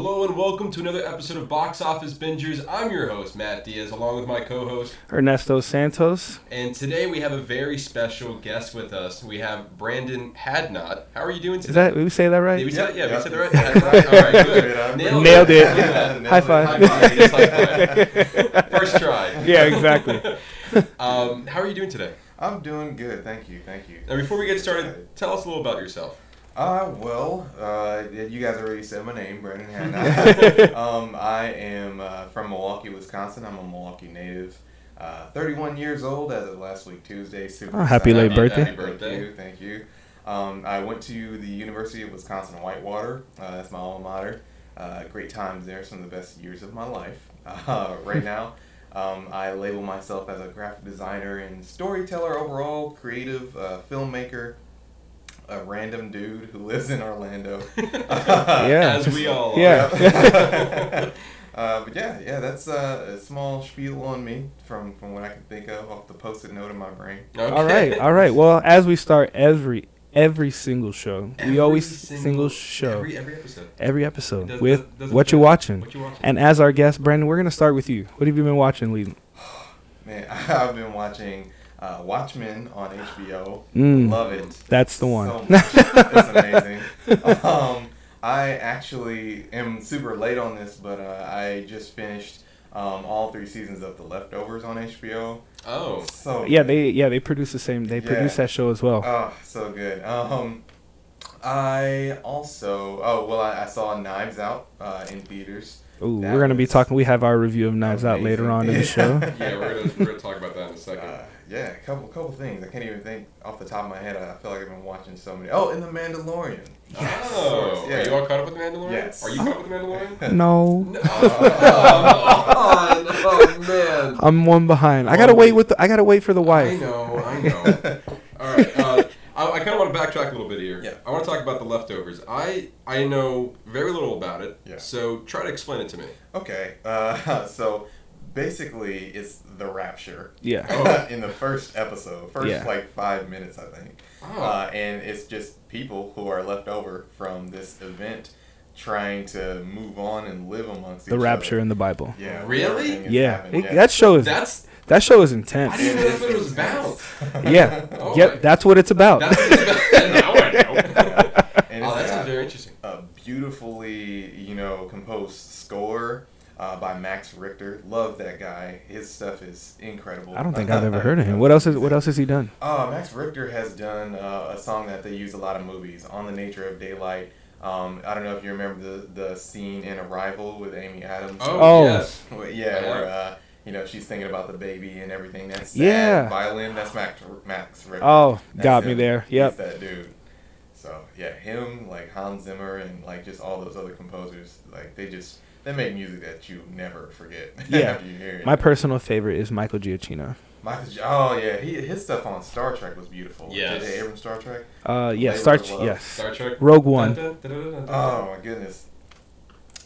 Hello and welcome to another episode of Box Office Bingers. I'm your host, Matt Diaz, along with my co host. Ernesto Santos. And today we have a very special guest with us. We have Brandon Hadnot. How are you doing today? Is that, did we say that right? Did we say, yeah, Yep. we said that right? Hadnot? All right, good. Nailed, Nailed it. Look at that. High five. High five. Yes, high five. First try. yeah, exactly. Um, how are you doing today? I'm doing good, thank you, thank you. Now, before we get started, tell us a little about yourself. Uh, well, uh, you guys already said my name, Brandon Hanna. um, I am uh, from Milwaukee, Wisconsin. I'm a Milwaukee native. Uh, 31 years old as of last week, Tuesday. Super Oh, happy late birthday. Happy birthday. Thank you, thank you. Um, I went to the University of Wisconsin Whitewater. Uh, that's my alma mater. Uh, great times there, some of the best years of my life. Uh, right now, um, I label myself as a graphic designer and storyteller overall, creative uh, filmmaker, a random dude who lives in Orlando. Yeah. As we all are. Yeah. uh, but yeah, yeah, that's uh, a small spiel on me from, from what I can think of off the post-it note in my brain. Okay. All right, all right. Well, as we start every every single show, we always single, show Every, every episode. every episode Does- with does- does what you're watching. What you watching? And as our guest, Brandon, we're gonna start with you. What have you been watching, Lee? Man, I've been watching uh, Watchmen on HBO. Mm, Love it. that's the one. So much. it's amazing. Um, I actually am super late on this, but uh, I just finished um, all three seasons of The Leftovers on HBO. oh. So yeah, good. they yeah they produce the same. They Yeah. produce that show as well. Oh, so good. Um, I also oh well I, I saw Knives Out uh, in theaters. Ooh, that we're gonna be talking. We have our review of Knives Out later on in the show. Yeah, we're gonna, we're gonna talk about that in a second. Uh, yeah, a couple couple things. I can't even think off the top of my head. I feel like I've been watching so many. Oh, and The Mandalorian. Yes. oh, Yeah. are you all caught up with the Mandalorian? Yes. Are you caught up with the Mandalorian? No, No. Oh, oh, man. I'm one behind. I gotta wait with. The, I gotta wait for the wife. I know, I know. All right. Uh, I, I kind of want to backtrack a little bit here. Yeah. I want to talk about the leftovers. I I know very little about it. Yeah. So try to explain it to me. Okay, uh, so basically it's the rapture. Yeah. Oh. in the first episode, first Yeah. like five minutes, I think. Oh. Uh, and it's just people who are left over from this event trying to move on and live amongst The each rapture other. in the Bible. Yeah. Really? everything has Yeah, that show is That's that show is intense. I didn't know that's what it was about. Yeah, Oh, yep, my- that's what it's about. That's what it's about. now I know. And oh, it's that very interesting. a beautifully, you know, composed score uh, by Max Richter. Love that guy. His stuff is incredible. I don't think I've ever heard of him. What else is What else has he done? Uh, Max Richter has done uh, a song that they use a lot of movies, "On the Nature of Daylight." Um, I don't know if you remember the the scene in Arrival with Amy Adams. Oh, Oh. yes. Well, yeah, where uh, you know she's thinking about the baby and everything. That's sad. Yeah. violin. That's Max Max Richter. Oh, That's got me him. there. He's Yep. that dude. So yeah, him like Hans Zimmer and like just all those other composers, like they just they make music that you never forget. Yeah. after you hear it. My personal favorite is Michael Giacchino. Michael. Oh yeah, he his stuff on Star Trek was beautiful. Yes. J.J. Abrams Star Trek. Uh, yeah, Labor Star. of Love. Yes, Star Trek. Rogue One. Oh my goodness.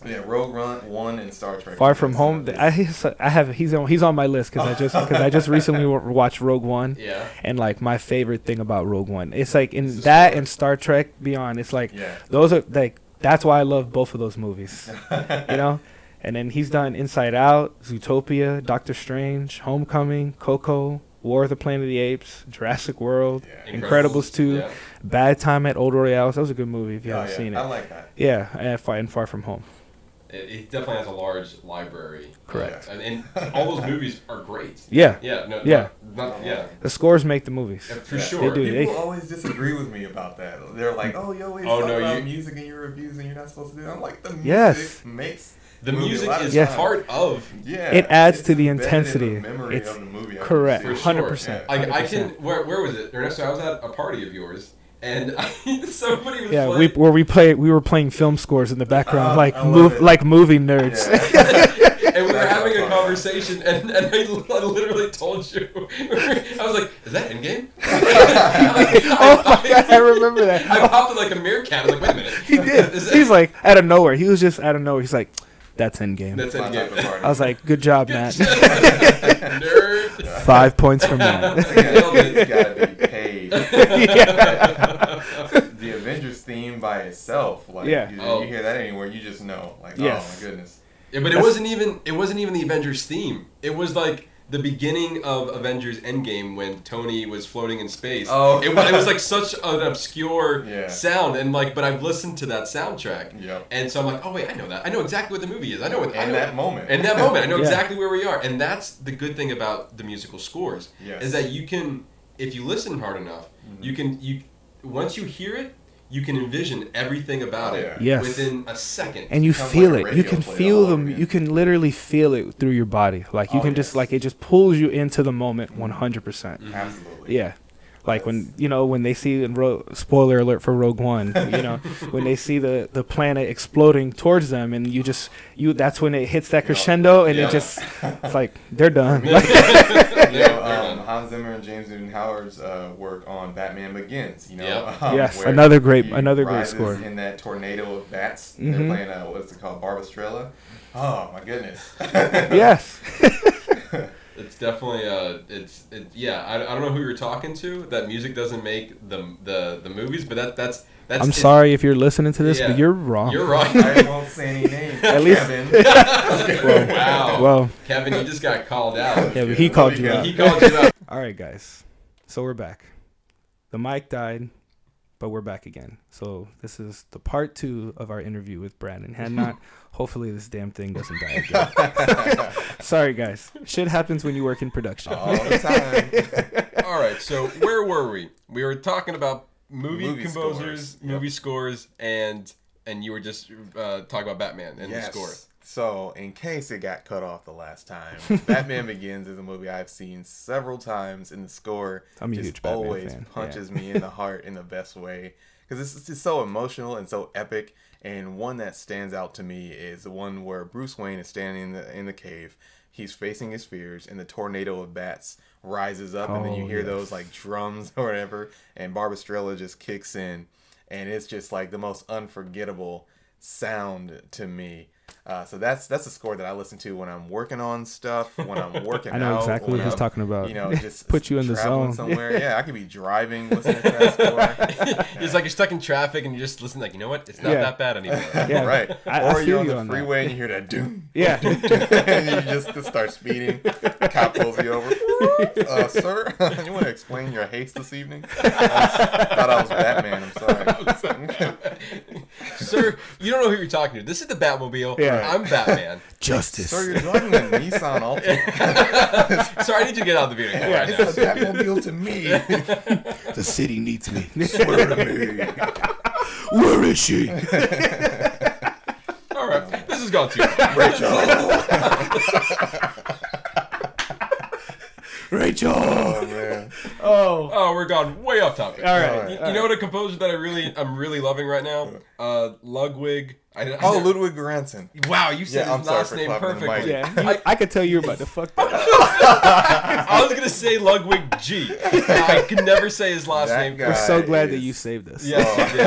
Yeah, Rogue Run One and Star Trek. Far from home. I I have he's on he's on my list because I just because I just recently watched Rogue One Yeah. and like my favorite thing about Rogue One it's like in It's that story. and Star Trek Beyond it's like yeah. those are like that's why I love both of those movies you know and then he's done Inside Out Zootopia Doctor Strange Homecoming Coco War of the Planet of the Apes Jurassic World Yeah. Incredibles 2 Yeah. Bad Time at El Royale that was a good movie if you Oh, haven't yeah. seen I it like that. yeah and Far, and Far From Home It, it definitely has a large library. Correct. And, and all those movies are great. yeah Yeah. No. Yeah. Not, not, yeah. the scores make the movies Yeah, For Yeah. sure. They do. People They- always disagree with me about that. They're like, "Oh, oh you always Oh, talk no, about you- music in your reviews, and you're not supposed to do that." I'm like, the music Yes. makes The movie music is Yes. part of. yeah. It adds to the embedded in intensity. memory It's of the movie. Correct. can For see. sure. hundred percent. I can. Where, where was it, Ernesto? I was at a party of yours, and I, somebody was Yeah, we playing. where we play we were playing film scores in the background Uh, like I move it. like movie nerds. Yeah. and we were That's having a fun. conversation, and, and I li- literally told you. I was like, "Is that Endgame?" oh my god, I remember that. I popped in like a meerkat. I was like, "Wait a minute." He did. That- He's like out of nowhere. He was just out of nowhere. He's like, "That's Endgame." That's My type of Endgame. I was like, "Good job, Matt." Nerd. Five points from Matt. Nailed it. It's gotta be paid. yeah. the Avengers theme by itself, like Yeah. you, Oh. you hear that anywhere, you just know, like, Yes. oh my goodness. Yeah, but it That's- wasn't even it wasn't even the Avengers theme. It was like the beginning of Avengers Endgame when Tony was floating in space. Oh. it, it was like such an obscure Yeah. sound, and like, but I've listened to that soundtrack, Yep. and so I'm like, oh wait, I know that. I know exactly what the movie is. I know what I In know, that moment. In that moment, I know Yeah. exactly where we are, and that's the good thing about the musical scores Yes. is that you can, if you listen hard enough, Mm-hmm. you can you once you hear it, you can envision everything about it yeah. Yes. within a second. and you feel like it. You can feel them. You can literally feel it through your body. Like you Oh, can just like it just pulls you into the moment 100. percent Absolutely. Yeah. Like when you know when they see in Ro- spoiler alert for Rogue One, you know when they see the the planet exploding towards them, and you just you that's when it hits that crescendo, and Yeah. it just it's like they're done. You know, Yeah. um, Hans Zimmer and James Newton Howard's uh, work on Batman Begins. You know, Yep. um, Yes, another great- another great score. In that tornado of bats, Mhm. they're playing uh, what's it called, Barbastella. Oh my goodness. yes. It's definitely uh, it's it, yeah. I, I don't know who you're talking to. That music doesn't make the the the movies, but that that's that's. I'm it- sorry if you're listening to this, Yeah. but you're wrong. You're wrong. I won't say any names. At least- Kevin. wow. Well, Kevin, you just got called out. yeah, but he called you out. He called you out. All right, guys. So we're back. The mic died, but we're back again. So this is the part two of our interview with Brandon Hadnot. Hopefully, this damn thing doesn't die again. Sorry, guys. Shit happens when you work in production. all the time. All right. So where were we? We were talking about movie, Movie composers, scores. movie Yep. scores, and and you were just uh, talking about Batman and the score. So, in case it got cut off the last time, Batman Begins is a movie I've seen several times, and the score I'm a just huge always fan, punches me in the heart in the best way because it's just so emotional and so epic. And one that stands out to me is the one where Bruce Wayne is standing in the in the cave. He's facing his fears, and the tornado of bats rises up, and then you Oh, hear yes. those like drums or whatever, and Barbastella just kicks in, and it's just like the most unforgettable sound to me. Uh, so that's that's a score that I listen to when I'm working on stuff, when I'm working I know out, exactly what he's talking about. You know, just Put you in the zone. somewhere. Yeah, I could be driving listening to that score. It's like you're stuck in traffic and you just listen like, you know what? It's not Yeah. that bad anymore. Yeah. right. I- I or feel you're on you the on that. freeway and you hear that doom. Yeah. and you just, just start speeding. Cop pulls you over. Uh, sir, you want to explain your haste this evening? I was- thought I was Batman. I'm sorry. Sir, you don't know who you're talking to. This is the Batmobile. Yeah. I'm Batman. Justice. sir, you're driving a Nissan Altima. Sorry, I need you to get out of the vehicle right now. It's a Batmobile to me. the city needs me. Swear to me. Where is she? All right, this has gone too far. Rachel. Oh man. Oh. Oh, we're gone way off topic. All right. All right. You, you know what a composer that I really, I'm really loving right now? Uh, Ludwig. I, I, Oh, Ludwig Göransson. Wow, you said Yeah, I'm his sorry last for name clapping the perfectly. Yeah, you- I could tell you're about to fuck that up. I was gonna say Ludwig G. I could never say his last That name. guy We're so glad that you saved us. Yeah, you did.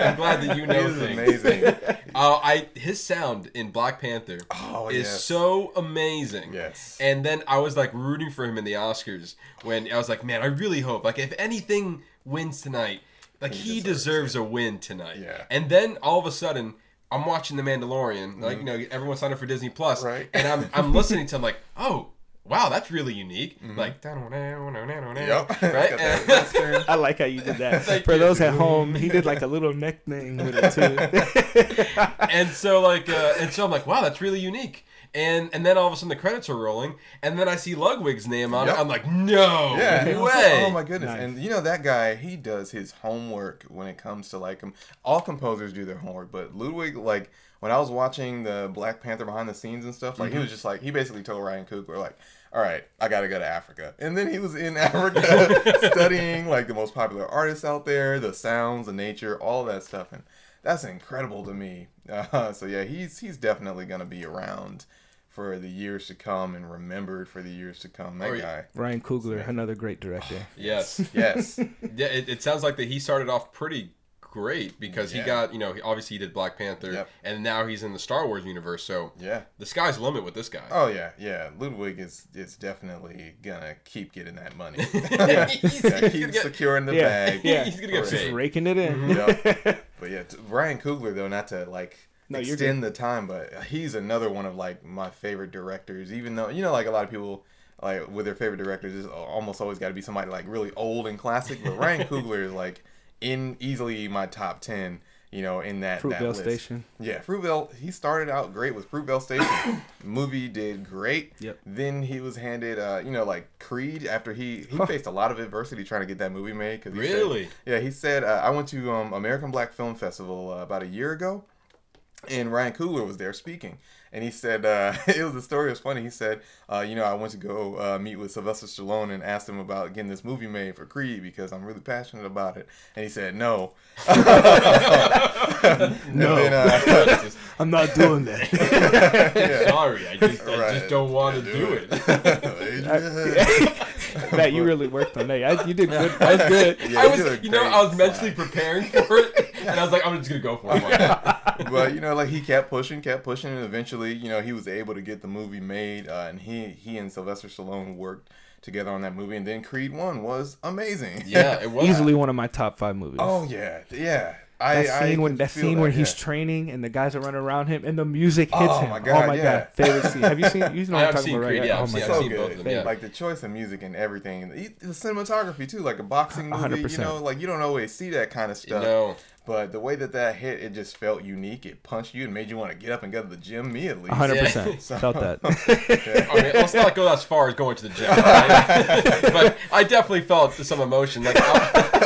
I'm glad that you know He's things. amazing. Uh, I his sound in Black Panther Oh, is yes. so amazing. Yes. And then I was like rooting for him in the Oscars when I was like, man, I really hope like if anything wins tonight, like he, He deserves, deserves a win tonight. Yeah. And then all of a sudden. I'm watching The Mandalorian, like you know, everyone signed up for Disney Plus, Mm-hmm. Right. and I'm I'm listening to him like, oh, wow, that's really unique, like, Yep. right? Got. I like how you did that. Thank For you. those at home, he did like a little neck thing with it too. and so like uh, and so I'm like, wow, that's really unique. And and then all of a sudden the credits are rolling, and then I see Ludwig's name on it. I'm like, no Yeah. it like, way. oh my goodness. Nice. And you know that guy, he does his homework when it comes to like him. All composers do their homework, but Ludwig, like when I was watching the Black Panther behind the scenes and stuff, like Mm-hmm. he was just like he basically told Ryan Coogler like. All right, I gotta go to Africa, and then he was in Africa studying like the most popular artists out there, the sounds, the nature, all that stuff, and that's incredible to me. Uh, so yeah, he's he's definitely gonna be around for the years to come and remembered for the years to come. That Oh, guy, Ryan Coogler, another great director. Yes, yes. yeah. It, it sounds like that he started off pretty great because Yeah. he got you know obviously he did Black Panther Yep. and now he's in the Star Wars universe. So Yeah. the sky's the limit with this guy. Oh yeah, yeah. Ludwig is is definitely gonna keep getting that money. He's- yeah, he's gonna keep get- securing the Yeah. bag. Yeah. He's gonna get paid. Just raking it in. Mm-hmm. Yeah. But yeah, t- Ryan Coogler though, not to like No, you're extend the time, but he's another one of like my favorite directors. Even though you know, like a lot of people like with their favorite directors, is almost always got to be somebody like really old and classic. But Ryan Coogler is like in easily my top ten. You know, in that that Fruitvale list. Station. Yeah, Fruitvale. He started out great with Fruitvale Station. Movie did great. Yep. Then he was handed, uh, you know, like Creed. After he he faced a lot of adversity trying to get that movie made. Cause he said- Really? yeah, he said uh, I went to um, American Black Film Festival uh, about a year ago, and Ryan Coogler was there speaking, and he said uh, it was the story It was funny. He said, uh, you know, I went to go uh, meet with Sylvester Stallone and asked him about getting this movie made for Creed because I'm really passionate about it, and he said no. And No. then, uh, I'm not doing that. yeah. Sorry, I just I Right. just don't want to Yeah, do, do it. Adrian. Matt, you really worked on that. I- You did good. That was good. Yeah, I you was, did a you know, I was mentally preparing for it, and I was like, I'm just gonna go for it. but you know, like he kept pushing, kept pushing, and eventually, you know, he was able to get the movie made. Uh, and he he and Sylvester Stallone worked together on that movie, and then Creed One was amazing. Yeah, it was Easily one of my top five movies. oh yeah, yeah. I, that I scene when that scene that, where he's yeah. training and the guys are running around him and the music oh hits Oh him. my oh God, my yeah. god, favorite scene. Have you seen? You know what I I'm talking about, right? Yeah, oh I've my seen- god. So seen both good. of them, yeah. Like the choice of music and everything, the, the cinematography too, like a boxing movie. You 100%. know, like you don't always see that kind of You stuff. know, But the way that that hit, it just felt unique. It punched you and made you want to get up and go to the gym. Me at least. hundred Yeah. percent So- felt that. I mean, let's not go as far as going to the gym, right? but I definitely felt some emotion. Like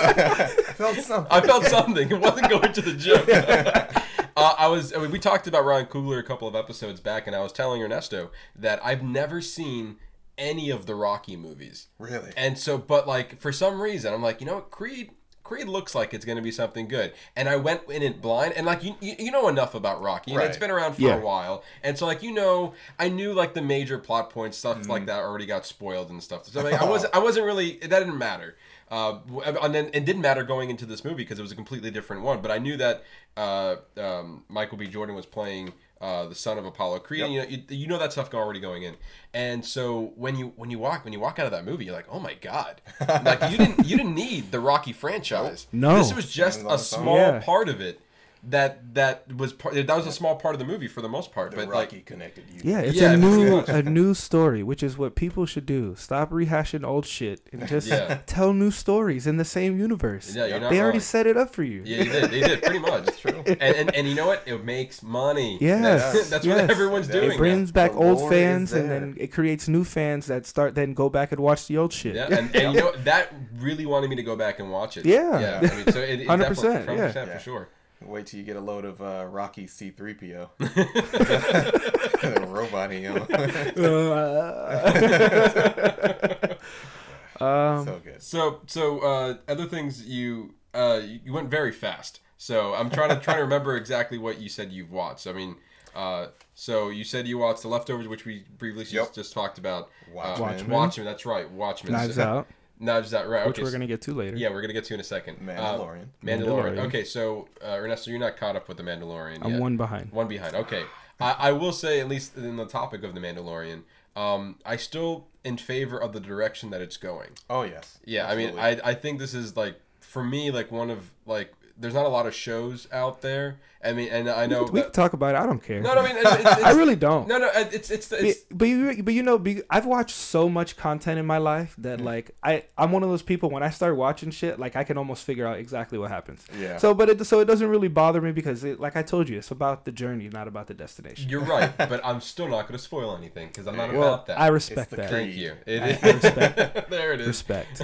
I, I felt something. I felt something. It wasn't going to the gym. Uh, I was. I mean, we talked about Ryan Coogler a couple of episodes back, and I was telling Ernesto that I've never seen any of the Rocky movies. really. And so, but like for some reason, I'm like, you know what, Creed. Creed looks like it's going to be something good, and I went in it blind, and like you, you, you know enough about Rocky, and it's Right. been around for Yeah. a while, and so like you know, I knew like the major plot points, stuff Mm-hmm. like that already got spoiled and stuff. So like, I wasn't, I wasn't really, that didn't matter, uh, and then it didn't matter going into this movie because it was a completely different one. But I knew that uh, um, Michael B. Jordan was playing uh, the son of Apollo Creed. And, you know, you, you know that stuff already going in, and so when you when you walk when you walk out of that movie, you're like, oh my god, like you didn't you didn't need the Rocky franchise. No. this was just a small Yeah. part of it. That that was part. That was a small part of the movie for the most part. the but Rocky like, connected you. Yeah, it's Yeah, a new a new story, which is what people should do. Stop rehashing old shit and just Yeah. tell new stories in the same universe. yeah, you're not they already wrong. set it up for you. Yeah, you did. They did pretty much. That's true. And, and and you know what? It makes money. Yes, That's, that's yes. what everyone's doing. It brings back The old fans and then it creates new fans that start then go back and watch the old shit. Yeah, and, and you know that really wanted me to go back and watch it. Yeah. yeah. I mean, so it, it 100%, definitely- yeah. 100% Yeah. for sure. Wait till you get a load of uh, Rocky C3PO. the robot him. um, so good. So so uh, other things you uh, you went very fast. So I'm trying to trying to remember exactly what you said you've watched. I mean, uh, so you said you watched The Leftovers, which we previously Yep. just, just talked about. Watchmen. Uh, Watchmen. Watchmen. That's right. Watchmen. Knives So- Out, Knives Out. Right. which okay, we're gonna get to later. Yeah, we're gonna get to in a second. Uh, Mandalorian. Mandalorian. Mandalorian. Okay, so uh, Ernesto, you're not caught up with the Mandalorian I'm yet. one behind. One behind. Okay, I, I will say at least in the topic of the Mandalorian, um, I still in favor of the direction that it's going. Oh yes. Yeah, I mean, I I think this is like for me like one of like there's not a lot of shows out there. I mean, and I know. we can talk about it. I don't care. no, no, I mean, it's, it's, I really don't. no, no, it's it's it's. But- but you, but you know, be, I've watched so much content in my life that like I, I'm one of those people when I start watching shit, like I can almost figure out exactly what happens. Yeah. So, but it, so it doesn't really bother me because, it, like I told you, it's about the journey, not about the destination. You're right, but I'm still not going to spoil anything because I'm not Well, about that. I respect the that. Thank you. It I- is. I respect- there it is. Respect.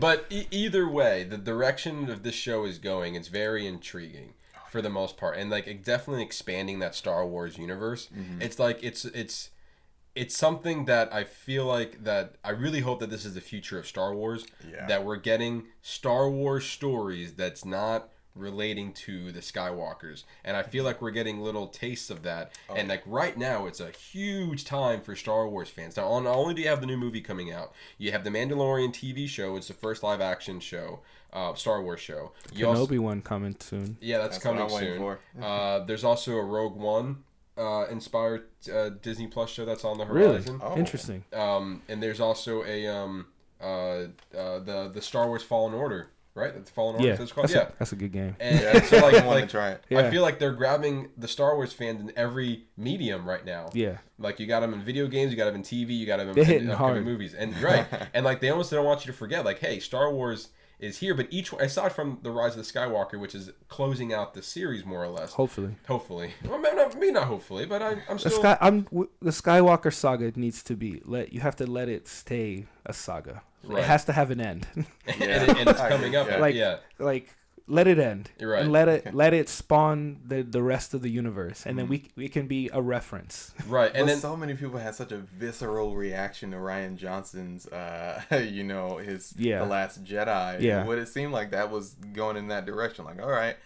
but e- either way, the direction of this show is going, it's very intriguing for the most part, and like it definitely expanding that Star Wars universe. Mm-hmm. It's like it's it's it's something that I feel like that I really hope that this is the future of Star Wars. Yeah. That we're getting Star Wars stories that's not relating to the Skywalkers, and I feel like we're getting little tastes of that. Oh, and like right now, it's a huge time for Star Wars fans. Now, not only do you have the new movie coming out, you have the Mandalorian TV show. It's the first live action show, uh, Star Wars show. You also- Kenobi one coming soon. yeah, that's, That's what coming I'm soon. for. uh, there's also a Rogue One uh, inspired uh, Disney Plus show that's on the Really horizon. Oh. interesting. Um, and there's also a um, uh, uh, the the Star Wars Fallen Order, right? That's Fallen Order. Yeah, that's, it's called? that's, yeah. A, that's a good game. And, Yeah, and so like, I like try it. Yeah. I feel like they're grabbing the Star Wars fans in every medium right now. Yeah, Like you got them in video games, you got them in TV, you got them They're in, hitting in movies, and right, and like they almost don't want you to forget, like, hey, Star Wars is here, but each aside from the Rise of the Skywalker, which is closing out the series more or less, hopefully. hopefully, well, maybe not, maybe not hopefully, but I, I'm The still sky, I'm the Skywalker saga needs to be let. You have to let it stay a saga. Right. It has to have an end. and, it, and it's coming up, yeah. Like- yeah, like let it end. You're right. And let it let it spawn the the rest of the universe, and then we we can be a reference. right, And and then so many people had such a visceral reaction to Rian Johnson's, uh, you know, his Yeah. The Last Jedi. Yeah. What it seemed like that was going in that direction. Like, all right,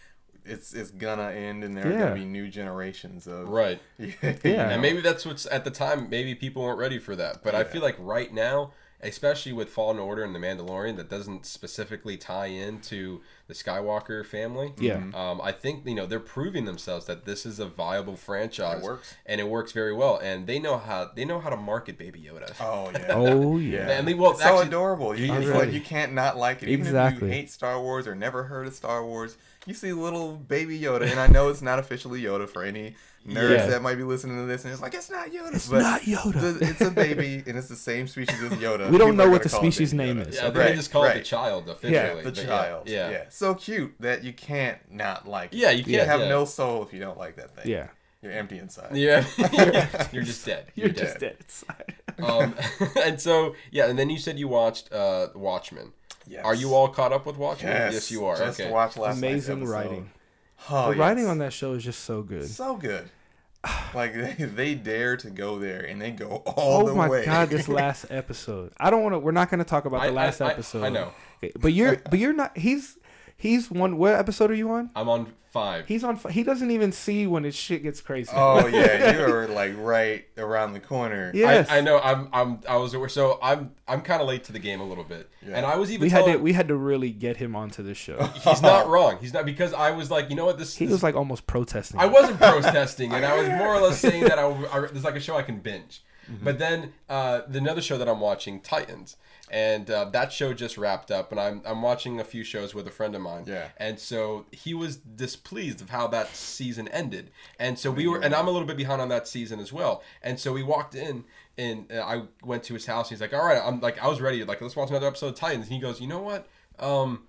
it's it's gonna end, and there are gonna be new generations of right. yeah. Yeah. And maybe that's what's at the time. Maybe people weren't ready for that, but I feel like right now, especially with Fallen Order and the Mandalorian, that doesn't specifically tie into the Skywalker family. Yeah. Um, I think you know they're proving themselves that this is a viable franchise, It works. and it works very well. And they know how they know how to market Baby Yoda. Oh yeah. Oh yeah. And they- well, It's so adorable. You, it's like you can't not like it. Even if you hate Star Wars or never heard of Star Wars, you see little baby Yoda, and I know it's not officially Yoda for any nerds Yeah. that might be listening to this, and it's like it's not Yoda. It's but not Yoda. the- it's a baby, and it's the same species as Yoda. We don't People know what the species name Yoda. is. Yeah, I think Right, they just call it the child officially. Yeah, The but child. Yeah. Yeah. So cute that you can't not like it. Yeah, you You can't have yeah. no soul if you don't like that thing. yeah. You're empty inside. Yeah, you're just dead. You're, You're just dead. dead inside. Um, and so yeah, and then you said you watched uh, Watchmen. Yes. Are you all caught up with Watchmen? Yes. you are. Just okay. watched last night's Amazing writing. Oh, the writing on that show is just so good. So good. Like they, they dare to go there and they go all oh the my way. god, this last episode. I don't want to. We're not going to talk about I- the last I- I- episode. I know. Okay, but you're but you're not. He's he's one. What episode are you on? I'm on five. He's on. He doesn't even see when his shit gets crazy. oh yeah, you are like right around the corner. yes. I, I know. I'm. I'm. I was. So I'm. I'm kind of late to the game a little bit, Yeah. and I was even. we had to we had to really get him onto the show. He's not wrong. He's not because I was like, you know what? This. He this- was like almost protesting. I wasn't protesting, and I was more or less saying that I, I there's like a show I can binge. Mm-hmm. But then uh, the another show that I'm watching, Titans, and uh, that show just wrapped up, and I'm I'm watching a few shows with a friend of mine. Yeah. And so he was displeased of how that season ended, and so we were, and I'm a little bit behind on that season as well, and so we walked in. And uh, I went to his house. And he's like, "All right, I'm like, I was ready. Like, let's watch another episode of Titans." And he goes, "You know what? Um,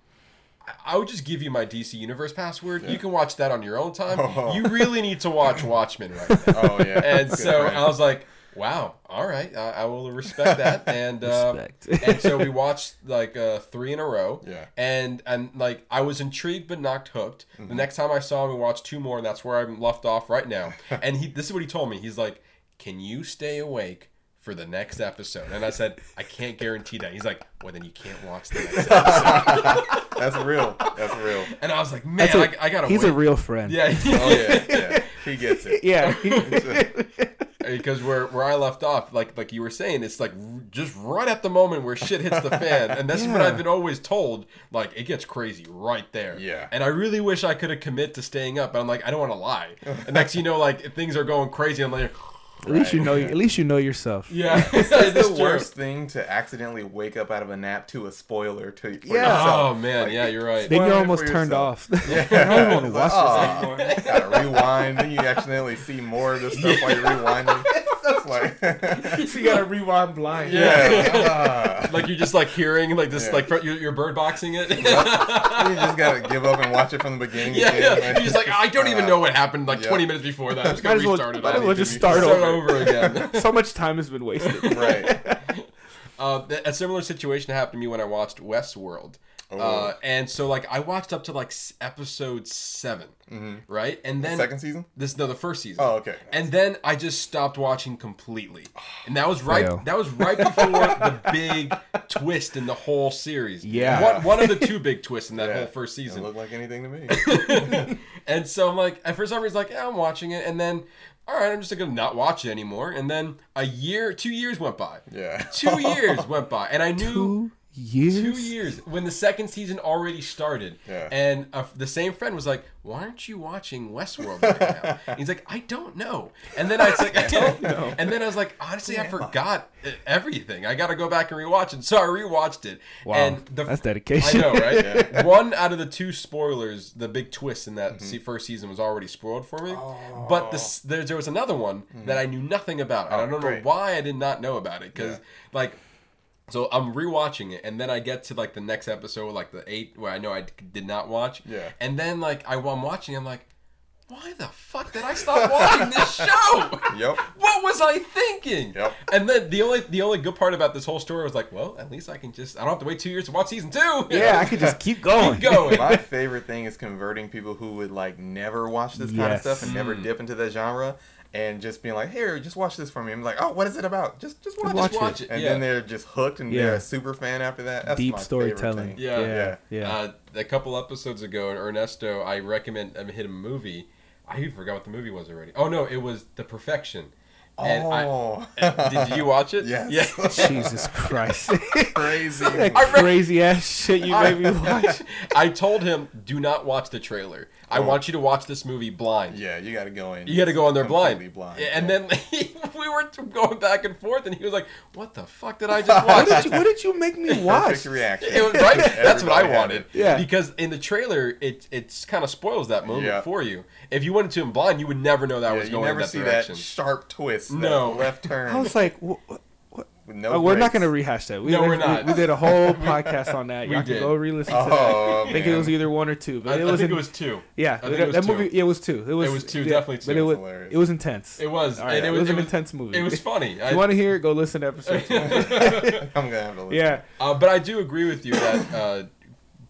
I would just give you my DC Universe password. You can watch that on your own time. Oh. You really need to watch Watchmen right now. Oh yeah. And Good so friend. I was like, wow, all right, I, I will respect that. And uh, and so we watched like uh, three in a row. Yeah. And and like I was intrigued but not hooked. Mm-hmm. The next time I saw him, we watched two more, and that's where I'm left off right now. and he, this is what he told me. He's like, can you stay awake? For the next episode, and I said I can't guarantee that. He's like, "Well, then you can't watch the next episode." That's real. That's real. And I was like, man, That's a- I, I gotta He's wait. a real friend. yeah, Oh yeah. Yeah. He gets it. Yeah. Because where where I left off, like like you were saying, it's like just right at the moment where shit hits the fan, and that's what I've been always told. Like it gets crazy right there. Yeah. And I really wish I could have commit to staying up, but I'm like, I don't want to lie. And next, you know, like things are going crazy. I'm like, At least you know. At least you know yourself. yeah, It's it's the true. worst thing to accidentally wake up out of a nap to a spoiler to for Yeah. yourself. Oh man, yeah, you're right. Then you're almost turned yourself. off. Yeah. I don't want to watch like, this "Aw, anymore. Gotta rewind. Then you accidentally see more of the stuff while you're rewinding. It's like, so you gotta rewind blind. Yeah. ah. like you're just like hearing like this, Yeah. like you're, you're bird boxing it. you just gotta give up and watch it from the beginning. Yeah, again. yeah. He's like, I don't even know what happened like Yeah. 20 minutes before that. I'm just gonna as well- restart it. might as well just start Start over. over again. so much time has been wasted. Right. Uh, a similar situation happened to me when I watched Westworld. Oh. Uh, and so like I watched up to like episode 7 right? And then Second season? this no the first season. Oh, okay. And then I just stopped watching completely, and that was right. Fail. That was right before the big twist in the whole series. Yeah. one, one of the two big twists in that Yeah. whole first Doesn't season. look like anything to me. and so I'm like, and for some reason, like, yeah, I'm watching it, and then, all right, I'm just gonna not watch it anymore. And then a year, two years went by. yeah. Two years went by, and I knew Two years. two years when the second season already started. Yeah. And uh, the same friend was like, "Why aren't you watching Westworld right now?" He's like, "I don't know." And then I was like, "I don't know." And then I was like, "Honestly, I forgot uh, everything. I got to go back and rewatch it." So I rewatched it. Wow, And the, that's dedication. I know, right? One out of the two spoilers, the big twist in that Mm-hmm. first season was already spoiled for me. But this, there, there was another one that I knew nothing about. And I Oh, don't know why I did not know about it. Because, Yeah. like, so I'm rewatching it, and then I get to like the next episode, like the eight, where I know I d- did not watch. Yeah. And then like I, while I'm watching, I'm like, why the fuck did I stop watching this show? Yep. What was I thinking? Yep. And then the only the only good part about this whole story was like, well, at least I can just I don't have to wait two years to watch season two. yeah, I could just keep going. keep going. My favorite thing is converting people who would like never watch this kind of stuff and Mm. never dip into that genre and just being like, here, just watch this for me. I'm like, oh, what is it about? Just just watch, watch it. watch it. And yeah. then they're just hooked and Yeah. they're a super fan after that. That's Deep storytelling. favorite. Yeah. yeah, yeah. Uh, a couple episodes ago, Ernesto, I recommend I hit a movie. I even forgot what the movie was already. Oh no, it was The Perfection. And I- Oh, did you watch it? Yes. Yeah. Jesus Christ. crazy. that I re- crazy ass shit you made me watch. I told him, do not watch the trailer. I Oh. want you to watch this movie blind. yeah, you got to go in. You got to go on there blind. blind. And yeah. then we were going back and forth, and he was like, "What the fuck did I just What watch?" did you, what did you make me watch? reaction. It was right. That's what I wanted. it. Yeah. Because in the trailer, it it's kind of spoils that moment Yeah. for you. If you went into him blind, you would never know that Yeah, was you going never in that see direction. that sharp twist. that No. left turn. I was like, what? What? with no Oh, we're not going to rehash that. We, No, we- we're not. We, we did a whole podcast on that. We Y'all can did. go re-listen to Oh, that. I think it was either one or two, but I, it I was think in- it was two. yeah. I think that, it was that two. movie, yeah, it was two. It was, was two, yeah, definitely But it was, Hilarious. it was intense. It was. All right, and it, it, was, was an was- intense movie. It was funny. if you want to hear it, go listen to episode two. I'm gonna have to listen. yeah. Uh, but I do agree with you that uh,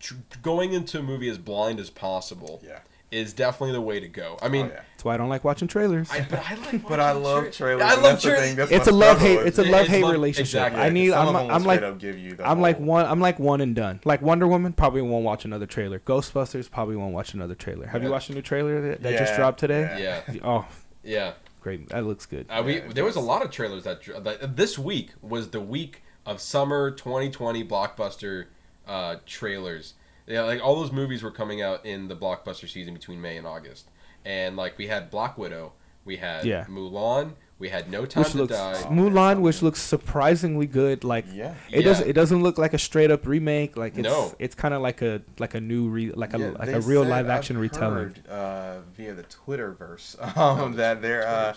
tr- going into a movie as blind as possible Yeah. Is definitely the way to go. I mean, Oh, yeah. That's why I don't like watching trailers. I, but I like. But I love tra- trailers. I love trailers. thing, it's a love hate. It's a love hate love- relationship. exactly. I need. I'm. of them I'm like. give you I'm like one. I'm like one and done. Like Wonder Woman, probably won't watch another trailer. Ghostbusters, probably won't watch another trailer. Have you watched a new trailer that, that just dropped today? Yeah, Oh, yeah. great! That looks good. Uh, we Yeah, it there was a lot of trailers that, that this week was the week of summer 2020 blockbuster uh, trailers. Yeah, like all those movies were coming out in the blockbuster season between May and August, and like we had Black Widow, we had Yeah. Mulan, we had No Time Which to looks Die. Mulan, which looks surprisingly good. Like Yeah. it Yeah. doesn't. It doesn't look like a straight up remake. Like it's No. it's kind of like a like a new re, like a Yeah, like a real live action I've retelling. heard, uh, via the Twitterverse um, that they're uh,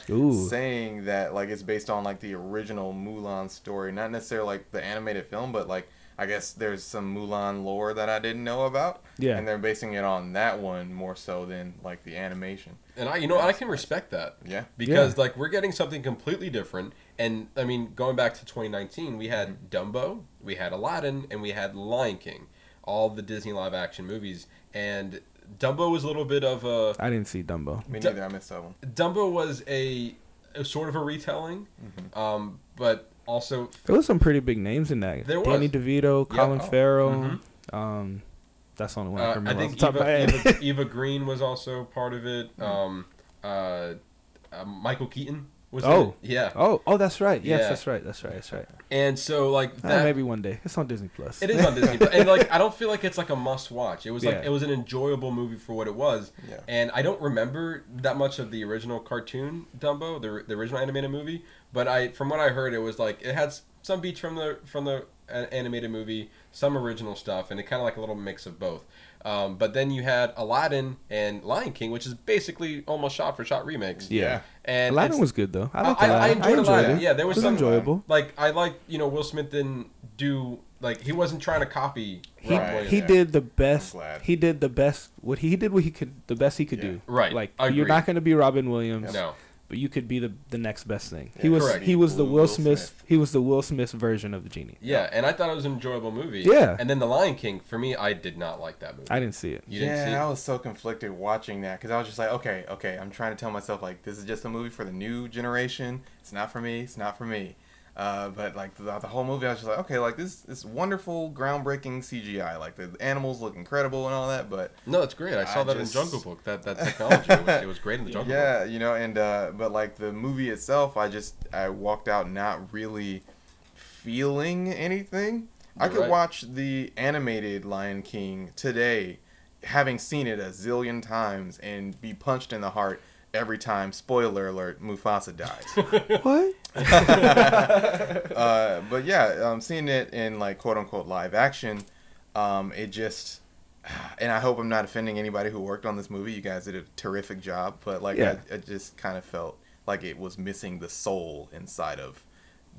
saying that like it's based on like the original Mulan story, not necessarily like the animated film, but like I guess there's some Mulan lore that I didn't know about. Yeah. and they're basing it on that one more so than like the animation. And I, you know, I can respect that. Yeah. Because like we're getting something completely different, and I mean, going back to 2019, we had Dumbo, we had Aladdin, and we had Lion King, all the Disney live action movies, and Dumbo was a little bit of a I didn't see Dumbo. Me Du- neither. I missed that one. Dumbo was a, a sort of a retelling, Mm-hmm. um, but also There was some pretty big names in that. There Danny was. DeVito, Yeah. Colin Oh. Farrell. Mhm. Um, that's the only one I uh, I remember. think off the top of my Eva. Eva, Eva Green was also part of it. Um, uh, uh, Michael Keaton was. Oh. it. yeah. Oh, oh, that's right. Yes, Yeah. that's right. That's right. That's right. And so like Uh, that, maybe one day. It's on Disney Plus. It is on Disney, Plus. and like I don't feel like it's like a must watch. It was like Yeah. it was an enjoyable movie for what it was, Yeah. and I don't remember that much of the original cartoon Dumbo, the, the original animated movie. But I, from what I heard, it was like it had some beats from the from the a- animated movie, some original stuff, and it kind of like a little mix of both. Um, but then you had Aladdin and Lion King, which is basically almost shot for shot remakes. Yeah. and Aladdin was good though. I I, liked I, Aladdin. I enjoyed, Aladdin. it. Yeah, there was, it was some enjoyable. Like I like you know Will Smith didn't do like he wasn't trying to copy. He Right. He did the best. He did the best. What he did, what he could, the best he could Yeah. do. Right. Like I you're not going to be Robin Williams. no. But you could be the the next best thing. He was correct. he was the Will- Will Will Smith, Smith. he was the Will Smith version of the genie. Yeah, and I thought it was an enjoyable movie. Yeah. And then The Lion King, for me, I did not like that movie. I didn't see it. you didn't yeah, see it? I was so conflicted watching that because I was just like, okay, okay, I'm trying to tell myself like this is just a movie for the new generation. It's not for me. It's not for me. Uh, but like the, the whole movie, I was just like, okay, like this this wonderful, groundbreaking CGI. Like the animals look incredible and all that, but No, it's great. I saw I that just- in Jungle Book. That that technology it was, it was great in the Jungle Book. yeah, you know, and uh, but like the movie itself, I just I walked out not really feeling anything. I You're could right. watch the animated Lion King today, having seen it a zillion times, and be punched in the heart every time. Spoiler alert: Mufasa dies. What? uh, but yeah, um, seeing it in like quote unquote live action, um, it just. And I hope I'm not offending anybody who worked on this movie. You guys did a terrific job, but like Yeah. I, I just kind of felt like it was missing the soul inside of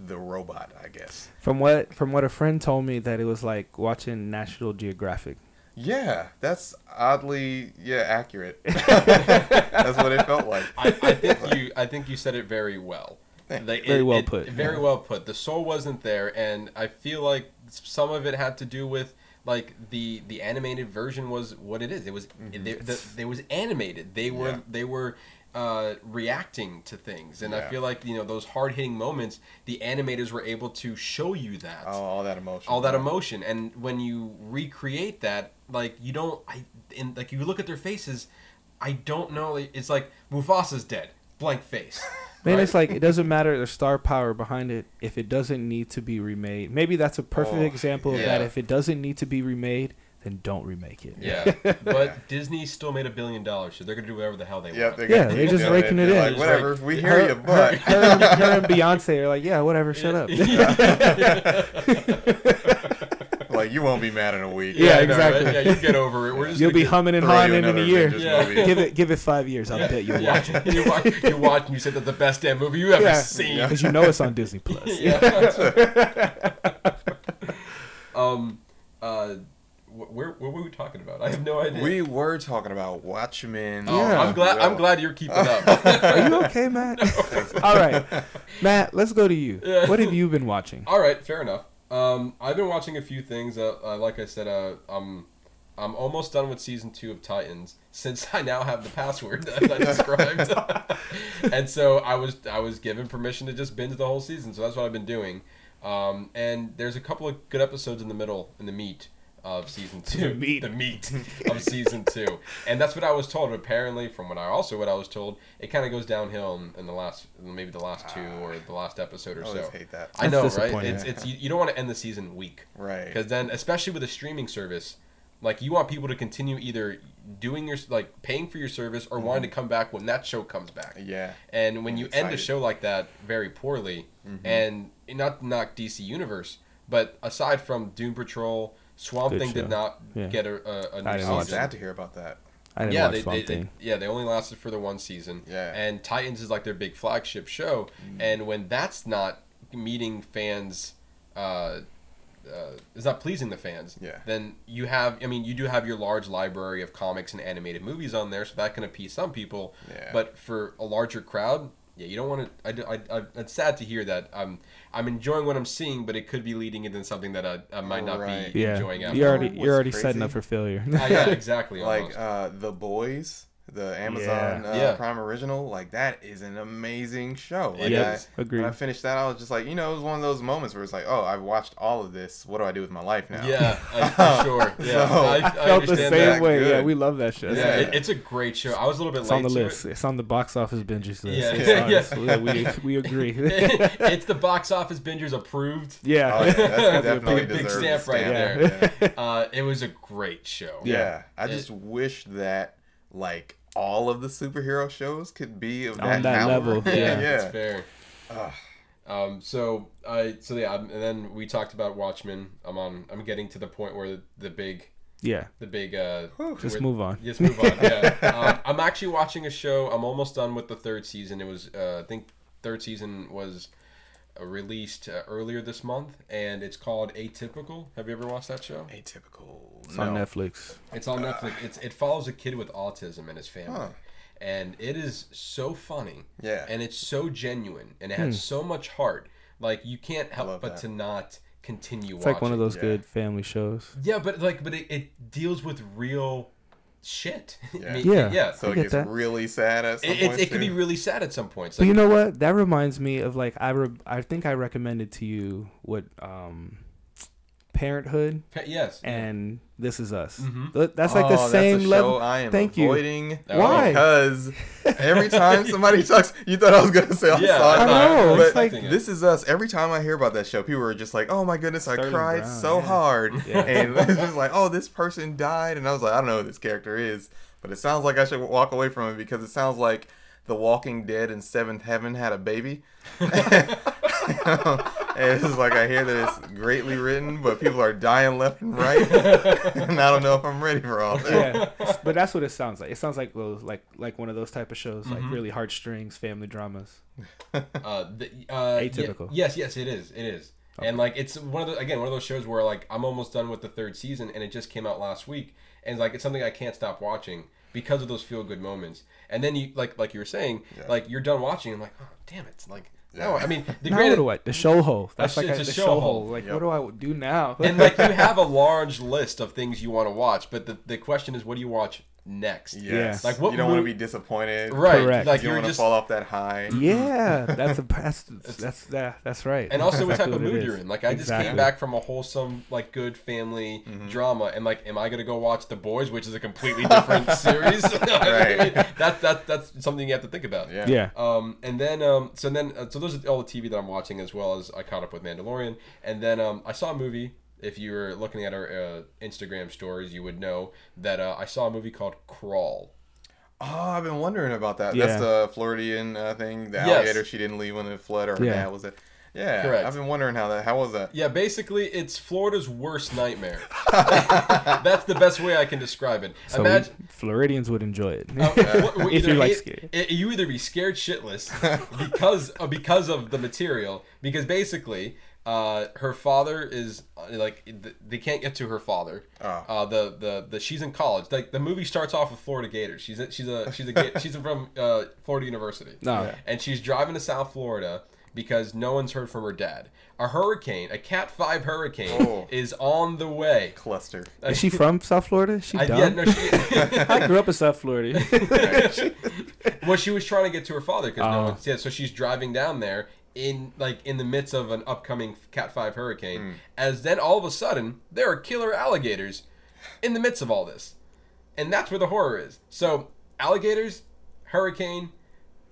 the robot. I guess. From what from what a friend told me that it was like watching National Geographic. Yeah, that's oddly yeah accurate. that's what it felt like. I, I think you I think you said it very well. Thank Like, Very it- well it- put. Very well put. The soul wasn't there, and I feel like some of it had to do with like the the animated version was what it is. It was they, the, they was animated. They were Yeah. they were uh, reacting to things, and I feel like you know those hard hitting moments. The animators were able to show you that Oh, all that emotion. all that emotion and when you recreate that like you don't i in like you look at their faces i don't know it's like mufasa's dead blank face Man, right? it's like it doesn't matter the star power behind it if it doesn't need to be remade. Maybe that's a perfect Oh, example of that. If it doesn't need to be remade, then don't remake it. yeah but disney still made a billion dollars so they're gonna do whatever the hell they Yep, want they're Yeah, they're just raking it they're in. Like, whatever, we hear Her- you, but her, her, and, her and Beyonce are like, yeah, whatever, shut up. like you won't be mad in a week. Yeah, I know, right? exactly. yeah you get over it we're just You'll be humming and Throw you hawing in a year. Yeah. movie. Give it, give it five years. I'll bet you'll yeah, watch it. you watch you watch and you said that's the best damn movie you ever Yeah. seen because you know it's on Disney Plus. Yeah. um uh where what were we talking about i have no idea We were talking about Watchmen. Oh, Yeah. I'm glad. I'm glad you're keeping up. Are you okay, Matt? All right, Matt. Let's go to you. Yeah. What have you been watching? All right, fair enough. Um, I've been watching a few things. Uh, uh, like I said, uh, I'm I'm almost done with season two of Titans since I now have the password that I described, and so I was I was given permission to just binge the whole season. So that's what I've been doing. Um, and there's a couple of good episodes in the middle, in the meat of season two. The meat. The meat of season two, and that's what I was told. Apparently, from what I also what I was told, it kind of goes downhill in, in the last maybe the last two or the last episode or I always so. hate that. I That's know, right? It's it's you, you don't want to end the season weak Right. because then, especially with a streaming service, like you want people to continue either doing your like paying for your service or wanting to mm-hmm. come back when that show comes back. Yeah. And when I'm you end a show like that very poorly, mm-hmm. and not to knock DC Universe, but aside from Doom Patrol, Swamp Good Thing show. did not Yeah. get a, a, a new I didn't I watch was sad to hear about that. I didn't Yeah, watch they, Swamp they, they, yeah, they only lasted for the one season. Yeah. And Titans is like their big flagship show, and when that's not meeting fans, uh, uh, is not pleasing the fans. Yeah. Then you have, I mean, you do have your large library of comics and animated movies on there, so that can appease some people. Yeah. But for a larger crowd, yeah, you don't want to. I, I, I, it's sad to hear that. I'm, I'm enjoying what I'm seeing, but it could be leading into something that I, I might not Right. be Yeah, enjoying. After. you're already you're already crazy? setting up for failure. Uh, yeah, exactly. like uh, the boys the amazon Yeah. Uh, Yeah. prime original like that is an amazing show It like Yep, I, agreed. when i finished that i was just like you know it was one of those moments where it's like oh i've watched all of this what do i do with my life now Yeah, I, for sure. Yeah, So- I, I I felt the same that. way. Yeah, we love that show. Yeah, Yeah. It, it's a great show. I was a little bit It's late on the to list. it. It's on the box office bingers list. Yeah, It's yeah, yeah. we we agree. it's the box office bingers approved. yeah. oh, yeah, that's definitely Big- big deserves stamp right there. Uh, it was a great show. yeah, Yeah. i just wish that like all of the superhero shows could be of On that, that level, Yeah, Yeah. it's fair. Ugh. Um, so I so yeah, um, and then we talked about Watchmen. I'm on. I'm getting to the point where the, the big yeah. the big uh Just where- move on. Just move on. Yeah. um, I'm actually watching a show. I'm almost done with the third season. It was uh, I think third season was released uh, earlier this month, and it's called Atypical. Have you ever watched that show? atypical It's no. on Netflix. It's on Netflix. It's it follows a kid with autism and his family. Huh. and it is so funny. Yeah. and it's so genuine, and it has so much heart. Like you can't help but that. to not continue It's watching. like one of those yeah. good family shows. Yeah, but like, but it, it deals with real shit. I Yeah. mean, Yeah. yeah. So I it gets that. really sad at some It, it, point. it could be really sad at some points. But you know what? That reminds me of like I re- I think I recommended to you what um Parenthood pa- yes. and This Is Us. Mhm. That's like the Oh, same that's a level. Show I am Thank you. avoiding Why? Because every time somebody talks, you thought I was gonna say I'm Yeah, sorry. I know, But it's like- this is us. Every time I hear about that show, people are just like, "Oh my goodness, I cried Brown, so yeah. hard," Yeah. and it's just like, "Oh, this person died," and I was like, "I don't know who this character is," but it sounds like I should walk away from it because it sounds like The Walking Dead and Seventh Heaven had a baby. and it's like I hear that it's greatly written, but people are dying left and right, and I don't know if I'm ready for all that. yeah, but that's what it sounds like. It sounds like those like like one of those type of shows, Mm-hmm. like really heartstrings, family dramas. Uh, the, uh, ye- Atypical. yes, yes, it is. It is. And like it's one of the again one of those shows where like I'm almost done with the third season and it just came out last week and like it's something I can't stop watching because of those feel good moments. And then you like like you were saying Yeah. like you're done watching and like oh damn it like no Yeah. Oh, I mean the now granted what do I? The show hole. That's That's- like a, it's the show show hole. hole. Like Yep. what do I do now? and like you have a large list of things you want to watch but the, the question is what do you watch next? Yes. Like, what you don't want to be disappointed. Right. Correct. Like You don't want to fall off that high. yeah, that's a that's that's that, that's right. and also what That's type of exactly mood you're in. Like I just came back from a wholesome, like good family Mm-hmm. drama, and like, am I gonna go watch The Boys, which is a completely different series? Right. that that that's something you have to think about. Yeah. Yeah. Um, and then um, so then uh, so those are all the TV that I'm watching as well as I caught up with Mandalorian, and then um, I saw a movie. If you were looking at our uh, Instagram stories, you would know that uh, I saw a movie called Crawl. Oh, I've been wondering about that. Yeah. That's the Floridian uh, thing. The Yes. alligator she didn't leave when it fled, or her Yeah. dad was it? Yeah. Correct. I've been wondering how that. How was that? Yeah, basically, it's Florida's worst nightmare. That's the best way I can describe it. So Imagine. Floridians would enjoy it. Uh, Flo- If either you like hate- scary. i- you either be scared shitless because uh, because of the material. Because basically, uh, her father is uh, like they can't get to her father. Oh. Uh, the, the the she's in college. Like the movie starts off with Florida Gators. She's a, she's a she's a ga- she's from uh, Florida University. No. Yeah. And she's driving to South Florida because no one's heard from her dad. A hurricane, a Cat Five hurricane, Oh. is on the way. Cluster. Is she from South Florida? Is she I, dumb? yeah, no, she, I grew up in South Florida. well, she was trying to get to her father because no Oh. one's yeah. So she's driving down there in like in the midst of an upcoming Cat Five hurricane. As then all of a sudden there are killer alligators in the midst of all this, and that's where the horror is. So alligators, hurricane,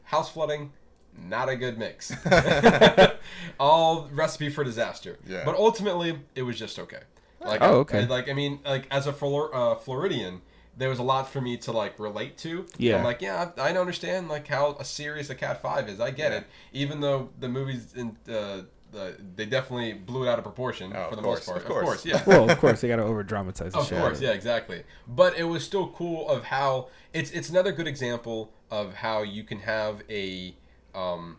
house flooding. Not a good mix. all recipe for disaster. Yeah. But ultimately, it was just okay. Like, Oh, I- okay. like I mean, like as a Flor- uh, Floridian, there was a lot for me to like relate to. Yeah. I'm like, yeah, I, I don't understand like how serious a Cat Five is. I get Yeah. it. Even though the movies in uh, the they definitely blew it out of proportion Oh, for the course, most part. of course. yeah. well, of course they got to over dramatize the Of shit. course, yeah, exactly. But it was still cool of how it's it's another good example of how you can have a um,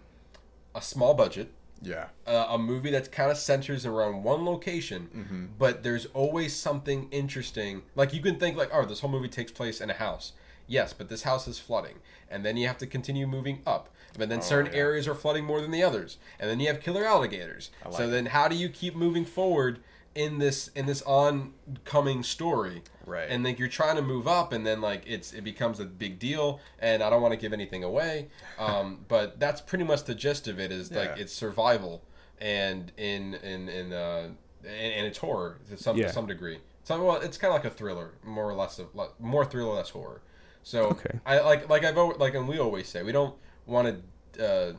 a small budget, Yeah. uh, a movie that kind of centers around one location, Mm-hmm. but there's always something interesting. Like you can think like, oh, this whole movie takes place in a house. Yes, but this house is flooding, and then you have to continue moving up. But then certain Oh, yeah. areas are flooding more than the others, and then you have killer alligators. I so like then, how do you keep moving forward in this in this oncoming story? Right. And like you're trying to move up, and then like it's it becomes a big deal. And I don't want to give anything away, um, but that's pretty much the gist of it. Is like it's survival, and in in in uh, and, and it's horror to some Yeah. to some degree. So well, it's kind of like a thriller, more or less of like, more thriller, less horror. So Okay. I like like I've always, like and we always say we don't want to uh,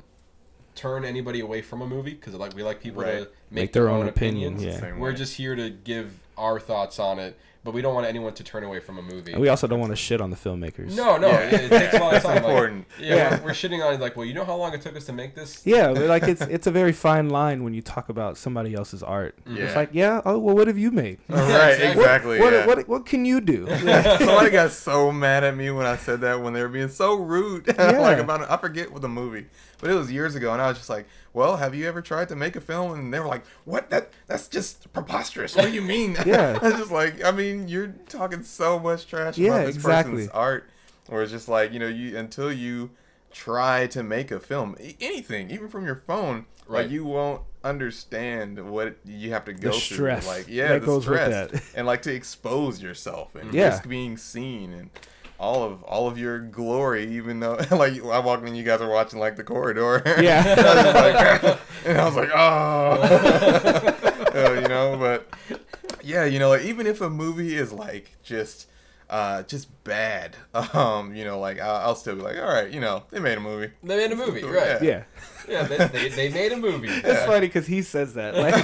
turn anybody away from a movie because like we like people to make, Make their, their own, own opinions. opinion, yeah. Same We're way. just here to give our thoughts on it, but we don't want anyone to turn away from a movie. And we also don't want to shit on the filmmakers. no, no, Yeah. it, it takes a lot of That's time. Like, important. yeah, Yeah. We're, we're shitting on it like, well, you know how long it took us to make this? Yeah, but like it's it's a very fine line when you talk about somebody else's art. Mm-hmm. Yeah. It's like, yeah, oh well, what have you made? All right. exactly. Exactly. What, yeah. what, what can you do? Somebody got so mad at me when I said that when they were being so rude. Yeah. like about I forget what the movie, but it was years ago, and I was just like, "Well, have you ever tried to make a film?" And they were like, "What? That that's just preposterous. What do you mean?" Yeah. I was just like, I mean, you're talking so much trash Yeah, about this exactly. person's art, where it's just like you know you until you try to make a film, e- anything, even from your phone, Right. like you won't understand what you have to go through. stress Like yeah, that the goes with stress, that. and like to expose yourself and Yeah. risk being seen and. All of all of your glory, even though like I walked in, you guys are watching like the corridor. Yeah. I like, and I was like, oh, Uh, you know. But yeah, you know, like, even if a movie is like just, uh, just bad, um, you know, like I'll, I'll still be like, all right, you know, they made a movie. They made a movie, right? Yeah. Yeah, they, they, they made a movie. It's funny because he says that. Like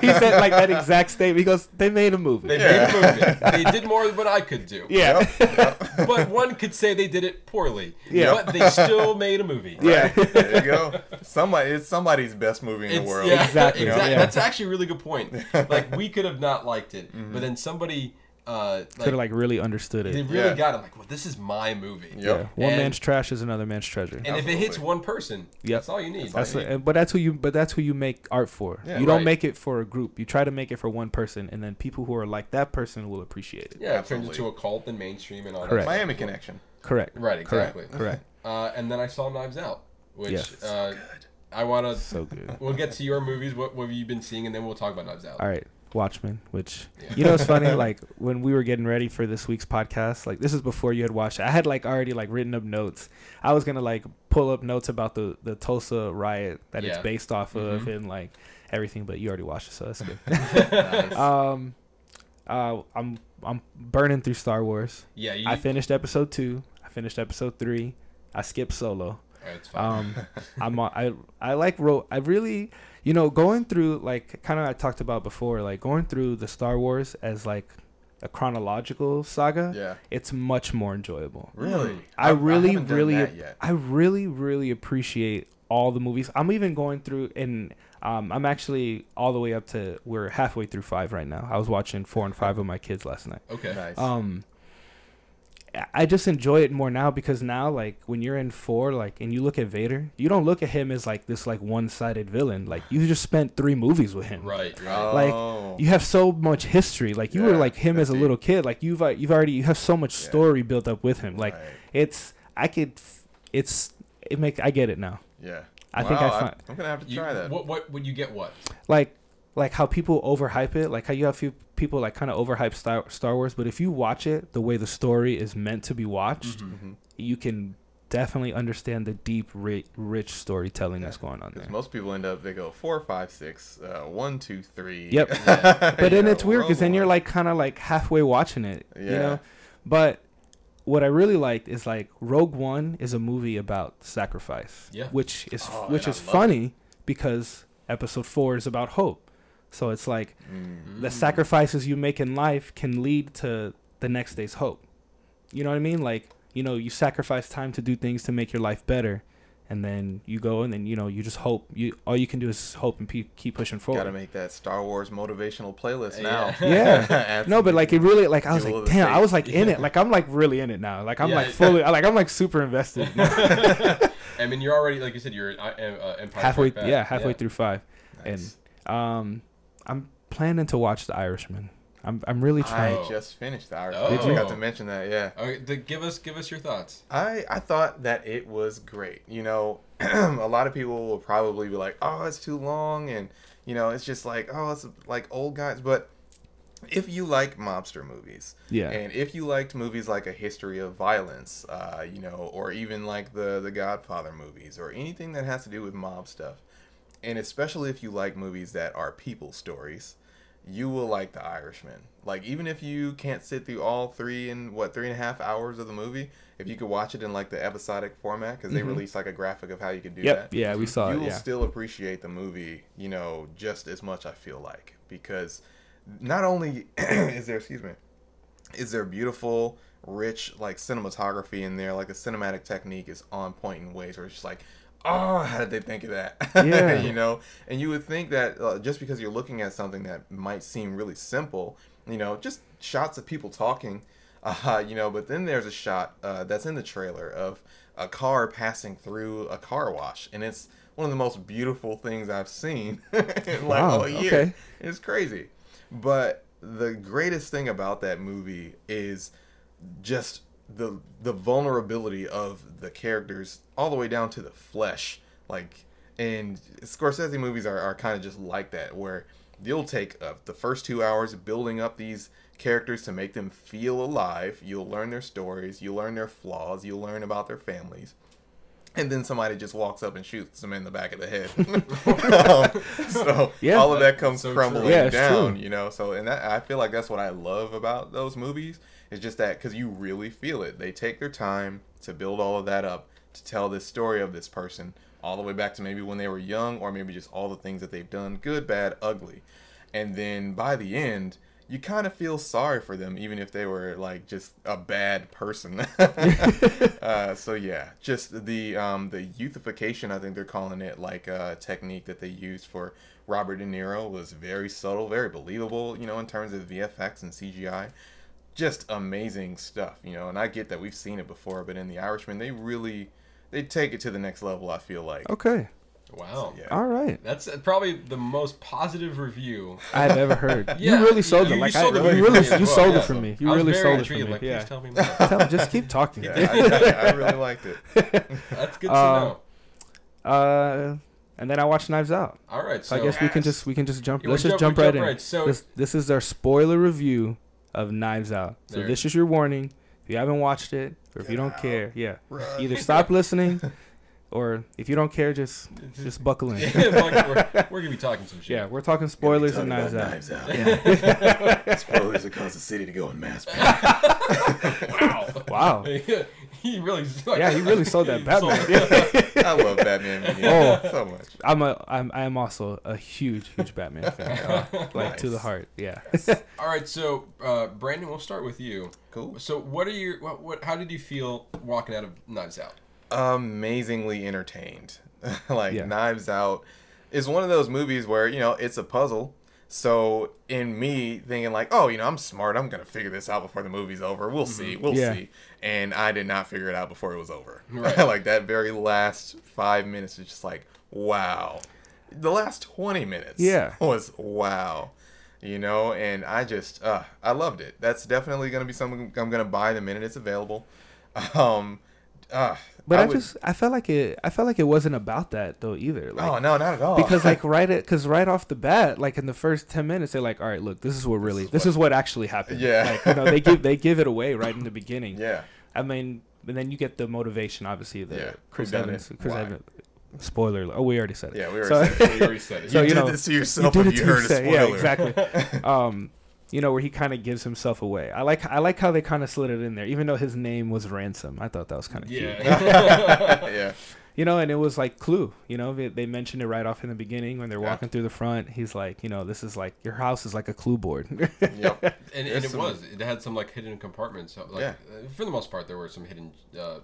he said like that exact statement. He goes, "They made a movie." They Yeah. made a movie. They did more than what I could do. yeah. But one could say they did it poorly. You Yeah. know what? They still made a movie. Yeah. there you go. Somebody, it's somebody's best movie in It's, the world. Yeah, Exactly, exactly. yeah. That's actually a really good point. Like we could have not liked it, Mm-hmm. but then somebody uh, Could have like really understood it. they really Yeah. got it. Like, well, this is my movie. Yep. Yeah. One And- man's trash is another man's treasure. And if it hits one person, Yep. that's all you need. That's Like, what, but that's who you but that's who you make art for. Yeah, you don't right. make it for a group. You try to make it for one person, and then people who are like that person will appreciate it. yeah, it turns into a cult and mainstream and all Correct. that. Miami Connection. Correct. Right, exactly. Correct. Uh, and then I saw Knives Out, which Yes. uh, I want to. So good. We'll get to your movies. What, what have you been seeing, and then we'll talk about Knives Out. All right, Watchmen. Which Yeah. you know, it's funny. Like when we were getting ready for this week's podcast, like this is before you had watched it. I had like already like written up notes. I was gonna like pull up notes about the the Tulsa riot that it's based off of Mhm. and like everything. But you already watched it, so that's good. Nice. um, uh, I'm I'm burning through Star Wars. Yeah, you, I finished episode two. I finished episode three. I skipped Solo. All right, it's fine. Um, I'm I I like ro- I really you know going through like kind of I talked about before like going through the Star Wars as like a chronological saga. yeah. It's much more enjoyable. Really? I really haven't done really that yet. I really really appreciate all the movies. I'm even going through and um, I'm actually all the way up to we're halfway through five right now. I was watching four and five with my kids last night. okay. Nice. Um, I- I just enjoy it more now because now, like, when you're in four, like, and you look at Vader, you don't look at him as like this like one-sided villain. Like, you just spent three movies with him. Right. Right. like, Oh. You have so much history. Like, you were like him as a that's little kid. Like, you've uh, you've already you have so much Yeah. story built up with him. Like, Right. it's I could, it's it make I get it now. yeah. I think I find I'm gonna have to You- try that. What? What would you get? What? like like how people overhype it like how you have a few people like kind of overhype Star, Star Wars but if you watch it the way the story is meant to be watched Mhm. you can definitely understand the deep ri- rich storytelling that's going on there most people end up they go four, five, six, uh, one, two, three. Yep. but but then it's weird because then you're like kind of like halfway watching it you Yeah. know but what i really liked is like rogue one is a movie about sacrifice Yeah. which is Oh, which is I love funny because episode four is about hope so it's like Mm. the sacrifices you make in life can lead to the next day's hope. You know what I mean? Like, you know, you sacrifice time to do things to make your life better, and then you go and then you know you just hope. You all you can do is hope and pe- keep pushing forward. Gotta make that Star Wars motivational playlist now. Yeah. Add no, but like it really like I was like, of the damn, I was like in it. Like I'm like really in it now. Like I'm Yeah. like fully like I'm like super invested. I mean, you're already like you said, you're uh, uh, Empire halfway, Strikes Back. yeah, halfway through five. Nice. Um, I'm planning to watch The Irishman. I'm I'm really trying. I just finished the Irishman. Oh. I Did forgot you? to mention that. Yeah. Okay, th- give us give us your thoughts. I I thought that it was great. You know, a lot of people will probably be like, "Oh, it's too long," and you know, it's just like, "Oh, it's like old guys." But if you like mobster movies, Yeah. and if you liked movies like A History of Violence, uh, you know, or even like the the Godfather movies, or anything that has to do with mob stuff, and especially if you like movies that are people stories, you will like The Irishman. Like even if you can't sit through all three and what three and a half hours of the movie, if you could watch it in like the episodic format, because they Mhm. release like a graphic of how you could do Yep. that Yeah, we saw you it. will Yeah. still appreciate the movie, you know, just as much. I feel like because not only is there, excuse me, is there beautiful, rich like cinematography in there, like the cinematic technique is on point in ways where it's just like, oh, how did they think of that? Yeah. you know, and you would think that uh, just because you're looking at something that might seem really simple, you know, just shots of people talking. Uh, you know, but then there's a shot uh, that's in the trailer of a car passing through a car wash, and it's one of the most beautiful things I've seen in like Wow, all year. okay. It's crazy. But the greatest thing about that movie is just the the vulnerability of the characters all the way down to the flesh. Like, and Scorsese movies are, are kind of just like that, where you'll take uh, the first two hours building up these characters to make them feel alive. You'll learn their stories, you'll learn their flaws, you'll learn about their families. And then somebody just walks up and shoots them in the back of the head. um, so Yeah. all of that comes So crumbling Yeah, down, true. you know. So and that I feel like that's what I love about those movies. It's just that because you really feel it. They take their time to build all of that up to tell this story of this person all the way back to maybe when they were young, or maybe just all the things that they've done, good, bad, ugly. And then by the end, you kind of feel sorry for them, even if they were like just a bad person. uh, so yeah, just the um, the youthification, I think they're calling it, like uh, technique that they used for Robert De Niro was very subtle, very believable, you know, in terms of VFX and CGI. Just amazing stuff, you know. And I get that we've seen it before, but in The Irishman, they really they take it to the next level. I feel like. Okay. Wow. Yeah. All right. That's probably the most positive review. I've ever heard. Yeah, you really sold you- it. you Like sold I, it you for really, me you well, sold yeah. it for me. I You was really very sold it for me. Like, please yeah. tell me more. Tell just keep talking. Yeah, I, I, I really liked it. That's good to Uh, know. Uh, and then I watched Knives Out. All right, So so I guess we can just we can just jump. Yeah, let's just jump- jump, we'll right jump in. right. So- this this is our spoiler review of Knives Out. So There. this is your warning. If you haven't watched it, or if you don't out. care, yeah, Run. either stop listening, or if you don't care, just just buckle in. Yeah, we're, we're gonna be talking some shit. Yeah, we're talking spoilers Talking and about Knives Out. Knives Out. Spoilers across the city to go in mass. Wow. Wow. he really. Like, Yeah, he really sold that Batman. sold- I love Batman Begins Oh. so much. I'm a I'm I am also a huge huge Batman fan. Uh, like to the heart. Yeah. All right, so uh, Brandon, we'll start with you. Cool. So, what are your what, what? How did you feel walking out of Knives Out? Amazingly entertained. like Yeah. Knives Out is one of those movies where you know it's a puzzle. So in me thinking like, oh, you know, I'm smart. I'm gonna figure this out before the movie's over. We'll see. We'll Yeah. see. And I did not figure it out before it was over. Right. like that very last five minutes is just like, wow. The last twenty minutes, Yeah. was wow. You know, and I just, uh, I loved it. That's definitely gonna be something I'm gonna buy the minute it's available. Um, uh, But I, would- just I felt like it I felt like it wasn't about that though either. Like, oh no, not at all. because like right at because right off the bat like in the first 10 minutes they're like all right look this is what really is this what- is what actually happened Yeah. like you know they give they give it away right in the beginning yeah, i mean and then you get the motivation obviously the Yeah. chris evans chris evans spoiler alert. oh we already said it yeah, we already So- said it. You already said it. So, you, you did know, this to yourself you to heard a spoiler. yeah exactly um you know where he kind of gives himself away i like i like how they kind of slid it in there even though his name was ransom i thought that was kind of cute Yeah. yeah, you know, and it was like Clue. You know, they, they mentioned it right off in the beginning when they're Yeah. walking through the front. He's like, you know, this is like your house is like a Clue board. yep. and, and it some- was. It had some like hidden compartments. so, Like, Yeah. uh, For the most part, there were some hidden uh,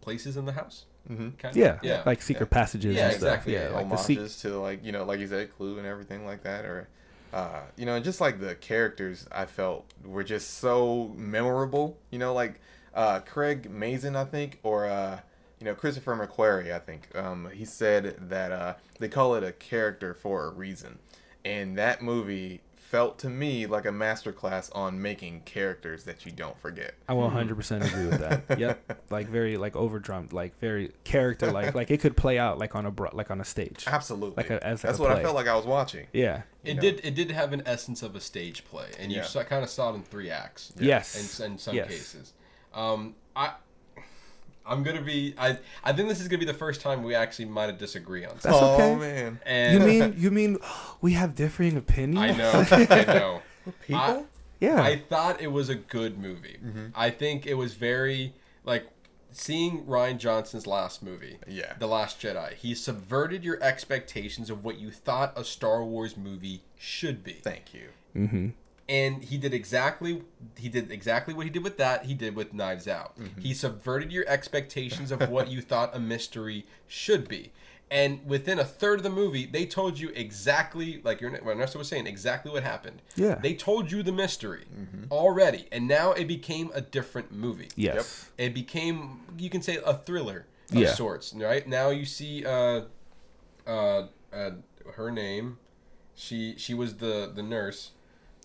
places in the house. Mm-hmm. Kind yeah, Yeah. like secret Yeah. passages. Yeah, and stuff. exactly. Yeah, Yeah, like the homages secret. to like you know like you said clue and everything like that or uh, you know just like the characters i felt were just so memorable you know like uh, craig mazin i think or uh, you know christopher mcquarrie i think. Um, he said that uh, they call it a character for a reason. And that movie felt to me like a masterclass on making characters that you don't forget I will 100 percent agree with that. yep, like very like overdrummed, like very character like like it could play out like on a bro- like on a stage. absolutely Like a- as like that's a what i felt like i was watching Yeah. It know? did. It did have an essence of a stage play, and you Yeah. saw, kind of saw it in three acts. Yes. In, in some Yes. cases, um, I. I'm gonna be. I. I think this is gonna be the first time we actually might have disagree on. That's something. oh okay. man And You mean you mean we have differing opinions? I know. I know. people I- Yeah. I thought it was a good movie. I think it was very like seeing Rian Johnson's last movie. Yeah. The Last Jedi. He subverted your expectations of what you thought a Star Wars movie should be. Thank you. mm-hmm. And he did exactly he did exactly what he did with that, he did with Knives Out. He subverted your expectations of what you thought a mystery should be. And within a third of the movie, they told you exactly, like your what Ernesto was saying, exactly what happened. Yeah. They told you the mystery already, and now it became a different movie. Yes. It became, you can say, a thriller of Yeah. sorts. Right now, you see, uh, uh, uh, her name. She she was the the nurse.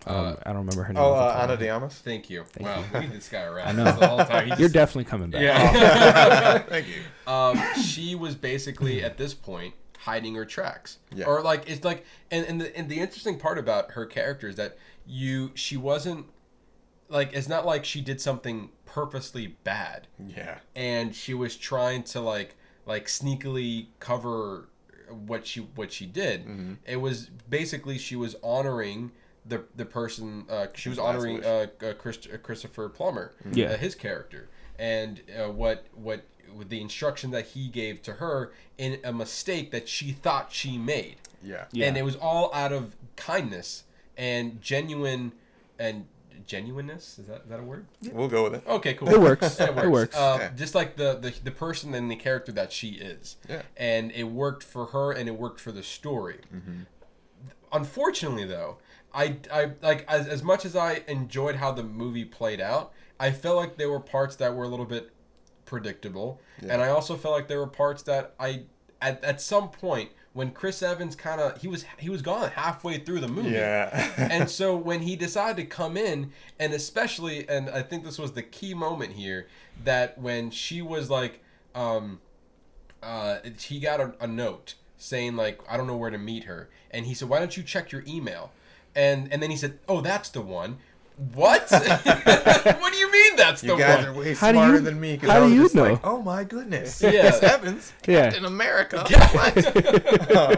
Um, I don't remember her name. Oh, uh, top of Ana my de head. Thank you. Thank wow, you. we need this guy around. I know. the whole time. He You're definitely coming back. Yeah. Thank you. um, she was basically at this point hiding her tracks, Yeah. or like it's like, and and the and the interesting part about her character is that you she wasn't like it's not like she did something purposely bad, Yeah. and she was trying to like like sneakily cover what she what she did. Mm-hmm. It was basically she was honoring. The, the person uh, she was honoring wish. uh, uh, Christ- uh, Christopher Plummer Yeah. uh, his character and uh, what what with the instruction that he gave to her in a mistake that she thought she made Yeah. Yeah. and it was all out of kindness and genuine and genuineness is that, is that a word We'll go with it. okay cool It works. it works, It works. Uh, Yeah. just like the, the the person and the character that she is Yeah. and it worked for her and it worked for the story unfortunately though I, I like as, as much as i enjoyed how the movie played out i felt like there were parts that were a little bit predictable. And i also felt like there were parts that i at, at some point when chris evans kind of he was he was gone halfway through the movie. Yeah. and so when he decided to come in and especially and i think this was the key moment here that when she was like um uh he got a, a note saying like i don't know where to meet her. And he said why don't you check your email and and then he said oh that's the one what what do you mean that's the You guys one are way How do smarter you- than me because how I do was you just know? like, oh my goodness. Yeah. Chris Evans, Yeah. Captain America. Um,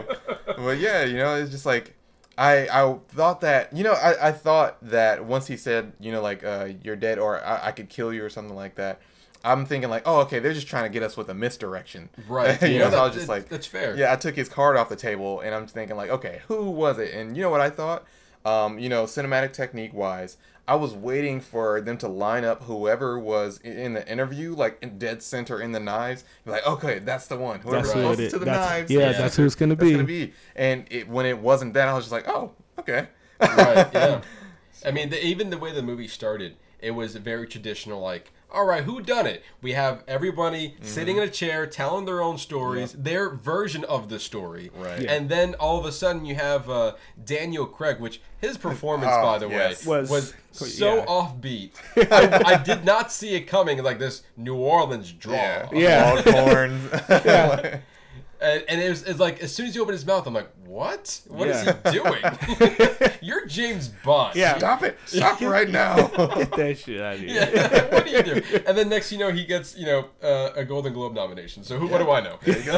but yeah, you know, it's just like I I thought that you know I, I thought that once he said you know like uh, you're dead or I, I could kill you or something like that. I'm thinking like, oh, okay, they're just trying to get us with a misdirection, right you know, Yeah, so I was just like, that's fair yeah, I took his card off the table, and I'm thinking like, okay, who was it? And you know what I thought? Um, you know, cinematic technique wise, I was waiting for them to line up whoever was in the interview, like in dead center in the knives. Be like, okay, that's the one. Whoever's That's it closest is. to the That's- knives. yeah, is that's who it's gonna that's be. gonna be. And it, when it wasn't that, I was just like, oh, okay. right yeah i mean the, even the way the movie started it was very traditional like all right who done it we have everybody Mm-hmm. sitting in a chair telling their own stories their version of the story Right. Yeah. and then all of a sudden you have uh, daniel craig which his performance Oh, by the yes. way Was- was, so yeah. offbeat I, I did not see it coming like this new orleans draw Yeah. Yeah. Longhorns. Yeah. And, and it was it's like as soon as he opened his mouth i'm like what What is Yeah. he doing you're james bond Yeah. Stop it! Stop right now. Get that shit out of here. Yeah, what do you do? And then next, you know, he gets you know uh, a Golden Globe nomination. So who? What do I know? There you go.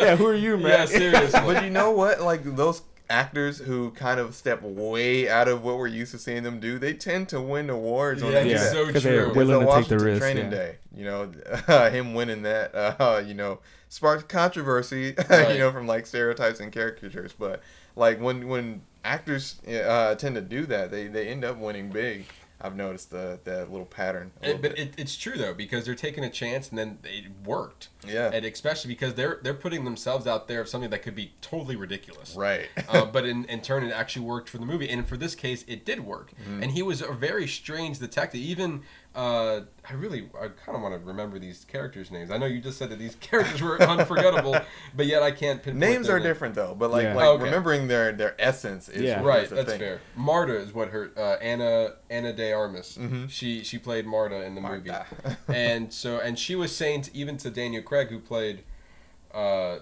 Yeah, who are you, man? yeah, seriously. but you know what? Like those actors who kind of step way out of what we're used to seeing them do, they tend to win awards on Yeah, that. it's yeah, so 'cause they're true. willing to take the Washington risk. Training yeah. Day, you know, uh, him winning that, uh, you know, sparked controversy, Right. you know, from like stereotypes and caricatures. But like when when actors uh, tend to do that, they they end up winning big. I've noticed the that little pattern. It- but it, it's true though because they're taking a chance and then it worked. Yeah. And especially because they're they're putting themselves out there of something that could be totally ridiculous. right. uh, but in, in turn, it actually worked for the movie, and for this case, it did work. Mm-hmm. And he was a very strange detective. Even uh, I really, I kind of want to remember these characters' names. I know you just said that these characters were unforgettable, but yet I can't pinpoint Names their are name. different though, but like Yeah. like Okay. remembering their their essence is Yeah. Right, that's thing. fair. Marta is what her uh, Ana Ana de Armas. Mhm. She she played Marta in the Marta. movie, and so and she was saying to, even to Daniel Craig who played uh,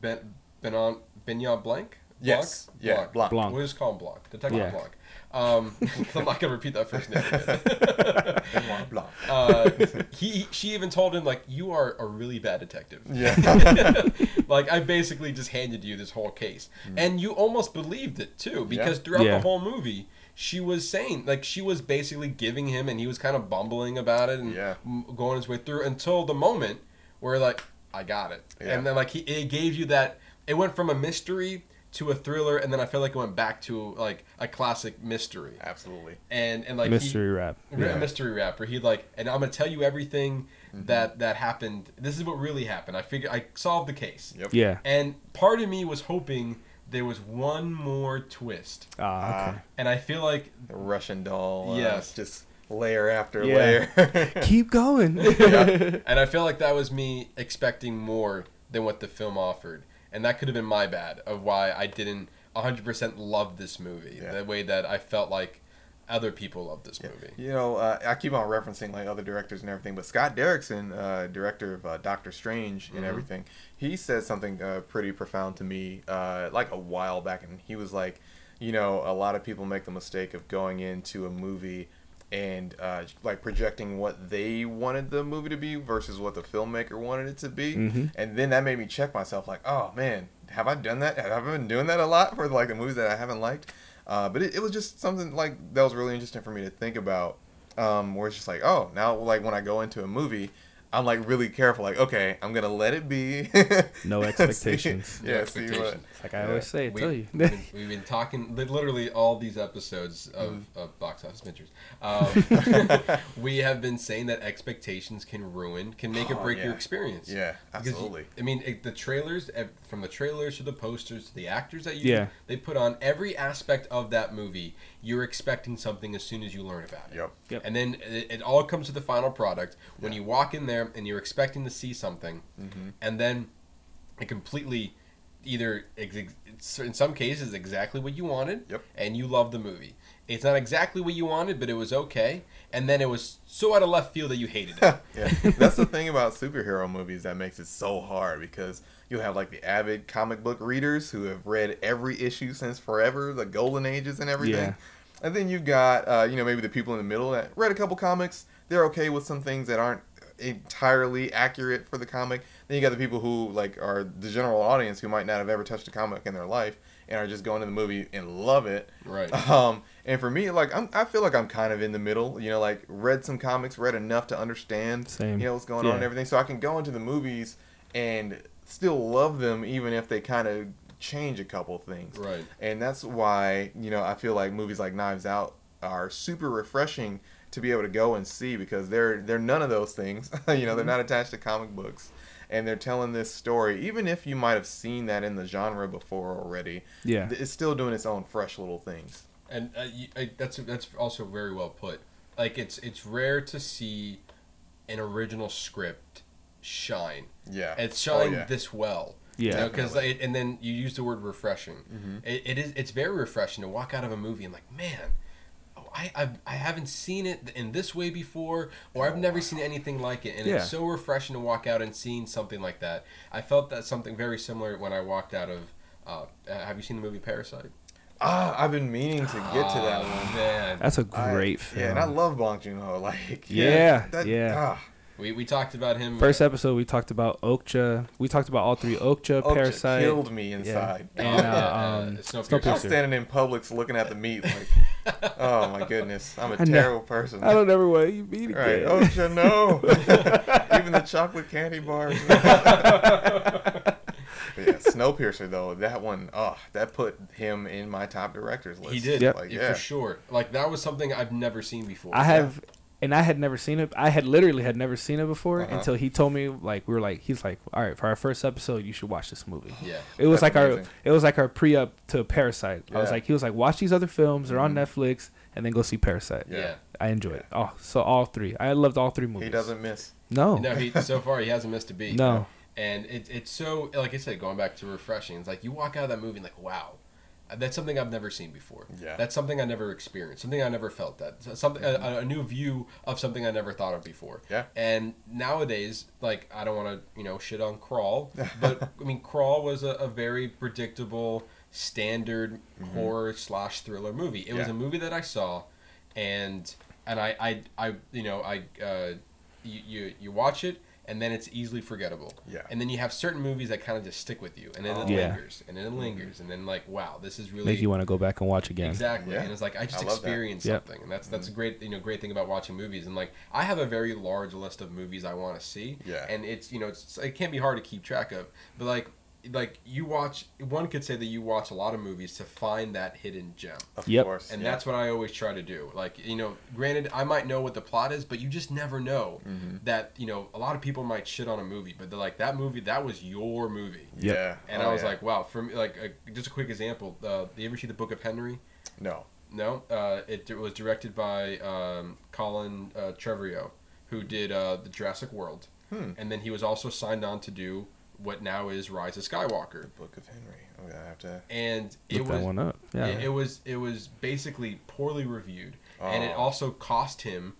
Ben Benon Benon Blanc. Yes. Yeah. Blanc. Blanc. Blanc. We'll just call him Blanc. Detective Yeah. Blanc. Um, I'm not gonna repeat that first name. Again. Blanc. Blanc. uh, he she even told him like you are a really bad detective. Yeah. like I basically just handed you this whole case, and you almost believed it too because Yeah. throughout Yeah. the whole movie, she was saying like she was basically giving him, and he was kind of bumbling about it and Yeah. going his way through until the moment where like I got it, Yeah. and then like he it gave you that it went from a mystery to a thriller, and then I felt like it went back to like a classic mystery, Absolutely. and and like he- Mystery rap. Re- Yeah. mystery rapper. He like, and I'm gonna tell you everything Mm-hmm. that that happened. This is what really happened. I figured I solved the case. Yep. Yeah. And part of me was hoping there was one more twist, Ah, okay. and I feel like The Russian doll. Uh, Yes. Just layer after Yeah. layer. Keep going. and I feel like that was me expecting more than what the film offered, and that could have been my bad of why I didn't 100% love this movie Yeah. the way that I felt like other people loved this movie. You know, uh, I keep on referencing like other directors and everything, but Scott Derrickson, uh, director of uh, Doctor Strange and Mhm. everything, he said something uh, pretty profound to me uh, like a while back, and he was like, you know, a lot of people make the mistake of going into a movie and uh, like projecting what they wanted the movie to be versus what the filmmaker wanted it to be, Mhm. and then that made me check myself, like, oh man, have I done that? Have I been doing that a lot for like the movies that I haven't liked? Uh, but it, it was just something like that was really interesting for me to think about. Um, where it's just like, oh, now like when I go into a movie, I'm like really careful. Like, okay, I'm gonna let it be. No See- expectations. yeah, No see what. expectations. Like I Yeah. always say, I We, tell you. have been, we've been talking literally all these episodes of, Mm-hmm. of box office bingers. Um, we have been saying that expectations can ruin, can make or Oh, break your experience. Yeah, Because you- absolutely. I mean, it, the trailers, from the trailers to the posters to the actors that you Yeah. they put on every aspect of that movie, you're expecting something as soon as you learn about it. Yep. Yep. And then it, it all comes to the final product when Yeah. you walk in there and you're expecting to see something, Mm-hmm. and then it completely either ex- in some cases exactly what you wanted Yep. and you love the movie it's not exactly what you wanted but it was okay and then it was so out of left field that you hated it yeah, that's the thing about superhero movies that makes it so hard because you'll have like the avid comic book readers who have read every issue since forever, the golden ages and everything. Yeah. And then you've got, uh, you know, maybe the people in the middle that read a couple comics. They're okay with some things that aren't entirely accurate for the comic. Then you got the people who like are the general audience who might not have ever touched a comic in their life and are just going to the movie and love it. right Um, and for me, like I'm, I feel like I'm kind of in the middle. You know, like read some comics, read enough to understand, Same. you know, what's going on and everything, so I can go into the movies and still love them, even if they kind of change a couple things. right And that's why you know I feel like movies like Knives Out are super refreshing to be able to go and see because they're they're none of those things. you know, they're not attached to comic books. And they're telling this story, even if you might have seen that in the genre before already. Yeah. It's still doing its own fresh little things. and uh, you, I, that's that's also very well put. Like it's it's rare to see an original script shine. Yeah. It's shine Oh, yeah. this well. Yeah. because and then you use the word refreshing. Mm-hmm. It, it is it's very refreshing to walk out of a movie and like man. I, I, I haven't seen it in this way before, or I've never seen anything like it, and Yeah. it's so refreshing to walk out and seeing something like that. I felt that something very similar when I walked out of. Uh, uh, have you seen the movie Parasite? Ah, I've been meaning to get to that Oh, one. man. That's a great film. Yeah, and I love Bong Joon Ho. Like, Yeah, that, yeah. ah, We, we talked about him. First episode, we talked about Okja. We talked about all three Okja, Okja Parasite. killed me inside. Oh, And, uh, yeah, um, Snowpiercer. I was standing in Publix looking at the meat like, oh my goodness, I'm a I know. terrible person. I don't ever want to eat meat again. Right, Okja, no. Even the chocolate candy bars. But yeah, Snowpiercer though, that one, oh, that put him in my top directors list. He did, Yep. Like, yeah, yeah. for sure. Like that was something I've never seen before. I have, and I had never seen it. I had literally had never seen it before Uh-huh. until he told me. Like we were like, he's like, all right, for our first episode, you should watch this movie. yeah, It was like amazing. our, it was like our pre up to Parasite. I was like, he was like, watch these other films. They're on Mhm. Netflix, and then go see Parasite. yeah. Yeah. I enjoyed it. Oh, so all three. I loved all three movies. He doesn't miss. No. No, he so far he hasn't missed a beat. No. and it, it's so like I said, going back to refreshing. It's like you walk out of that movie and like, wow, that's something I've never seen before. Yeah. that's something I never experienced. Something I never felt. That So- something a, a new view of something I never thought of before. Yeah. And nowadays, like I don't want to you know shit on Crawl, but I mean Crawl was a, a very predictable, standard horror slash thriller movie. It was Mm-hmm. A movie that I saw, and and I I, I you know I uh, you, you you watch it and then it's easily forgettable. Yeah. And then you have certain movies that kind of just stick with you, and then Oh. it Yeah. lingers, and then it lingers, and then like wow, this is really Make you want to go back and watch again. Exactly, Yeah. and it's like I just I love that. experienced Yep. something, and that's that's a great you know great thing about watching movies. And like I have a very large list of movies I want to see, Yeah. and it's you know it's it can't be hard to keep track of, but like like you watch one could say that you watch a lot of movies to find that hidden gem. Of Yep. course. And yeah. that's what I always try to do. Like, you know, granted, I might know what the plot is, but you just never know Mm-hmm. that, you know, a lot of people might shit on a movie, but they're like, that movie, that was your movie. Yeah. And Oh, I was yeah. like, wow, for me, like, uh, just a quick example. Uh, do you ever see the Book of Henry? no. No. Uh, it, it was directed by um, Colin uh, Trevorrow, who did uh, the Jurassic World. Hmm. And then he was also signed on to do what now is Rise of Skywalker, Book of Henry. Okay, I have to. and it Look was that one up. Yeah. it, it was it was basically poorly reviewed, and it Oh. also cost him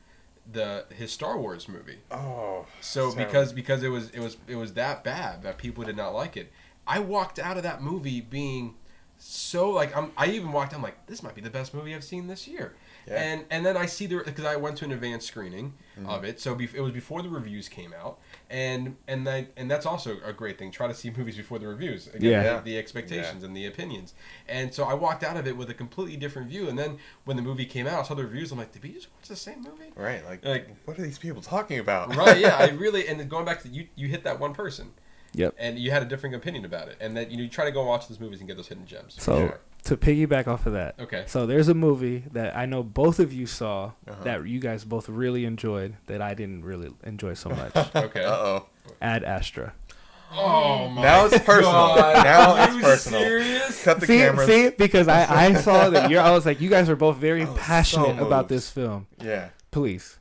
the his Star Wars movie. Oh. So Sorry. because because it was it was it was that bad that people did not like it, I walked out of that movie being so like I'm I even walked I'm like this might be the best movie I've seen this year. Yeah. And and then I see the because I went to an advanced screening Mm-hmm. of it, so bef- it was before the reviews came out, and and that and that's also a great thing. Try to see movies before the reviews. Again, Yeah. the- the expectations and the opinions. And so I walked out of it with a completely different view. And then when the movie came out, I saw the reviews. I'm like, did we just watch the same movie? Right, like, Like- what are these people talking about? right yeah i really and then going back to you you hit that one person Yep. and you had a different opinion about it and that you know you try to go watch those movies and get those hidden gems So Yeah. To piggyback off of that, okay so there's a movie that I know both of you saw Uh-huh. that you guys both really enjoyed that I didn't really enjoy so much. okay Uh oh. Ad Astra. oh my Now it's personal. God. Now Are it's you personal. serious Cut the see, cameras. see, because I, I saw that you're. I was like, you guys are both very I was so passionate about this film. Yeah. Please,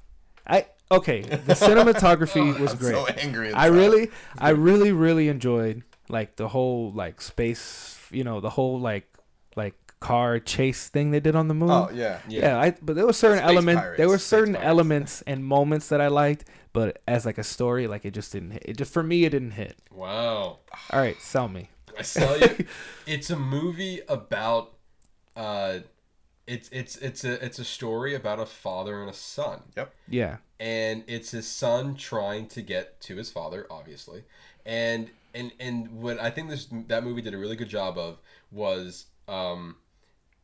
I okay. The cinematography was I'm great. so angry. I really, I really, really enjoyed like the whole like space. You know, the whole like like car chase thing they did on the moon. Oh yeah. yeah. I but there were certain elements. There were space certain pirates. elements and moments that I liked, but as like a story, like it just didn't hit. It just for me, it didn't hit. wow All right, sell me. i sell you it's a movie about uh it's it's it's a it's a story about a father and a son Yep. Yeah, and it's his son trying to get to his father obviously and and and what i think this that movie did a really good job of was um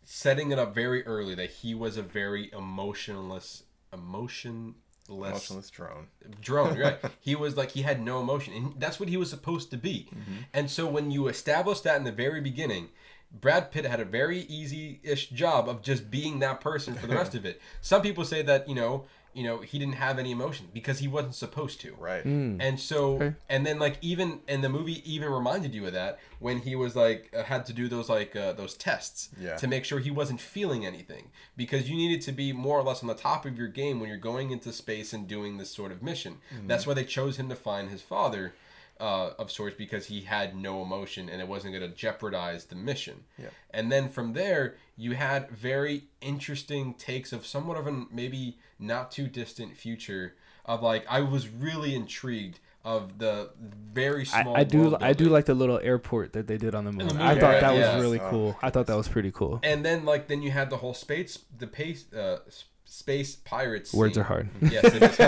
setting it up very early that he was a very emotionless emotionless Emotionless drone. drone right. He was like he had no emotion and that's what he was supposed to be. And so when you establish that in the very beginning brad pitt had a very easy-ish job of just being that person for the rest of it. Some people say that you know you know he didn't have any emotion because he wasn't supposed to Right. Mm. and so Okay. and then like even and the movie even reminded you of that when he was like uh, had to do those like uh, those tests Yeah. to make sure he wasn't feeling anything because you needed to be more or less on the top of your game when you're going into space and doing this sort of mission that's why they chose him to find his father uh, of sorts because he had no emotion and it wasn't going to jeopardize the mission Yeah. and then from there you had very interesting takes of somewhat of a maybe not too distant future of like I was really intrigued of the very small. I do. world I do like the little airport that they did on the moon. moon, I thought that yes. was really Oh, cool. I thought that was pretty cool. And then like then you had the whole space the pace uh, s- space pirates. Words scene. are hard. Yes. It is.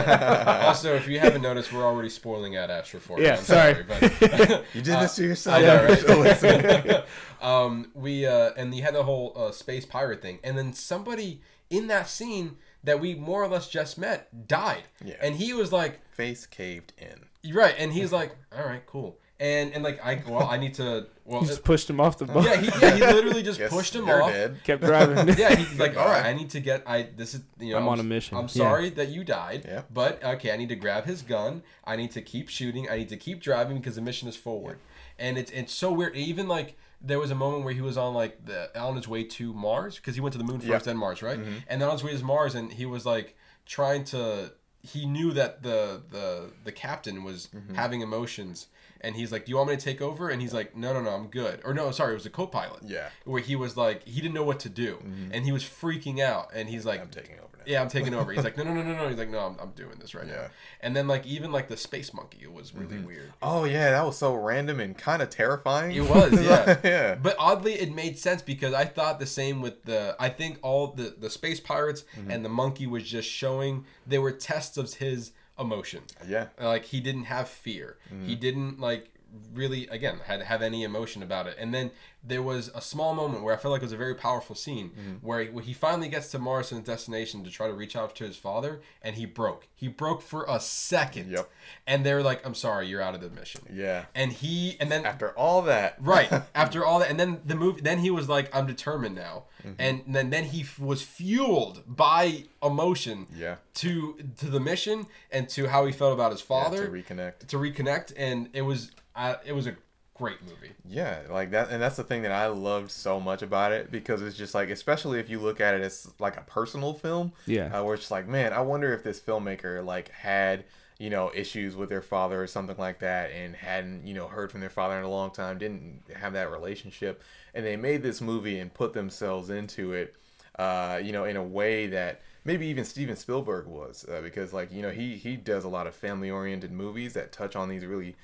also, if you haven't noticed, we're already spoiling Ad Astra for you. Yeah, I'm sorry. but You did Uh, this to yourself. I know, right? Um, we uh, and you had the whole uh, space pirate thing, and then somebody in that scene that we more or less just met died, Yeah. and he was like, Face caved in. "You're right," and he's like, "All right, cool," and and like I well I need to well He just pushed him off the boat. yeah he yeah he literally just Guess pushed him off. dead. Kept driving. Yeah, he's like, all right, I need to get. I this is you know. I'm on a mission. I'm Yeah. sorry that you died. Yeah. But okay, I need to grab his gun. I need to keep shooting. I need to keep driving because the mission is forward. And it's it's so weird. Even like there was a moment where he was on like the on his way to Mars because he went to the moon Yeah. first, then Mars, right? Mm-hmm. And then on his way to Mars, and he was like trying to. He knew that the the the captain was mm-hmm. having emotions. And he's like, "Do you want me to take over?" And he's like, "No, no, no, I'm good." Or no, sorry, it was a co-pilot Yeah. where he was like he didn't know what to do mm-hmm. and he was freaking out and he's like I'm taking over now. yeah i'm taking over he's like no no no no no he's like no i'm, I'm doing this right now Yeah. and then like even like the space monkey it was really mm-hmm. weird Oh yeah, that was so random and kind of terrifying. it was yeah yeah. but oddly it made sense because i thought the same with the i think all the the space pirates mm-hmm. and the monkey was just showing they were tests of his emotion. Yeah. like he didn't have fear. He mm. didn't like really again had have any emotion about it and then there was a small moment where i felt like it was a very powerful scene where, he, where he finally gets to mars and his destination to try to reach out to his father and he broke he broke for a second Yep. and they're like i'm sorry you're out of the mission Yeah. and he and then After all that. right after all that and then the movie then he was like i'm determined now Mm-hmm. and then then he f- was fueled by emotion Yeah. to to the mission and to how he felt about his Yeah, father to reconnect. to reconnect and it was uh, it was a great movie Yeah, like that, and that's the thing that I loved so much about it because it's just like, especially if you look at it as like a personal film, Yeah. uh, where it's just like, man, I wonder if this filmmaker like had you know, issues with their father or something like that, and hadn't, you know, heard from their father in a long time, didn't have that relationship, and they made this movie and put themselves into it, uh, you know, in a way that maybe even Steven Spielberg was, uh, because like you know he he does a lot of family oriented movies that touch on these really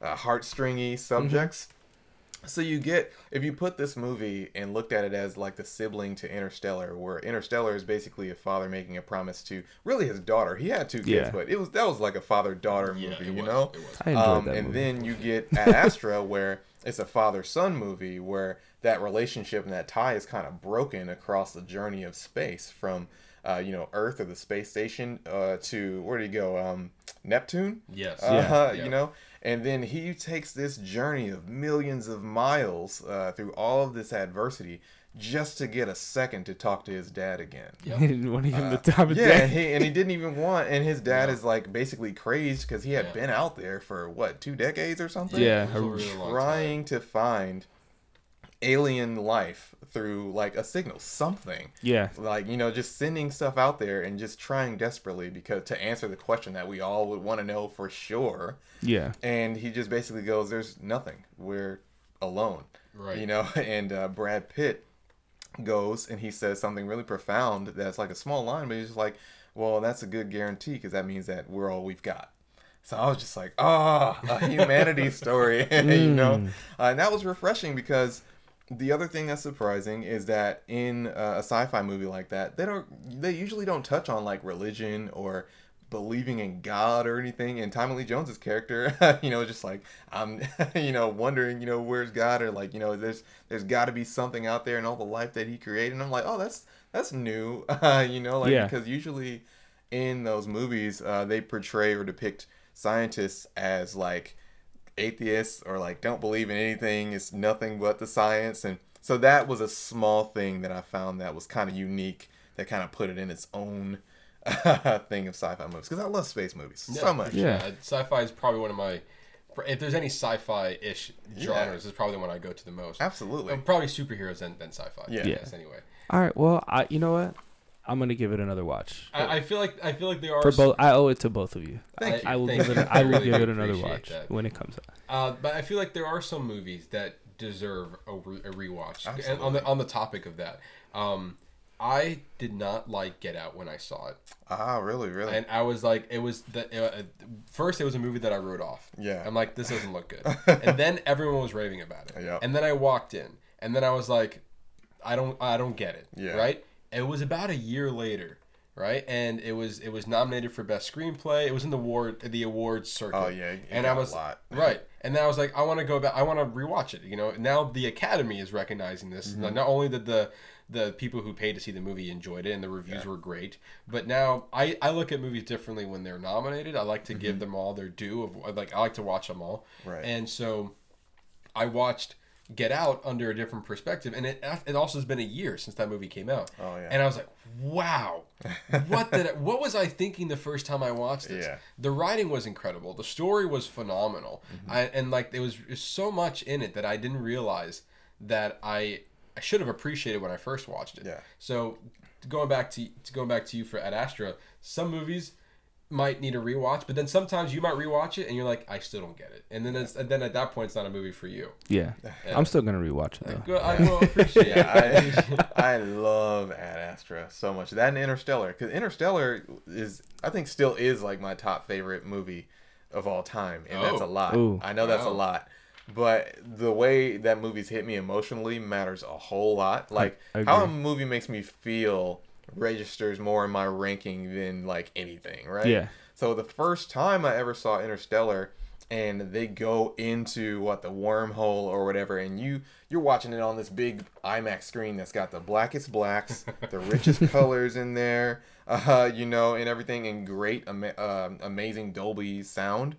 uh, heartstringy subjects. So you get if you put this movie and looked at it as like the sibling to Interstellar, where Interstellar is basically a father making a promise to really his daughter. He had two kids, Yeah. but it was that was like a father daughter movie, Yeah, you was, know. it was. I enjoyed Um, that and movie. then you get Ad Astra, where it's a father son movie where that relationship and that tie is kind of broken across the journey of space from, uh, you know, Earth or the space station uh, to where do you go? Um, Neptune. Yes. Uh, Yeah. You know, and then he takes this journey of millions of miles uh, through all of this adversity just to get a second to talk to his dad again. He didn't want to give him the time of Uh, Yeah, and day. he and he didn't even want, and his dad Yeah. is like basically crazed because he had Yeah. been out there for what two decades or something. Yeah, It really trying to find alien life through like a signal, something. Yeah, like you know just sending stuff out there and just trying desperately because to answer the question that we all would want to know for sure. Yeah, and he just basically goes there's nothing. We're alone. Right. you know? And uh, brad pitt goes and he says something really profound that's like a small line but he's just like well that's a good guarantee because that means that we're all we've got. So i was just like ah a humanity story you know? Uh, and that was refreshing because the other thing that's surprising is that in uh, a sci-fi movie like that they don't they usually don't touch on like religion or believing in God or anything. And Tommy Lee Jones's character, you know, just like I'm, you know, wondering, you know, where's God or like, you know, there's there's got to be something out there and all the life that He created. And I'm like, oh, that's that's new, uh, you know, like Yeah. because usually in those movies uh, they portray or depict scientists as like atheists or like don't believe in anything. It's nothing but the science. And so that was a small thing that I found that was kind of unique. That kind of put it in its own thing of sci-fi movies because I love space movies Yeah, so much. sure. Yeah. Uh, Sci-fi is probably one of my. If there's any sci-fi-ish Yeah. genres, it's probably the one I go to the most. Absolutely. Uh, Probably superheroes than, than sci-fi. Yeah. Yeah. Yes, anyway, All right. Well, I you know what? I'm gonna give it another watch. I, I feel like I feel like there are For some- both, I owe it to both of you. Thank I will Thank give it. you. I will really give it another watch that. when it comes out. Uh, but I feel like there are some movies that deserve a, re- a rewatch. And on the on the topic of that, um, I did not like Get Out when I saw it, Ah, really, really. and I was like, it was the uh, first it was a movie that I wrote off. Yeah. I'm like, this doesn't look good, and then everyone was raving about it, Yeah. and then I walked in, and then I was like, I don't I don't get it. Yeah. Right. It was about a year later. Right, and it was it was nominated for best screenplay. It was in the award the awards circuit. Oh, yeah, and I a was lot. right, and then I was like, I want to go back. I want to rewatch it. You know, now the Academy is recognizing this. Mm-hmm. Not only did the the people who paid to see the movie enjoyed it and the reviews were great, but now I I look at movies differently when they're nominated. I like to give them all their due. Of like I like to watch them all. Mm-hmm. And so, I watched Get Out under a different perspective, and it it also has been a year since that movie came out. Oh, yeah. And I was like, wow, what did I, what was I thinking the first time I watched this? Yeah. The writing was incredible. The story was phenomenal. Mm-hmm. I, and like there was so much in it that I didn't realize that I I should have appreciated when I first watched it. Yeah. So going back to, to going back to you for Ad Astra, some movies might need a rewatch, but then sometimes you might rewatch it and you're like, I still don't get it. And then it's, and then at that point, it's not a movie for you. Yeah, I'm still gonna rewatch it though. Good, I will appreciate it. Yeah, I, I love Ad Astra so much. That and Interstellar, because Interstellar is, I think, still is like my top favorite movie of all time, and that's a Oh. lot. Ooh. I know that's a lot, but the way that movies hit me emotionally matters a whole lot. Like how a movie makes me feel registers more in my ranking than like anything, right? Yeah. So the first time I ever saw Interstellar and they go into what the wormhole or whatever and you you're watching it on this big IMAX screen that's got the blackest blacks, the richest colors in there, uh, you know, and everything and great ama- um amazing Dolby sound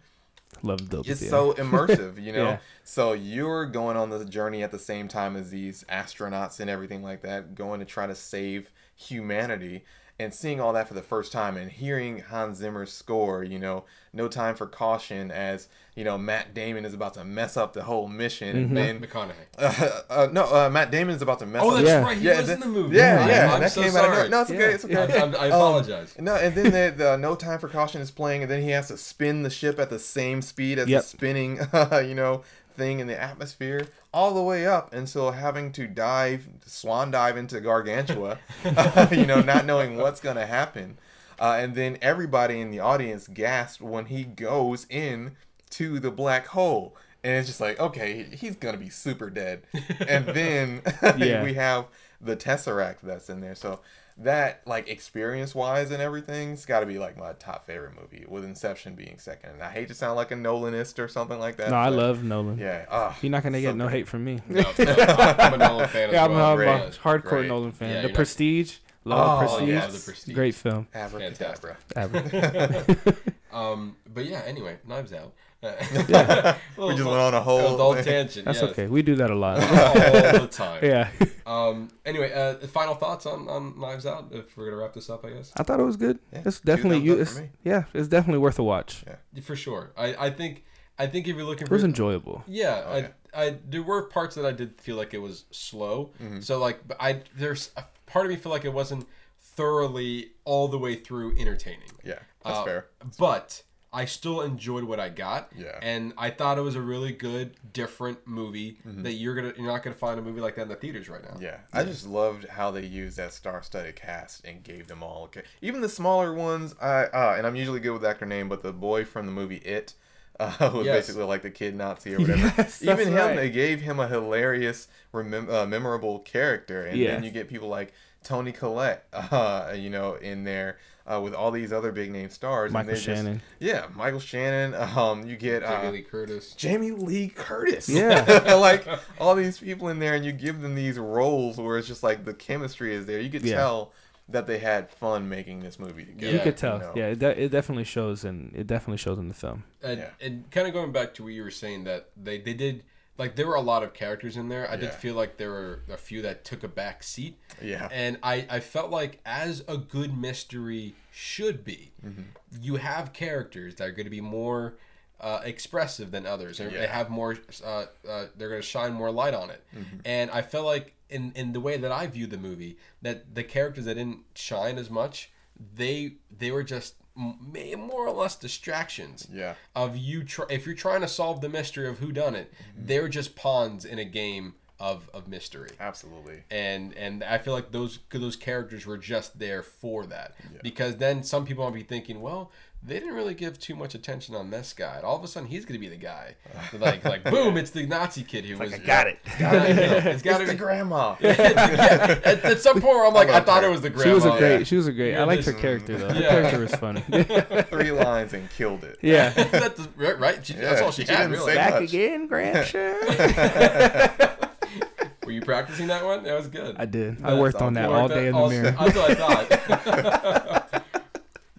Love Dolby it's Theater. so immersive, you know. Yeah. So you're going on the journey at the same time as these astronauts and everything like that, going to try to save humanity. and seeing all that for the first time and hearing Hans Zimmer's score, you know, No Time for Caution, as you know, Matt Damon is about to mess up the whole mission, and then McConaughey. uh, uh, no, uh, Matt Damon is about to mess Oh, up. Oh, that's Yeah. right. He Yeah, was the- in the movie. Yeah, I'm- yeah, I'm that so came out. Of, sorry. no, no, it's okay. It's okay. I, I'm- I apologize. No, and then the, the No Time for Caution is playing, and then he has to spin the ship at the same speed as Yep. the spinning, you know, thing in the atmosphere, all the way up until having to dive, swan dive into Gargantua, you know, not knowing what's gonna happen, uh, and then everybody in the audience gasped when he goes in to the black hole. And it's just like, okay, he's gonna be super dead. And then Yeah. we have the Tesseract that's in there. So that like experience wise and everything, it's got to be like my top favorite movie with inception being second and i hate to sound like a nolanist or something like that No, I love Nolan. yeah ah, You're not gonna so get no great. hate from me. No, no, I'm a Nolan fan as Yeah, I'm, well. I'm a Great. hardcore Great. Nolan fan. Yeah, the Prestige, love Oh, Prestige. yes. Love the Prestige. Great film. abracadabra Ever. Um, but yeah, anyway, Knives Out. we just went on a whole adult thing. tangent. That's yes. okay. We do that a lot. All the time. yeah. Um. Anyway, uh, final thoughts on, on Knives Out. If we're gonna wrap this up, I guess. I thought it was good. Yeah, It's definitely you. It's, yeah, it's definitely worth a watch. Yeah. For sure. I, I think I think if you're looking It for was enjoyable. Yeah, Oh, I, yeah. I there were parts that I did feel like it was slow. Mm-hmm. So like, I there's a part of me feel like it wasn't thoroughly all the way through entertaining. yeah that's Uh, fair But I still enjoyed what I got. Yeah. And I thought it was a really good, different movie Mm-hmm. that you're gonna you're not gonna find a movie like that in the theaters right now. yeah i just loved how they used that star-studded cast and gave them all okay even the smaller ones i uh and i'm usually good with actor name but the boy from the movie it uh, was Yes. basically like the kid Nazi or whatever. Yes, Even him, right. they gave him a hilarious, remem- uh, memorable character, and Yeah. then you get people like Toni Collette, uh, you know, in there uh, with all these other big name stars. and Michael they just- Shannon. yeah, Michael Shannon. Um, you get Jamie uh, Lee Curtis. Jamie Lee Curtis. Yeah. like all these people in there, and you give them these roles where it's just like the chemistry is there. You could Yeah. tell that they had fun making this movie together. You Yeah, could tell. know. Yeah, it, de- it definitely shows, and it definitely shows in the film. And, Yeah. and kind of going back to what you were saying that they, they did like there were a lot of characters in there. I did Yeah. feel like there were a few that took a back seat. Yeah. And I, I felt like as a good mystery should be, Mm-hmm. you have characters that are going to be more uh, expressive than others. Or They have more. Uh, uh, they're going to shine more light on it. Mm-hmm. And I felt like in in the way that I viewed the movie, that the characters that didn't shine as much, they they were just more or less distractions Yeah. of you try if you're trying to solve the mystery of who done it mm-hmm. they're just pawns in a game of, of mystery Absolutely. and and I feel like those those characters were just there for that because then some people might be thinking well they didn't really give too much attention on this guy and all of a sudden he's gonna be the guy like like boom it's the Nazi kid who was I got it. Yeah, you it's gotta It's the be grandma. yeah, at, at some point I'm like I love thought her. it was the grandma. She was a Yeah. great. She was a great. I Yeah, liked her character though. Her character was funny. Three lines and killed it. yeah. that's the- right, right? She, that's all she, she had didn't really say Back much. again, Grandson. were you practicing that one that was good I did. I worked on that all day that- in the mirror. That's what I thought.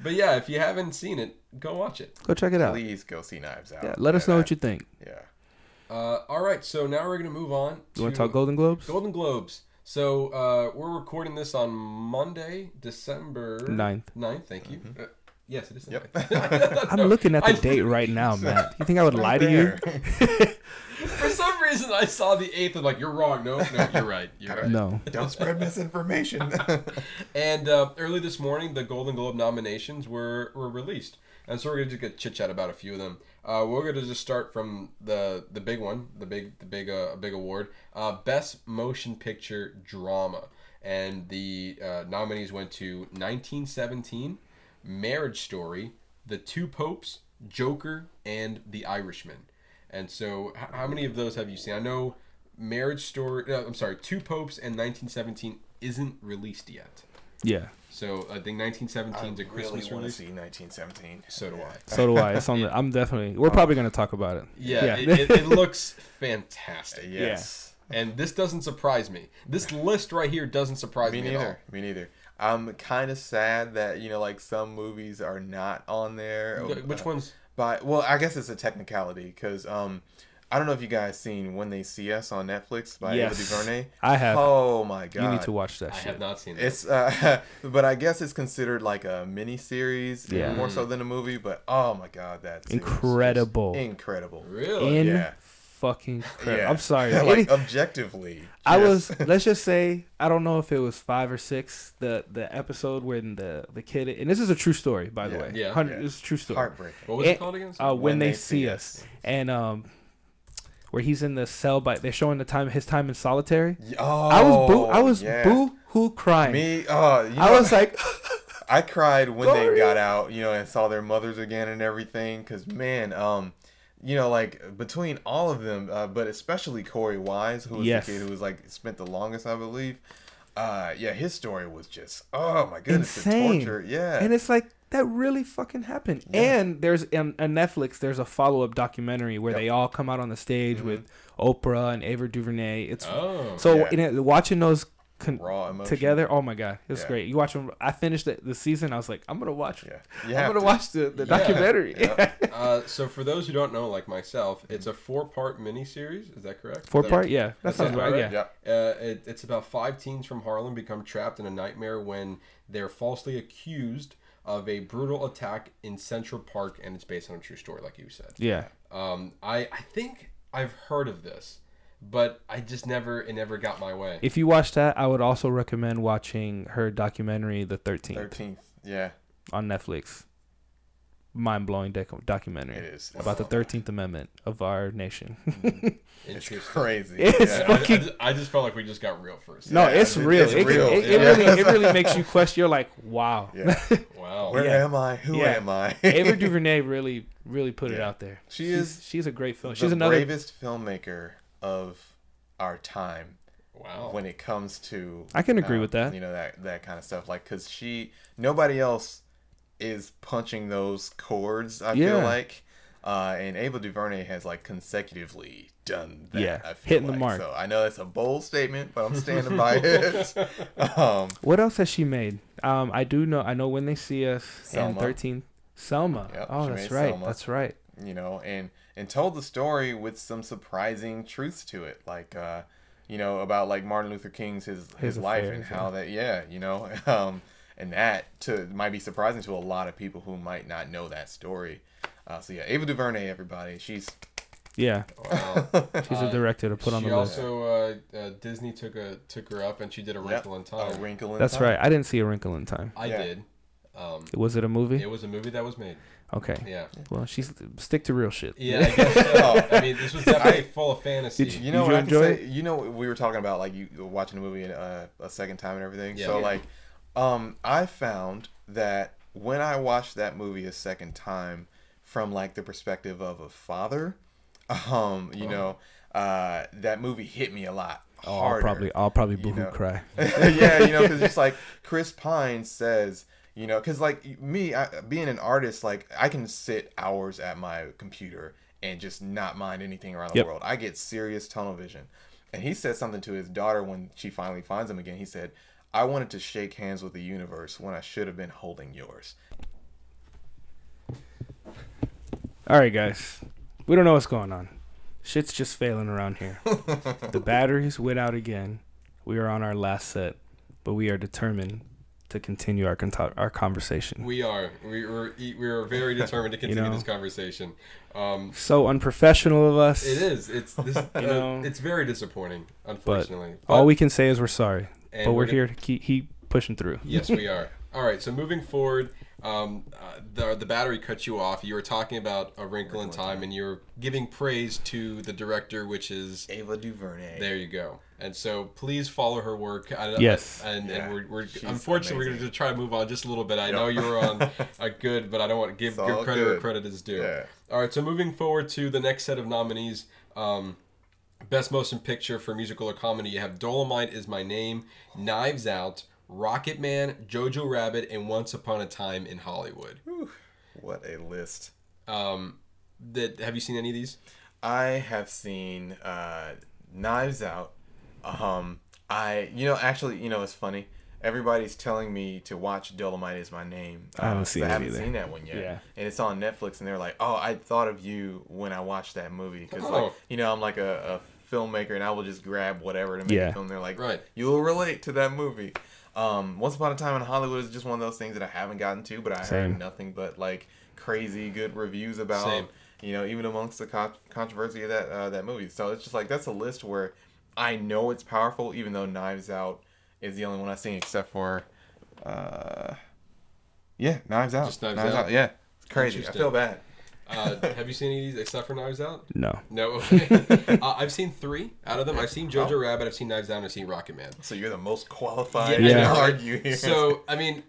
But yeah, if you haven't seen it, go watch it. Go check it out. Please go see Knives Out. Yeah, let us know what you think. Yeah. Uh, all right, so now we're gonna move on. You want to talk Golden Globes? Golden Globes. So uh, we're recording this on Monday, December Ninth. 9th, Thank you. Uh, yes, it is. Yep. 9th. I'm looking at the I- date right now, Matt. You think I would lie to you? There. For some reason, I saw the eighth. I'm like, you're wrong. No, no, you're right. You're right. No. Don't spread misinformation. And uh, early this morning, the Golden Globe nominations were, were released, and so we're gonna just get chit chat about a few of them. Uh, we're gonna just start from the the big one, the big the big uh, big award, uh, Best Motion Picture Drama, and the uh, nominees went to 1917, Marriage Story, The Two Popes, Joker, and The Irishman. And so, h- how many of those have you seen? I know Marriage Story. Uh, I'm sorry, Two Popes and 1917 isn't released yet. Yeah. So I think 1917 is a Christmas want to release. see 1917. So do I. So do I. It's on the. I'm definitely. We're probably gonna talk about it. Yeah, Yeah. It, it, it looks fantastic, Yes. and this doesn't surprise me. This list right here doesn't surprise me, Me at all. neither. Me neither. I'm kind of sad that you know, like some movies are not on there. Wh- Which Uh, ones? By well, I guess it's a technicality because um, I don't know if you guys seen When They See Us on Netflix by Yes. Ava DuVernay. I have. Oh my god. you need to watch that I shit. have not seen that. It's uh, but I guess it's considered like a mini series, Yeah. more so than a movie. But oh my god, that series is just Incredible. incredible. really. In Yeah. Fucking crap. Yeah. I'm sorry. like Any- objectively, I just- was let's just say I don't know if it was five or six the the episode when the the kid and this is a true story by the Yeah. way Yeah. 100 Yeah. This is a true story heartbreaking. What was Eh, it called again? uh, when, they, see us. and um where he's in the cell by they're showing the time his time in solitary Oh, I was boo I was yeah. boo hoo crying Me, oh, you know, I was like I cried when Glory. they got out, you know, and saw their mothers again and everything. Cause man, um, you know, like between all of them, uh, but especially Korey Wise, who was Yes. the kid who was like spent the longest, I believe. Uh, yeah, his story was just oh my goodness, Insane. the torture. Yeah, and it's like that really fucking happened Yeah. and there's on, on netflix there's a follow-up documentary where Yep. they all come out on the stage Mhm. with oprah and ava duvernay it's Oh. so Yeah. in it, watching those con- raw emotion together oh my god it was Yeah. great you watch them i finished the, the season i was like i'm gonna watch Yeah, you i'm gonna to. watch the, the Yeah. documentary Yeah. Uh, so for those who don't know, like myself, it's a four-part miniseries. Is that correct? four That- part yeah that That's sounds right right? yeah Yeah, Uh, it, it's about five teens from Harlem become trapped in a nightmare when they're falsely accused of a brutal attack in Central Park, and it's based on a true story, like you said. yeah Um, I I think I've heard of this, but I just never it never got my way. if you watch that i would also recommend watching her documentary the 13th thirteenth. Yeah, on netflix mind-blowing doc- documentary it is about the 13th amendment of our nation mm-hmm. It's crazy. It's yeah. I, I fucking- just, I just felt like we just got real first. No, Yeah, it's it- real. it's it, real. It, it Yeah. really, it really makes you question. You're like, wow. Yeah. Wow. Where Yeah. am I? Who Yeah. am I? Ava DuVernay really, really put it out there. She she's, is She's a great film. the She's another. bravest filmmaker of our time. Wow. when it comes to I can agree uh, with that. you know that that kind of stuff like because she nobody else is punching those chords i feel like uh, and ava duvernay has like consecutively done that Yeah, I feel hitting the mark. so i know that's a bold statement but i'm standing by it um What else has she made? Um, I do know. I know when they see us Selma. and 13. Selma. Yep, oh, that's right. Selma. That's right. you know and and told the story with some surprising truths to it like uh you know about like martin luther king's his his, His life affairs, and how that yeah you know um and that to might be surprising to a lot of people who might not know that story uh, so yeah ava duvernay everybody she's Yeah, Wow. she's Uh, a director to put on she the list. also uh, uh, Disney took a took her up and she did a Yep, Wrinkle in a Time. wrinkle in Time That's time. right. I didn't see A Wrinkle in Time. I Yeah. did. Um, Was it a movie? it was a movie that was made. Okay. Yeah. Well, she's stick to real shit. Yeah. I guess so. I mean, this was definitely full of fantasy. Did You know Did what you I can enjoy say? You know we were talking about like you watching the movie uh, a second time and everything. Yeah. so Yeah. like, um, I found that when I watched that movie a second time from like the perspective of a father, um, you Oh. know, uh, that movie hit me a lot Oh, I'll probably, I'll probably you boohoo know. cry. yeah, you know, because it's like Chris Pine says, you know, because like me, I, being an artist, like I can sit hours at my computer and just not mind anything around the Yep. world. I get serious tunnel vision. And he said something to his daughter when she finally finds him again. He said, I wanted to shake hands with the universe when I should have been holding yours. All right, guys. We don't know what's going on. Shit's just failing around here. the batteries went out again. We are on our last set, but we are determined to continue our con- our conversation. we are. We were. We are very determined to continue know. this conversation. Um, So unprofessional of us. it is. It's this. uh, know. it's very disappointing, unfortunately. All we can say is we're sorry, but we're gonna- here to keep, keep pushing through. Yes, we are. All right. So moving forward, um, uh, the the battery cut you off. You were talking about a wrinkle in time, and you're giving praise to the director, which is Ava DuVernay. there. You go. And so please follow her work. I, Yes. And, Yeah, and we're, we're she's unfortunately we're going to try to move on just a little bit. I Yep. know you were on a good, but I don't want to give, It's give all credit where credit is due. Yeah. All right. So moving forward to the next set of nominees. Um, Best Motion Picture for Musical or Comedy, you have Dolomite is My Name, Knives Out, Rocketman, Jojo Rabbit, and Once Upon a Time in Hollywood. What a list. Um, that have you seen any of these? I have seen uh, Knives Out. Um, I, you know, actually, you know, it's funny. everybody's telling me to watch Dolomite is my name. I haven't Uh, seen I haven't either. seen that one yet. Yeah. And it's on Netflix, and they're like, "Oh, I thought of you when I watched that movie because, Oh. like, you know, I'm like a, a filmmaker, and I will just grab whatever to make Yeah. a film. They're like, Right. you will relate to that movie." Um, Once Upon a Time in Hollywood is just one of those things that I haven't gotten to, but I Same. heard nothing but like crazy good reviews about. Same. You know, even amongst the con- controversy of that uh, that movie. So it's just like that's a list where I know it's powerful, even though Knives Out is the only one I've seen, except for, uh, yeah, Knives Out. Just Knives Out? Yeah, it's crazy. I feel bad. Uh, have you seen any of these except for Knives Out? No. No. Okay. uh, I've seen three out of them. I've seen Jojo Oh. Rabbit. I've seen Knives Out. and I've seen Rocketman. So you're the most qualified Yeah, to I know. argue here. So I mean,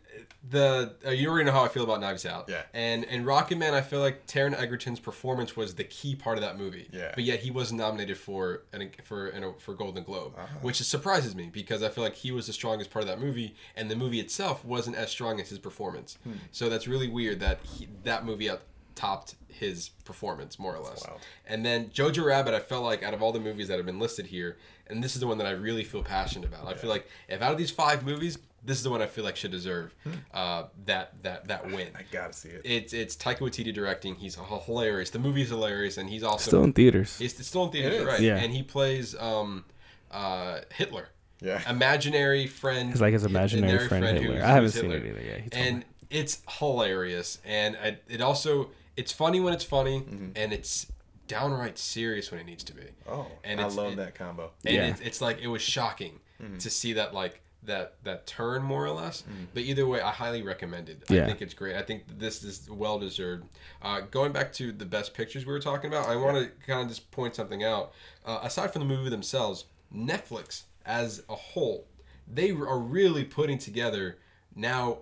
the uh, you already know how I feel about Knives Out. Yeah. And and Rocketman, I feel like Taron Egerton's performance was the key part of that movie. Yeah. But yet he wasn't nominated for an for an, for Golden Globe, Uh-huh. which surprises me because I feel like he was the strongest part of that movie, and the movie itself wasn't as strong as his performance. Hmm. So that's really weird that he, that movie out topped his performance more or less. And then Jojo Rabbit, I felt like out of all the movies that have been listed here, and this is the one that I really feel passionate about. I feel like if out of these five movies, this is the one I feel like should deserve uh, that that that win. I gotta see it. It's it's Taika Waititi directing. He's hilarious. The movie's hilarious, and he's also Still in theaters. it's, it's still in theaters, right? Yeah. And he plays um, uh, Hitler, Yeah. imaginary friend. It's like his imaginary friend Hitler. who's- I haven't who's seen Hitler. it either. Yeah, and me. it's hilarious, and I, it also it's funny when it's funny, Mm-hmm. and it's downright serious when it needs to be. Oh, And I love it- that combo. And Yeah. it's, it's like it was shocking Mm-hmm. to see that like that that turn more or less. But either way, I highly recommend it. Yeah. I think it's great. I think this is well deserved. Uh, going back to the best pictures we were talking about, I want to kind of just point something out. Uh, aside from the movie themselves, Netflix as a whole, they are really putting together now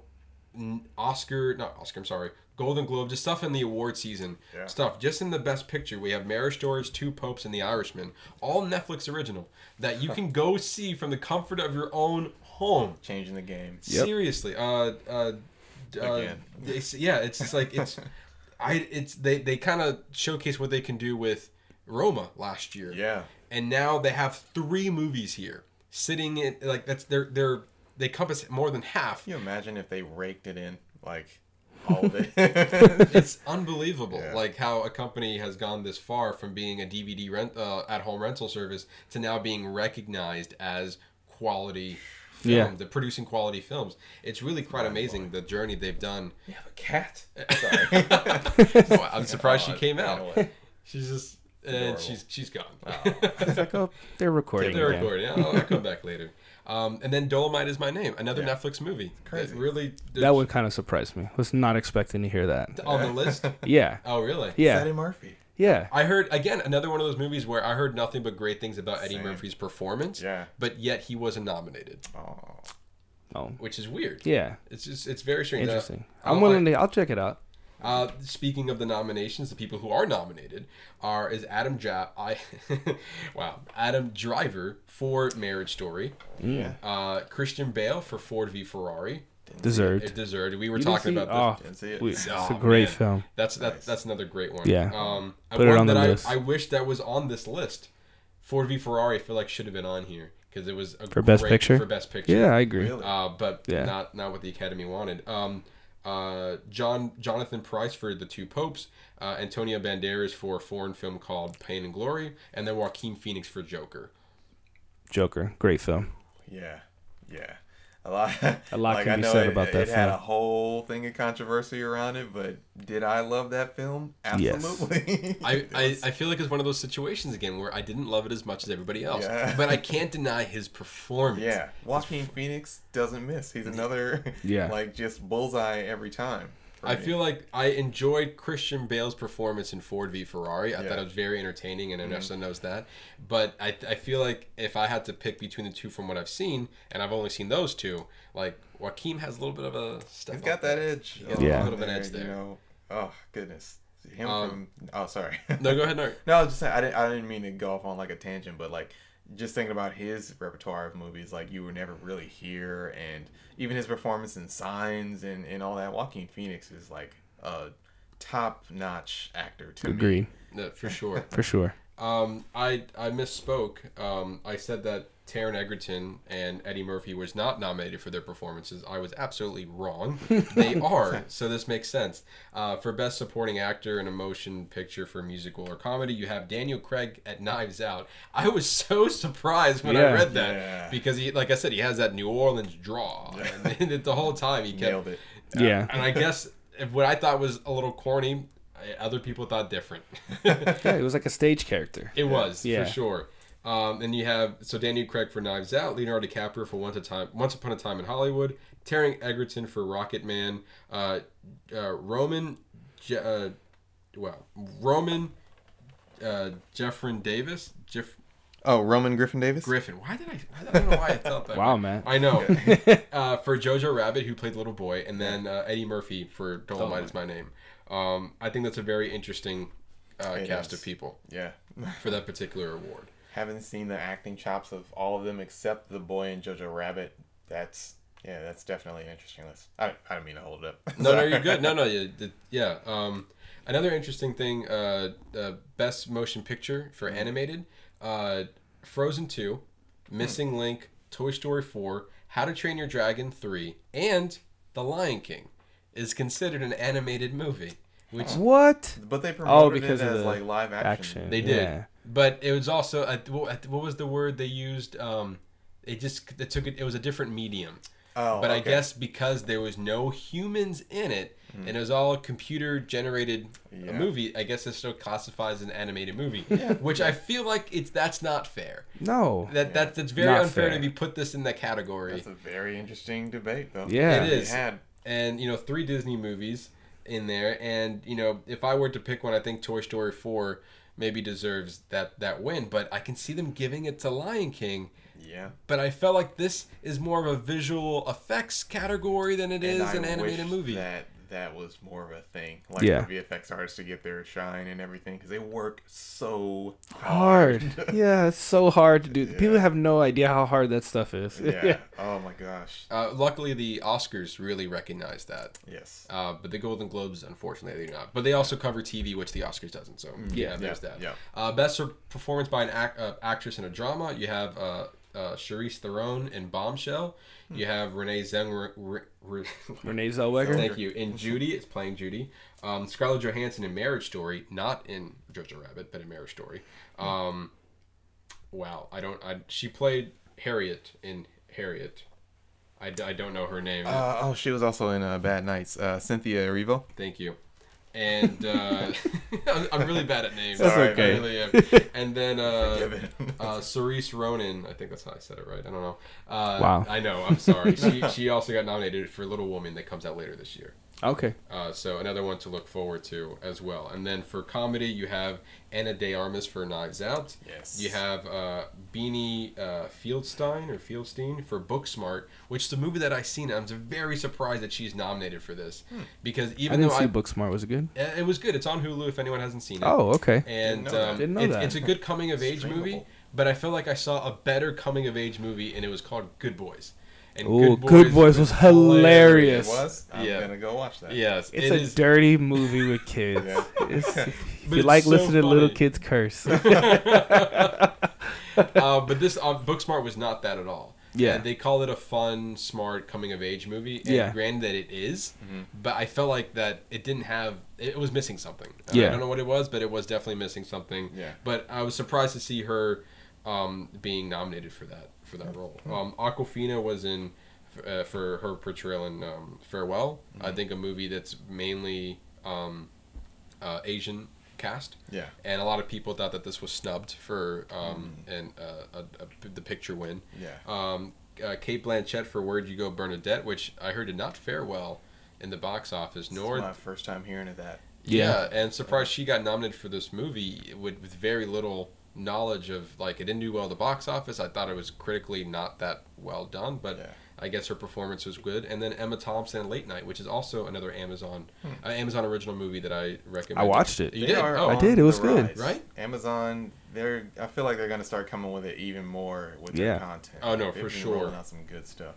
Oscar, not Oscar, I'm sorry, Golden Globe, just stuff in the award season Yeah. stuff. Just in the best picture, we have Marriage Stories, Two Popes, and The Irishman, all Netflix original that you can go see from the comfort of your own home. Changing the game. Yep. Seriously, uh, uh, uh, Again. yeah, it's just like it's, I, it's they they kind of showcase what they can do with Roma last year Yeah. and now they have three movies here sitting in like that's they're they're they compass more than half. Can you imagine if they raked it in like all of it? It's unbelievable, Yeah. like how a company has gone this far from being a DVD rent uh, at home rental service to now being recognized as quality film, Yeah. the producing quality films. It's really quite amazing the journey they've done. you have a cat. Sorry. Oh, I'm surprised she Oh, came out. She's just and Adorable. she's she's gone. It's like, oh, they're recording. They're again. recording. I'll, I'll come back later. Um, and then Dolomite is my name, another Yeah. Netflix movie. Crazy. That really That one kind of surprised me. Was not expecting to hear that. on the list. Yeah, Oh, really? yeah, Eddie Murphy. Yeah. I heard again another one of those movies where I heard nothing but great things about Eddie Same. Murphy's performance. Yeah. But yet he wasn't nominated, Oh. Oh, which is weird. yeah. It's just it's very strange. Uh, Interesting. I'll- I'm willing to. I'll check it out. Uh, speaking of the nominations, the people who are nominated are is Adam ja- I wow Adam Driver for Marriage Story, Yeah. uh, Christian Bale for Ford v Ferrari. Deserved. It deserved. We were You didn't talking see- about this. Didn't see it. we- it's Oh, a great man. film. That's that, Nice. that's another great one. Yeah. Um, Put it on the that list. I, I wish that was on this list. Ford v Ferrari, I feel like should have been on here because it was a For Best Picture? For best picture. Yeah, I agree. Really? Uh, but Yeah. not not what the Academy wanted. Um, uh, John Jonathan Pryce for the Two Popes, uh, Antonio Banderas for a foreign film called Pain and Glory, and then Joaquin Phoenix for Joker. Joker, great film. Yeah, yeah. A lot. A lot like, can I be know said it, about that It had a whole thing of controversy around it, but did I love that film? Yes. Absolutely. I, I, I feel like it's one of those situations again where I didn't love it as much as everybody else, Yeah. but I can't deny his performance. yeah, Joaquin Phoenix doesn't miss. He's another. Yeah. Like just bullseye every time. For I me. feel like I enjoyed Christian Bale's performance in Ford v Ferrari. I thought Yeah. Mm-hmm. it was very entertaining, and Ernesto knows that. But I, I feel like if I had to pick between the two from what I've seen, and I've only seen those two, like Joaquin has a little bit of a step. he's up got that there. edge. He got Yeah. a little bit of edge You there. know. Oh goodness. Him Um, from. Oh sorry. No, go ahead, no. No, I was just saying I didn't. I didn't mean to go off on like a tangent, but like just thinking about his repertoire of movies, like you were never really here, and even his performance in Signs and and all that. Joaquin Phoenix is like a top notch actor to me. Agreed, No, for sure. for sure. Um, I I misspoke. Um, I said that Taron Egerton and Eddie Murphy was not nominated for their performances. I was absolutely wrong. they are, so this makes sense. Uh, for Best Supporting Actor in a Motion Picture for Musical or Comedy, you have Daniel Craig at Knives Out. I was so surprised when I read that Yeah. because he, like I said, he has that New Orleans draw, and the whole time he kept Nailed it. Yeah. and I guess if what I thought was a little corny, other people thought different. Yeah, it was like a stage character. it was Yeah. for sure. Um, and you have so Daniel Craig for Knives Out, Leonardo DiCaprio for Once a Time, Once Upon a Time in Hollywood, Taron Egerton for Rocketman, uh, uh, Roman, Je- uh, well, Roman, uh, Jeffrin Davis, Jeff Oh, Roman Griffin Davis. Griffin. Why did I? I don't know why I thought that. Wow, man. I know. uh, for Jojo Rabbit, who played the Little Boy, and then uh, Eddie Murphy for Dolomite is my name. Um, I think that's a very interesting uh, cast is. of people Yeah. for that particular award. Haven't seen the acting chops of all of them except the boy and Jojo Rabbit. That's yeah, that's definitely an interesting list. I, I don't mean to hold it up. No, no, you're good. No, no, yeah, th- yeah. Um, another interesting thing: uh, uh, best motion picture for animated, uh, Frozen Two, Missing Link, Toy Story Four, How to Train Your Dragon Three, and The Lion King is considered an animated movie, which What? But they promoted because it of as the like live action. Action. They did, Yeah. But it was also a, what uh, what was the word they used? Um, it just it took it. It was a different medium. Oh, but I guess because there was no humans in it hmm. and it was all computer generated uh, Yeah. movie, I guess it still classifies as an animated movie. Which I feel like it's that's not fair. No. That that that's very Not unfair fair. to be put this in that category. That's a very interesting debate, though. Yeah. it is. Had and you know three Disney movies in there, and you know if I were to pick one, I think Toy Story four maybe deserves that that win. But I can see them giving it to Lion King. yeah. But I felt like this is more of a visual effects category than it is And I an animated movie. That that was more of a thing, like Yeah. for VFX artists to get their shine and everything, because they work so hard. yeah, it's so hard to do. Yeah. People have no idea how hard that stuff is. yeah. Oh my gosh. Uh, luckily, the Oscars really recognize that. Yes. Uh, but the Golden Globes, unfortunately, they do not. But they also cover TV, which the Oscars doesn't. So yeah, there's yeah, that. yeah. Uh, best performance by an ac- uh, actress in a drama. You have uh, Charlize Theron in Bombshell. Hmm. You have Renee Zellweger. Re- re- Renee Zellweger. Thank you. In Judy, it's playing Judy. Um, Scarlett Johansson in Marriage Story, not in Jojo Rabbit, but in Marriage Story. Um, wow, I don't. I, she played Harriet in Harriet. I don't know her name. Uh, oh, she was also in uh, Bad Nights. Uh, Cynthia Erivo. Thank you. And uh, I'm- I'm really bad at names. That's I okay. really am. And then uh, uh, Cerise Ronan, I think that's how I said it right. I don't know. Uh, Wow. I know. I'm sorry. She, she also got nominated for Little Woman that comes out later this year. Okay. Uh, so another one to look forward to as well. And then for comedy, you have Ana de Armas for Knives Out. Yes. You have uh, Beanie uh, Fieldstein or Fieldstein for Booksmart, which is a movie that I've seen. I'm very surprised that she's nominated for this because I even didn't though see I, Booksmart. Was it good? uh, it was good. It's on Hulu if anyone hasn't seen it. Oh, okay. And Didn't know that. um, Didn't know it's, that. it's a good coming of age movie, but I feel like I saw a better coming of age movie, and it was called Good Boys. And Ooh, Good Boys was hilarious. It was. I'm Yeah. gonna go watch that. Yes, It's it a is- dirty movie with kids. Yeah. It's, if you it's like so listening to little kids curse. uh, but this uh, Booksmart was not that at all. Yeah. And they call it a fun, smart coming of age movie. And Yeah. Granted that it is, but I felt like that it didn't have. It was missing something. Yeah. I don't know what it was, but it was definitely missing something. Yeah. But I was surprised to see her um, being nominated for that for that role. Um, Awkwafina was in uh, for her portrayal in um, Farewell. I think a movie that's mainly um, uh, Asian cast Yeah. and a lot of people thought that this was snubbed for um, and uh, a, a, the picture win. Yeah. Um, uh, Cate Blanchett for Where'd You Go, Bernadette, which I heard did not fare well in the box office. This Nor is my first time hearing of that. yeah, and surprised she got nominated for this movie with, with very little knowledge of like it didn't do well at the box office. I thought it was critically not that well done, but Yeah. I guess her performance was good. And then Emma Thompson Late Night, which is also another Amazon uh, Amazon original movie that I recommend. I watched it. You They did? Oh, I did, it was good. rise. Right? Amazon, they're. I feel like they're gonna start coming with it even more with Yeah. their content. Oh, no, They've for been sure. rolling out some good stuff.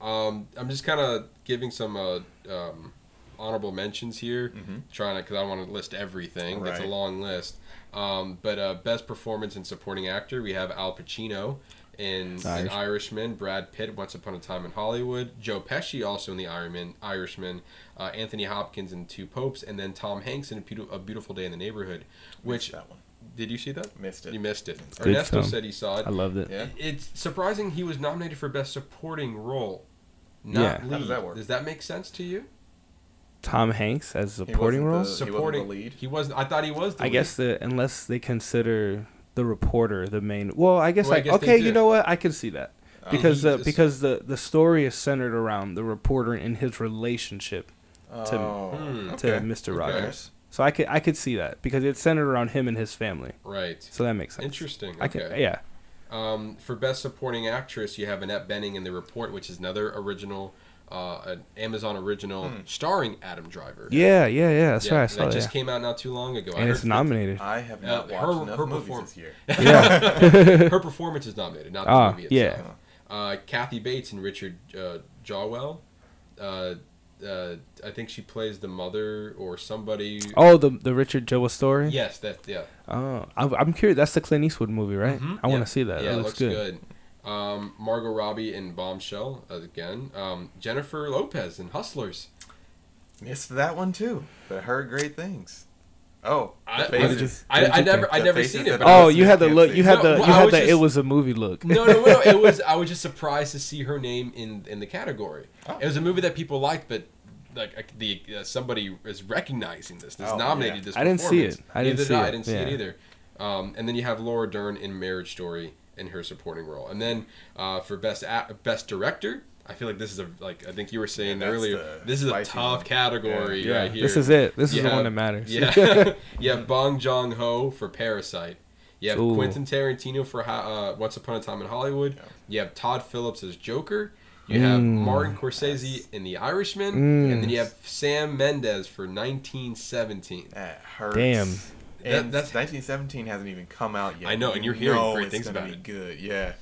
Um, I'm just kind of giving some uh, um, honorable mentions here, Mm-hmm. trying to because I want to list everything. It's a long list. Um, but uh, best performance in supporting actor, we have Al Pacino in An Irishman, Brad Pitt, Once Upon a Time in Hollywood, Joe Pesci also in The Irishman, Irishman, uh, Anthony Hopkins in Two Popes, and then Tom Hanks in A Beautiful, a Beautiful Day in the Neighborhood. Which that one did you see that? missed it. You missed it. Good Ernesto film. said he saw it. I loved it. Yeah. It's surprising he was nominated for best supporting role. Not Yeah. lead. How does that work? Does that make sense to you? Tom Hanks as a He supporting wasn't role. the- He wasn't the supporting lead? He was. I thought he was. The I lead. guess the unless they consider the reporter the main. Well, I guess Well, I like guess okay, you know what? I can see that because he the because the the story is centered around the reporter and his relationship to- oh, Hmm. to okay. Mr. Okay. Rogers. So I could I could see that because it's centered around him and his family. Right. So that makes sense. Interesting. I can Okay. yeah. Um, for best supporting actress, you have Annette Bening in The Report, which is another original, uh, an Amazon original Hmm. starring Adam Driver. Yeah, yeah, yeah. That's Yeah, right. I saw that that. just yeah. came out not too long ago. I And it's heard- nominated. I have Uh, not her- watched enough her movies perform- this year. Yeah. her performance is nominated, not the Ah, movie yeah. itself. Uh, Kathy Bates and Richard uh, Jewell. Uh, uh, I think she plays the mother or somebody. Oh, the the Richard Joe story. Yes, that yeah. Oh, I'm, I'm curious. That's the Clint Eastwood movie, right? Mhm, I want to see that. Yeah, that it looks, looks good. good. Um, Margot Robbie in Bombshell again. Um, Jennifer Lopez in Hustlers. Missed that one too, but I heard great things. Oh, I, the I. I, What did I never. I never seen it. that Oh, you had the look. You had No, the you had was the. It was a movie look. no, no, no. It was. I was just surprised to see her name in in the category. Oh. It was a movie that people liked, but like uh, the uh, somebody is recognizing this. This Oh, nominated yeah. this. I didn't see it. I didn't Neither see did I. it. I didn't see it either. Um, and then you have Laura Dern in Marriage Story in her supporting role, and then uh, for best a- best director. I feel like this is a like I think you were saying Yeah, earlier. This is a tough one. category Yeah, right here. this is it. This is You the one that matters. Yeah, you have Bong Joon Ho for Parasite. You have Ooh. Quentin Tarantino for uh, Once Upon a Time in Hollywood. Yeah. You have Todd Phillips as Joker. You have Mm. Martin Scorsese in The Irishman, Mm. and then you have Sam Mendes for 1917. That hurts. Damn. That- And that's- 1917 hasn't even come out yet. I know, and You you're hearing know great it's things gonna about be it. Good, yeah.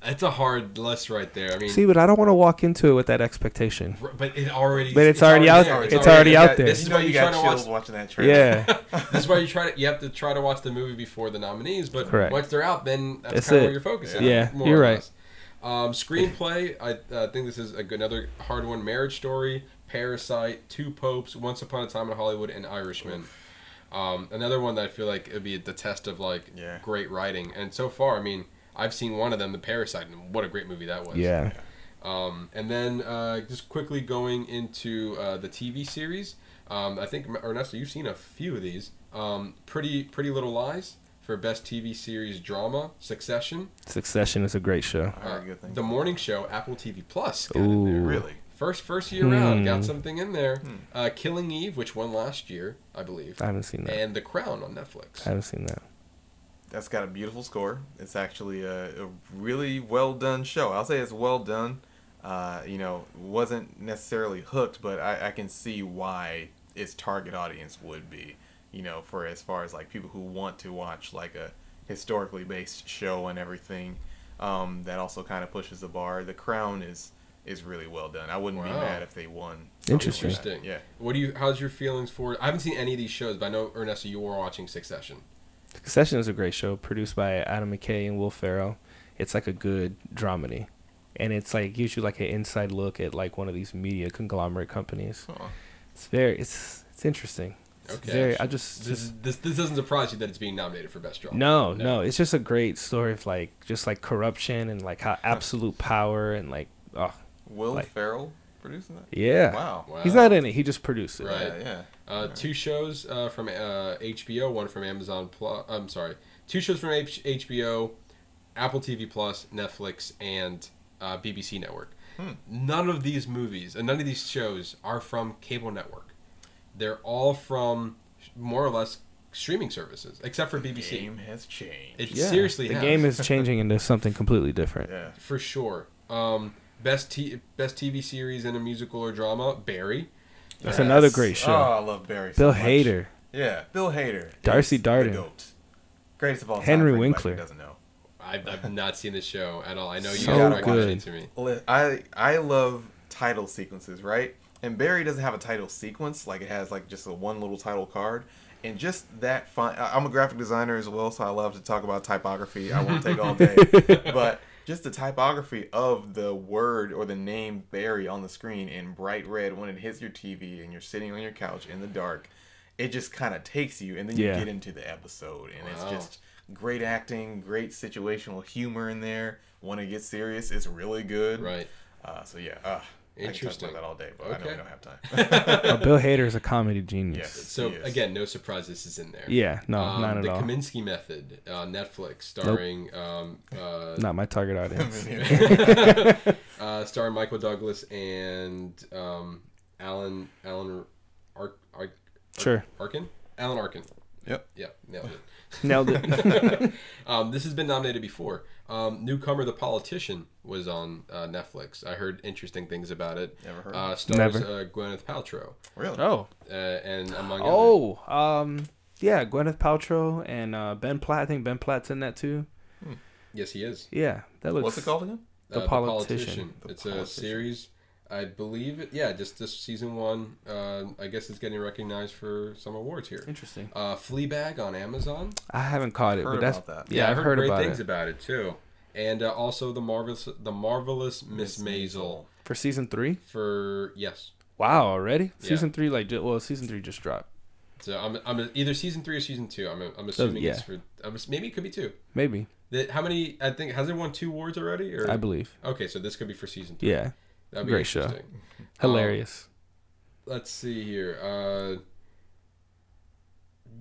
That's a hard list right there. I mean, See, but I don't want to walk into it with that expectation. but it already. But it's already out- there. it's already out there. This is you why know you you try got to watch. watching that trailer. Yeah. this is why you try to. You have to try to watch the movie before the nominees. But Correct. once they're out, then that's, That's kind of where you're focusing. Yeah, more you're right. Um, screenplay, I uh, think this is a good, another hard one. Marriage Story, Parasite, Two Popes, Once Upon a Time in Hollywood, and Irishman. Um, another one that I feel like it'd be the test of like Yeah. great writing. And so far, I mean, I've seen one of them, The Parasite, and what a great movie that was. Yeah. Um, and then uh, just quickly going into uh, the TV series, um, I think Ernesto, you've seen a few of these. Um, Pretty Pretty Little Lies for best TV series drama, Succession, Succession is a great show. Uh, good things. The Morning Show, Apple TV Plus. got. Ooh. Really? First first year round, got Hmm. something in there. Hmm. Uh, Killing Eve, which won last year, I believe, I haven't seen that. and The Crown on Netflix. I haven't seen that. That's got a beautiful score. It's actually a, a really well done show. I'll say it's well done. Uh, you know, wasn't necessarily hooked, but I, I can see why its target audience would be. You know, for as far as like people who want to watch like a historically based show and everything. Um, that also kind of pushes the bar. The Crown is is really well done. I wouldn't be mad if they won. Interesting. Interesting. Yeah. What do you? How's your feelings for? I haven't seen any of these shows, but I know Ernesto, you were watching Succession. Succession is a great show produced by Adam McKay and Will Ferrell. It's like a good dramedy, and it's like gives you like an inside look at like one of these media conglomerate companies. Huh. It's very it's it's interesting. It's Okay. very I just, This, just this this doesn't surprise you that it's being nominated for best drama. no, no it's just a great story of like just like corruption and like how absolute power and like oh Will Like- Ferrell producing that? yeah. Wow. Wow. He's not in it. He just produced it. Right. Yeah, yeah. Uh, two shows uh, from uh, HBO, one from Amazon Plus. I'm sorry, two shows from H- HBO, Apple TV Plus, Netflix, and uh, BBC Network. Hmm. None of these movies and none of these shows are from cable network. They're all from more or less streaming services, except for The BBC. game has changed. It Yeah. seriously the has. game is changing into something completely different. yeah. for sure. Um, best t- best TV series in a musical or drama, Barry. That's another great show. Oh, I love Barry. so Bill much. Hader. Yeah, Bill Hader. Darcy is Darden. The GOAT. Greatest of all time. Henry Winkler. Doesn't know. I've, I've not seen the show at all. I know you So guys recommended good. it to me. I I love title sequences, right? and Barry doesn't have a title sequence like it has like just a one little title card. And just that fun. I'm a graphic designer as well, so I love to talk about typography. I won't take all day, but just the typography of the word or the name Barry on the screen in bright red when it hits your TV and you're sitting on your couch in the dark, it just kind of takes you, and then Yeah. you get into the episode, and Wow. it's just great acting, great situational humor in there. When it gets serious, it's really good. Right. Uh, so yeah, uh, I can talk about that all day, but I know we don't have time. Uh, Bill Hader is a comedy genius. Yes. So He is. again, no surprise this is in there. Yeah, no, Um, not at the all. The Kominsky Method, uh, Netflix, starring um, uh, not my target audience. uh, starring Michael Douglas and um, Alan Alan Ark Ark Sure. Arkin Alan Arkin. Yep. Yeah, nailed it. Nailed it. um, this has been nominated before. Um, Newcomer, the politician, was on uh, Netflix. I heard interesting things about it. Never heard Uh, of stars Never. Uh, Gwyneth Paltrow, Really? oh. uh, and among others. Oh, um, yeah, Gwyneth Paltrow and uh, Ben Platt. I think Ben Platt's in that too. Yes, he is. Yeah, that looks. What's it called again? The Uh, Politician. The it's a Politician. series. I believe it. Yeah, just this season one. Uh, I guess it's getting recognized for some awards here. Interesting. Uh, Fleabag on Amazon. I haven't caught it, Heard but that's about that. yeah, I've I've heard, great about things it about it too. And uh, also the marvelous, the marvelous Miss Maisel for season three. for yes. Wow, already Yeah. season three. Like, well, season three just dropped. So I'm, I'm either season three or season two. I'm, I'm assuming yeah. it's for. I'm, maybe it could be two. Maybe The, how many? I think has it won two awards already? Or I believe. okay, so this could be for season three. Yeah, That'd be great show. interesting. hilarious. let's see here. Uh,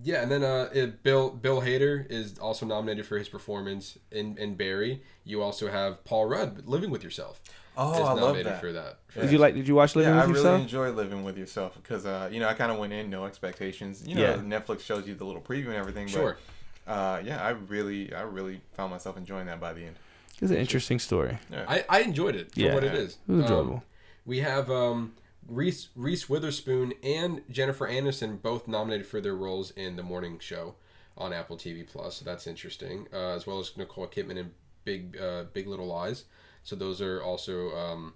yeah, and then uh, it, Bill Bill Hader is also nominated for his performance in, in Barry. You also have Paul Rudd, Living with Yourself. Oh, is I love that. for that. For did you like? Did you watch Living yeah, I with really enjoy living with yourself because uh, you know I kind of went in no expectations. You know, Yeah. Netflix shows you the little preview and everything. Sure. But, uh, yeah, I really, I really found myself enjoying that by the end. It's an interesting story. Yeah. I, I enjoyed it for Yeah. what it is. It was Um, enjoyable. we have um, Reese Reese Witherspoon and Jennifer Aniston both nominated for their roles in the morning show on Apple TV Plus. So that's interesting, uh, as well as Nicole Kidman in Big uh, Big Little Lies. So those are also um,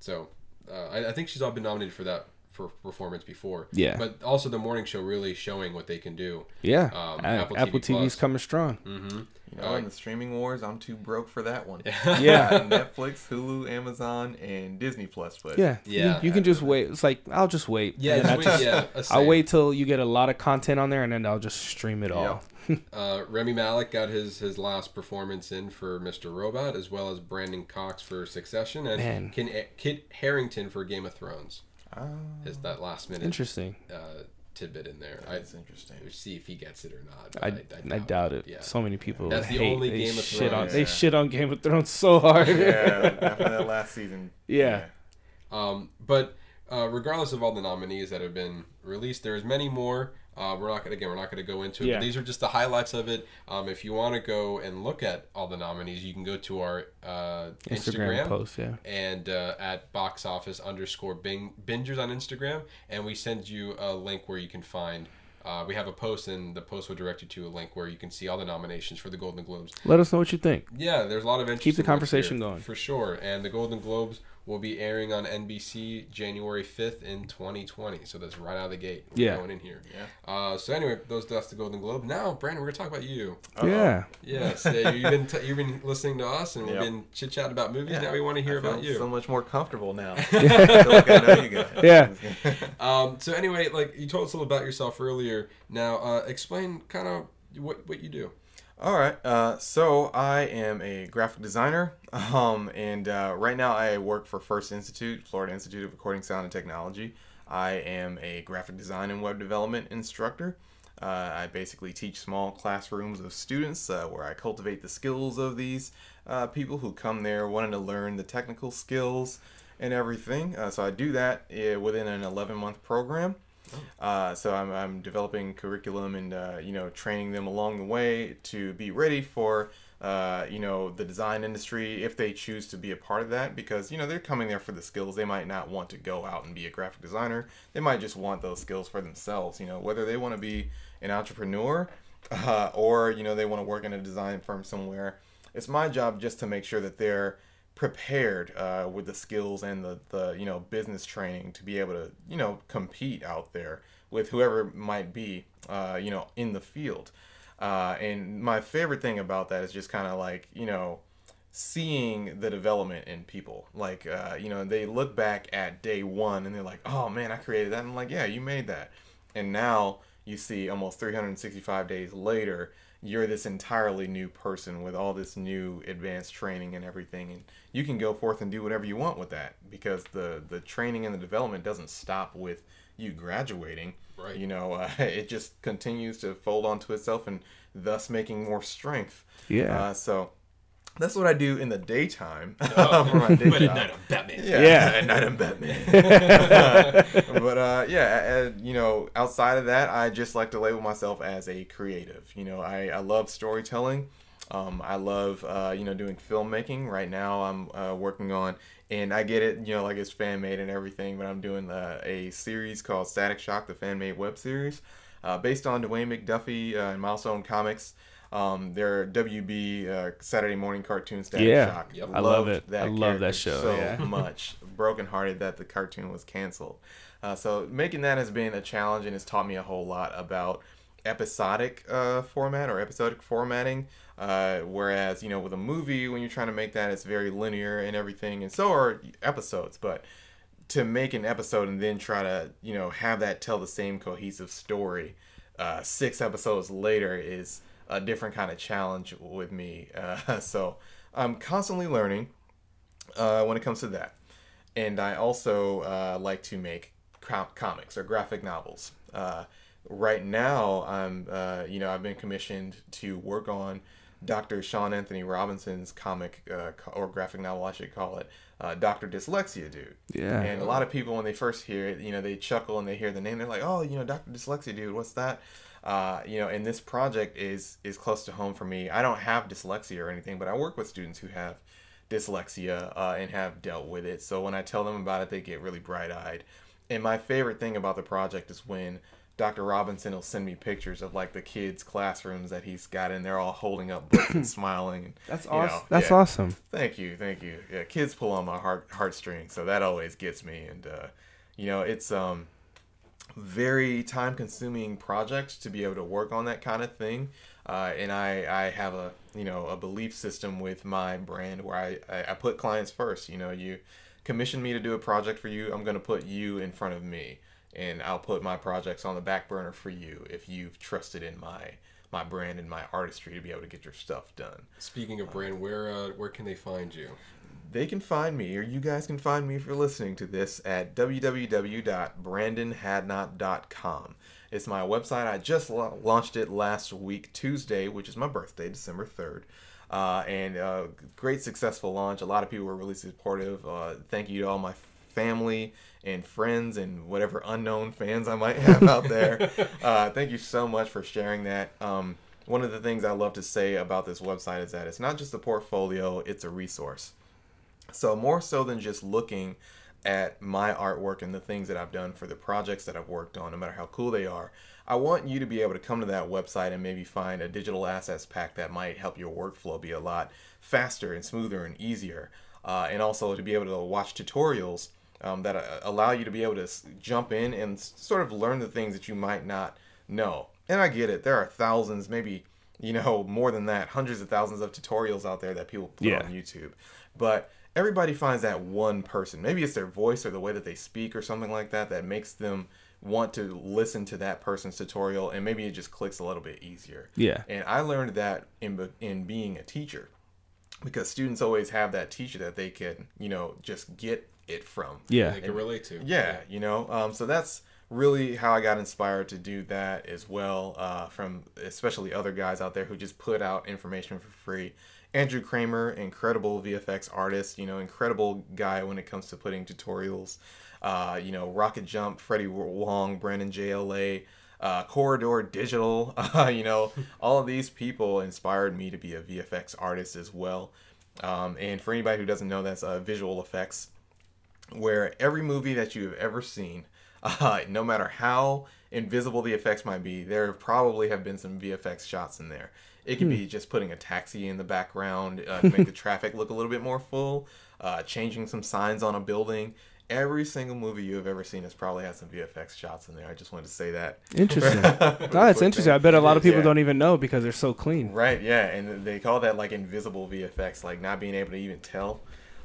so uh, I, I think she's all been nominated for that for performance before. Yeah. but also the morning show really showing what they can do. Yeah, Um, A- Apple Apple, TV TV's Plus. coming strong. Mm-hmm. You know, in the streaming wars, I'm too broke for that one. Yeah. Netflix, Hulu, Amazon, and Disney Plus. But Yeah, you Yeah. can- You, can just wait. It's like I'll just wait. Yeah, And just I wait- just- yeah, a I'll wait till you get a lot of content on there, and then I'll just stream it all. Uh, Rami Malek got his, his last performance in for Mr. Robot, as well as Brandon Cox for Succession, and Man. Kit Harington for Game of Thrones. Ah, Is that last minute Interesting. uh, tidbit in there? I that's interesting. see if he gets it or not. but I, I, doubt it. Yeah. So many people. That's the only they Game of shit on. Thrones. They shit on Game of Thrones so hard. yeah, after that last season. Yeah. Um, but uh, regardless of all the nominees that have been released, there's many more. Uh, we're not gonna again. We're not gonna go into it. Yeah. These are just the highlights of it. Um, if you want to go and look at all the nominees, you can go to our uh, Instagram, Instagram, post. Yeah. and uh, at box office underscore bing bingers on Instagram, and we send you a link where you can find. Uh, we have a post, and the post will direct you to a link where you can see all the nominations for the Golden Globes. Let us know what you think. Yeah, there's a lot of interesting Keep the conversation here, going. for sure. And the Golden Globes will be airing on NBC January 5th in 2020. So that's right out of the gate. We're Yeah. going in here. Yeah. Uh, so anyway, those that's the Golden Globe. Now, Brandon, we're gonna talk about you. Uh-oh. Yeah. Yes, yeah, you've been t- you've been listening to us, and we've Yep. been chit chatting about movies. Yeah, Now we want to hear I feel about you. So much more comfortable now. Like I know you guys. Yeah. Um, so anyway, like you told us a little about yourself earlier. Now, uh, explain kind of what what you do. All right. Uh, so I am a graphic designer, um, and uh, right now I work for First Institute, Florida Institute of Recording Sound and Technology. I am a graphic design and web development instructor. Uh, I basically teach small classrooms of students uh, where I cultivate the skills of these uh, people who come there wanting to learn the technical skills and everything. Uh, so I do that uh, within an 11 month program. Uh, so I'm, I'm developing curriculum and uh, you know training them along the way to be ready for uh, you know the design industry if they choose to be a part of that because you know they're coming there for the skills. They might not want to go out and be a graphic designer. They might just want those skills for themselves you know whether they want to be an entrepreneur uh, or you know they want to work in a design firm somewhere. It's my job just to make sure that they're prepared uh, with the skills and the, the you know business training to be able to you know compete out there with whoever might be uh, you know in the field. Uh, and my favorite thing about that is just kind of like you know seeing the development in people. Like uh, you know they look back at day one and they're like oh man i created that. And i'm like yeah you made that. And now you see almost 365 days later you're this entirely new person with all this new advanced training and everything and you can go forth and do whatever you want with that because the the training and the development doesn't stop with you graduating Right. you know uh, it just continues to fold onto itself and thus making more strength Yeah. uh, so that's what I do in the daytime for my day But at night I'm Batman. Yeah, Yeah. at night I'm Batman. but uh, yeah, uh, you know, outside of that, I just like to label myself as a creative. You know, I, I love storytelling. Um, I love uh, you know doing filmmaking. Right now, I'm uh, working on, and I get it, you know, like it's fan made and everything. But I'm doing uh, a series called Static Shock, the fan made web series, uh, based on Dwayne McDuffie uh, and Milestone Comics. Um, their WB uh, Saturday morning cartoon Static Yeah. Shock. Yep. I love Loved it. I love that show, So yeah. much brokenhearted that the cartoon was canceled. Uh, so making that has been a challenge and has taught me a whole lot about episodic uh, format or episodic formatting. Uh, whereas you know with a movie, when you're trying to make that, it's very linear and everything, and so are episodes. But to make an episode and then try to you know have that tell the same cohesive story uh, six episodes later is a different kind of challenge with me. Uh, so I'm constantly learning uh, when it comes to that. And I also uh, like to make com- comics or graphic novels. Uh, right now, I'm uh, you know I've been commissioned to work on Dr. Sean Anthony Robinson's comic uh, or graphic novel, I should call it, uh, Dr. Dyslexia Dude. Yeah. And a lot of people, when they first hear it, you know, they chuckle and they hear the name. They're like, "Oh, you know, Dr. Dyslexia Dude, what's that?" Uh, you know, and this project is is close to home for me. I don't have dyslexia or anything, but I work with students who have dyslexia uh, and have dealt with it. So when I tell them about it, they get really bright eyed. And my favorite thing about the project is when Dr. Robinson will send me pictures of like the kids' classrooms that he's got in. They're all holding up books and smiling. And, That's awesome. know, That's yeah. awesome. Thank you, thank you. Yeah, kids pull on my heart heartstrings, so that always gets me. And uh, you know, it's um very time consuming project to be able to work on that kind of thing. Uh, and I, I have a you know a belief system with my brand where I, I, I put clients first. You know, you commission me to do a project for you, I'm gonna put you in front of me, and I'll put my projects on the back burner for you if you've trusted in my my brand and my artistry to be able to get your stuff done. Speaking of brand, where uh, where can they find you? They can find me, or you guys can find me if you're listening to this at www.brandonhadnot.com. It's my website. I just launched it last week, Tuesday, which is my birthday, December 3rd. Uh, and uh, great successful launch. A lot of people were really supportive. Uh, thank you to all my family and friends and whatever unknown fans I might have out there. uh, thank you so much for sharing that. Um, one of the things I love to say about this website is that it's not just a portfolio, it's a resource. So more so than just looking at my artwork and the things that I've done for the projects that I've worked on, no matter how cool they are, I want you to be able to come to that website and maybe find a digital assets pack that might help your workflow be a lot faster and smoother and easier. Uh, and also to be able to watch tutorials um, that uh, allow you to be able to s- jump in and s- sort of learn the things that you might not know. And I get it, there are thousands, maybe you know more than that, hundreds of thousands of tutorials out there that people put Yeah. on YouTube. But everybody finds that one person. Maybe it's their voice or the way that they speak or something like that that makes them want to listen to that person's tutorial and maybe it just clicks a little bit easier. Yeah. And I learned that in in being a teacher because students always have that teacher that they can, you know, just get it from. Yeah. They can relate to. Yeah, you know, um, so that's really how I got inspired to do that as well. Uh, from especially other guys out there who just put out information for free. Andrew Kramer, incredible VFX artist, you know, incredible guy when it comes to putting tutorials. Uh, you know, Rocket Jump, Freddie Wong, Brandon JLA, uh, Corridor Digital. Uh, you know, all of these people inspired me to be a VFX artist as well. Um, and for anybody who doesn't know, that's uh, visual effects where every movie that you have ever seen, uh, no matter how invisible the effects might be, there probably have been some VFX shots in there. It could be just putting a taxi in the background uh, to make the traffic look a little bit more full, uh, changing some signs on a building. Every single movie you have ever seen has probably had some VFX shots in there. I just wanted to say that. Interesting. no, it's interesting. I bet a lot of people Yeah. don't even know because they're so clean. Right, yeah, and they call that like invisible VFX, like not being able to even tell.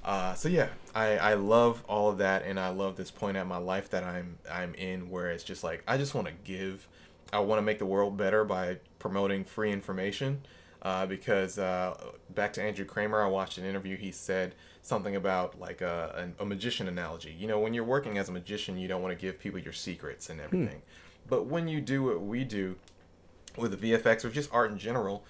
Uh, so yeah, I, I love all of that, and I love this point at my life that I'm I'm in, where it's just like I just want to give, I want to make the world better by promoting free information, uh, because uh, back to Andrew Kramer, I watched an interview. He said something about like a, a, a magician analogy. You know, when you're working as a magician, you don't want to give people your secrets and everything, but when you do what we do, with the VFX or just art in general,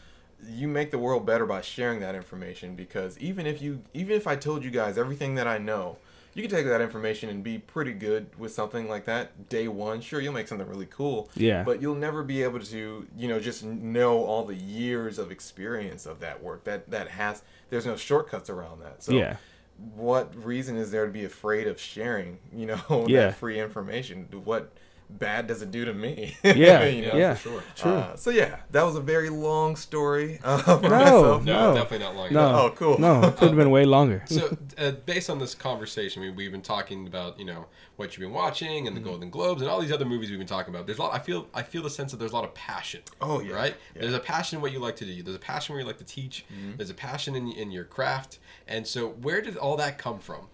you make the world better by sharing that information because even if you even if I told you guys everything that I know, you can take that information and be pretty good with something like that day one. Sure, you'll make something really cool. Yeah. But you'll never be able to, you know, just know all the years of experience of that work. That that has there's no shortcuts around that. So Yeah. what reason is there to be afraid of sharing, you know, Yeah. that free information? What bad does it do to me? Yeah, You know? yeah, for sure. True. Uh, so yeah, that was a very long story. Uh, for No, myself. No, No. definitely not long No. enough. Oh, cool. No, it could have been way longer. So, uh, based on this conversation, we, we've been talking about you know what you've been watching and the Mm-hmm. Golden Globes and all these other movies we've been talking about. There's a lot. I feel I feel the sense that there's a lot of passion. Oh, yeah. right. Yeah. There's a passion in what you like to do. There's a passion where you like to teach. Mm-hmm. There's a passion in in your craft. And so, where did all that come from?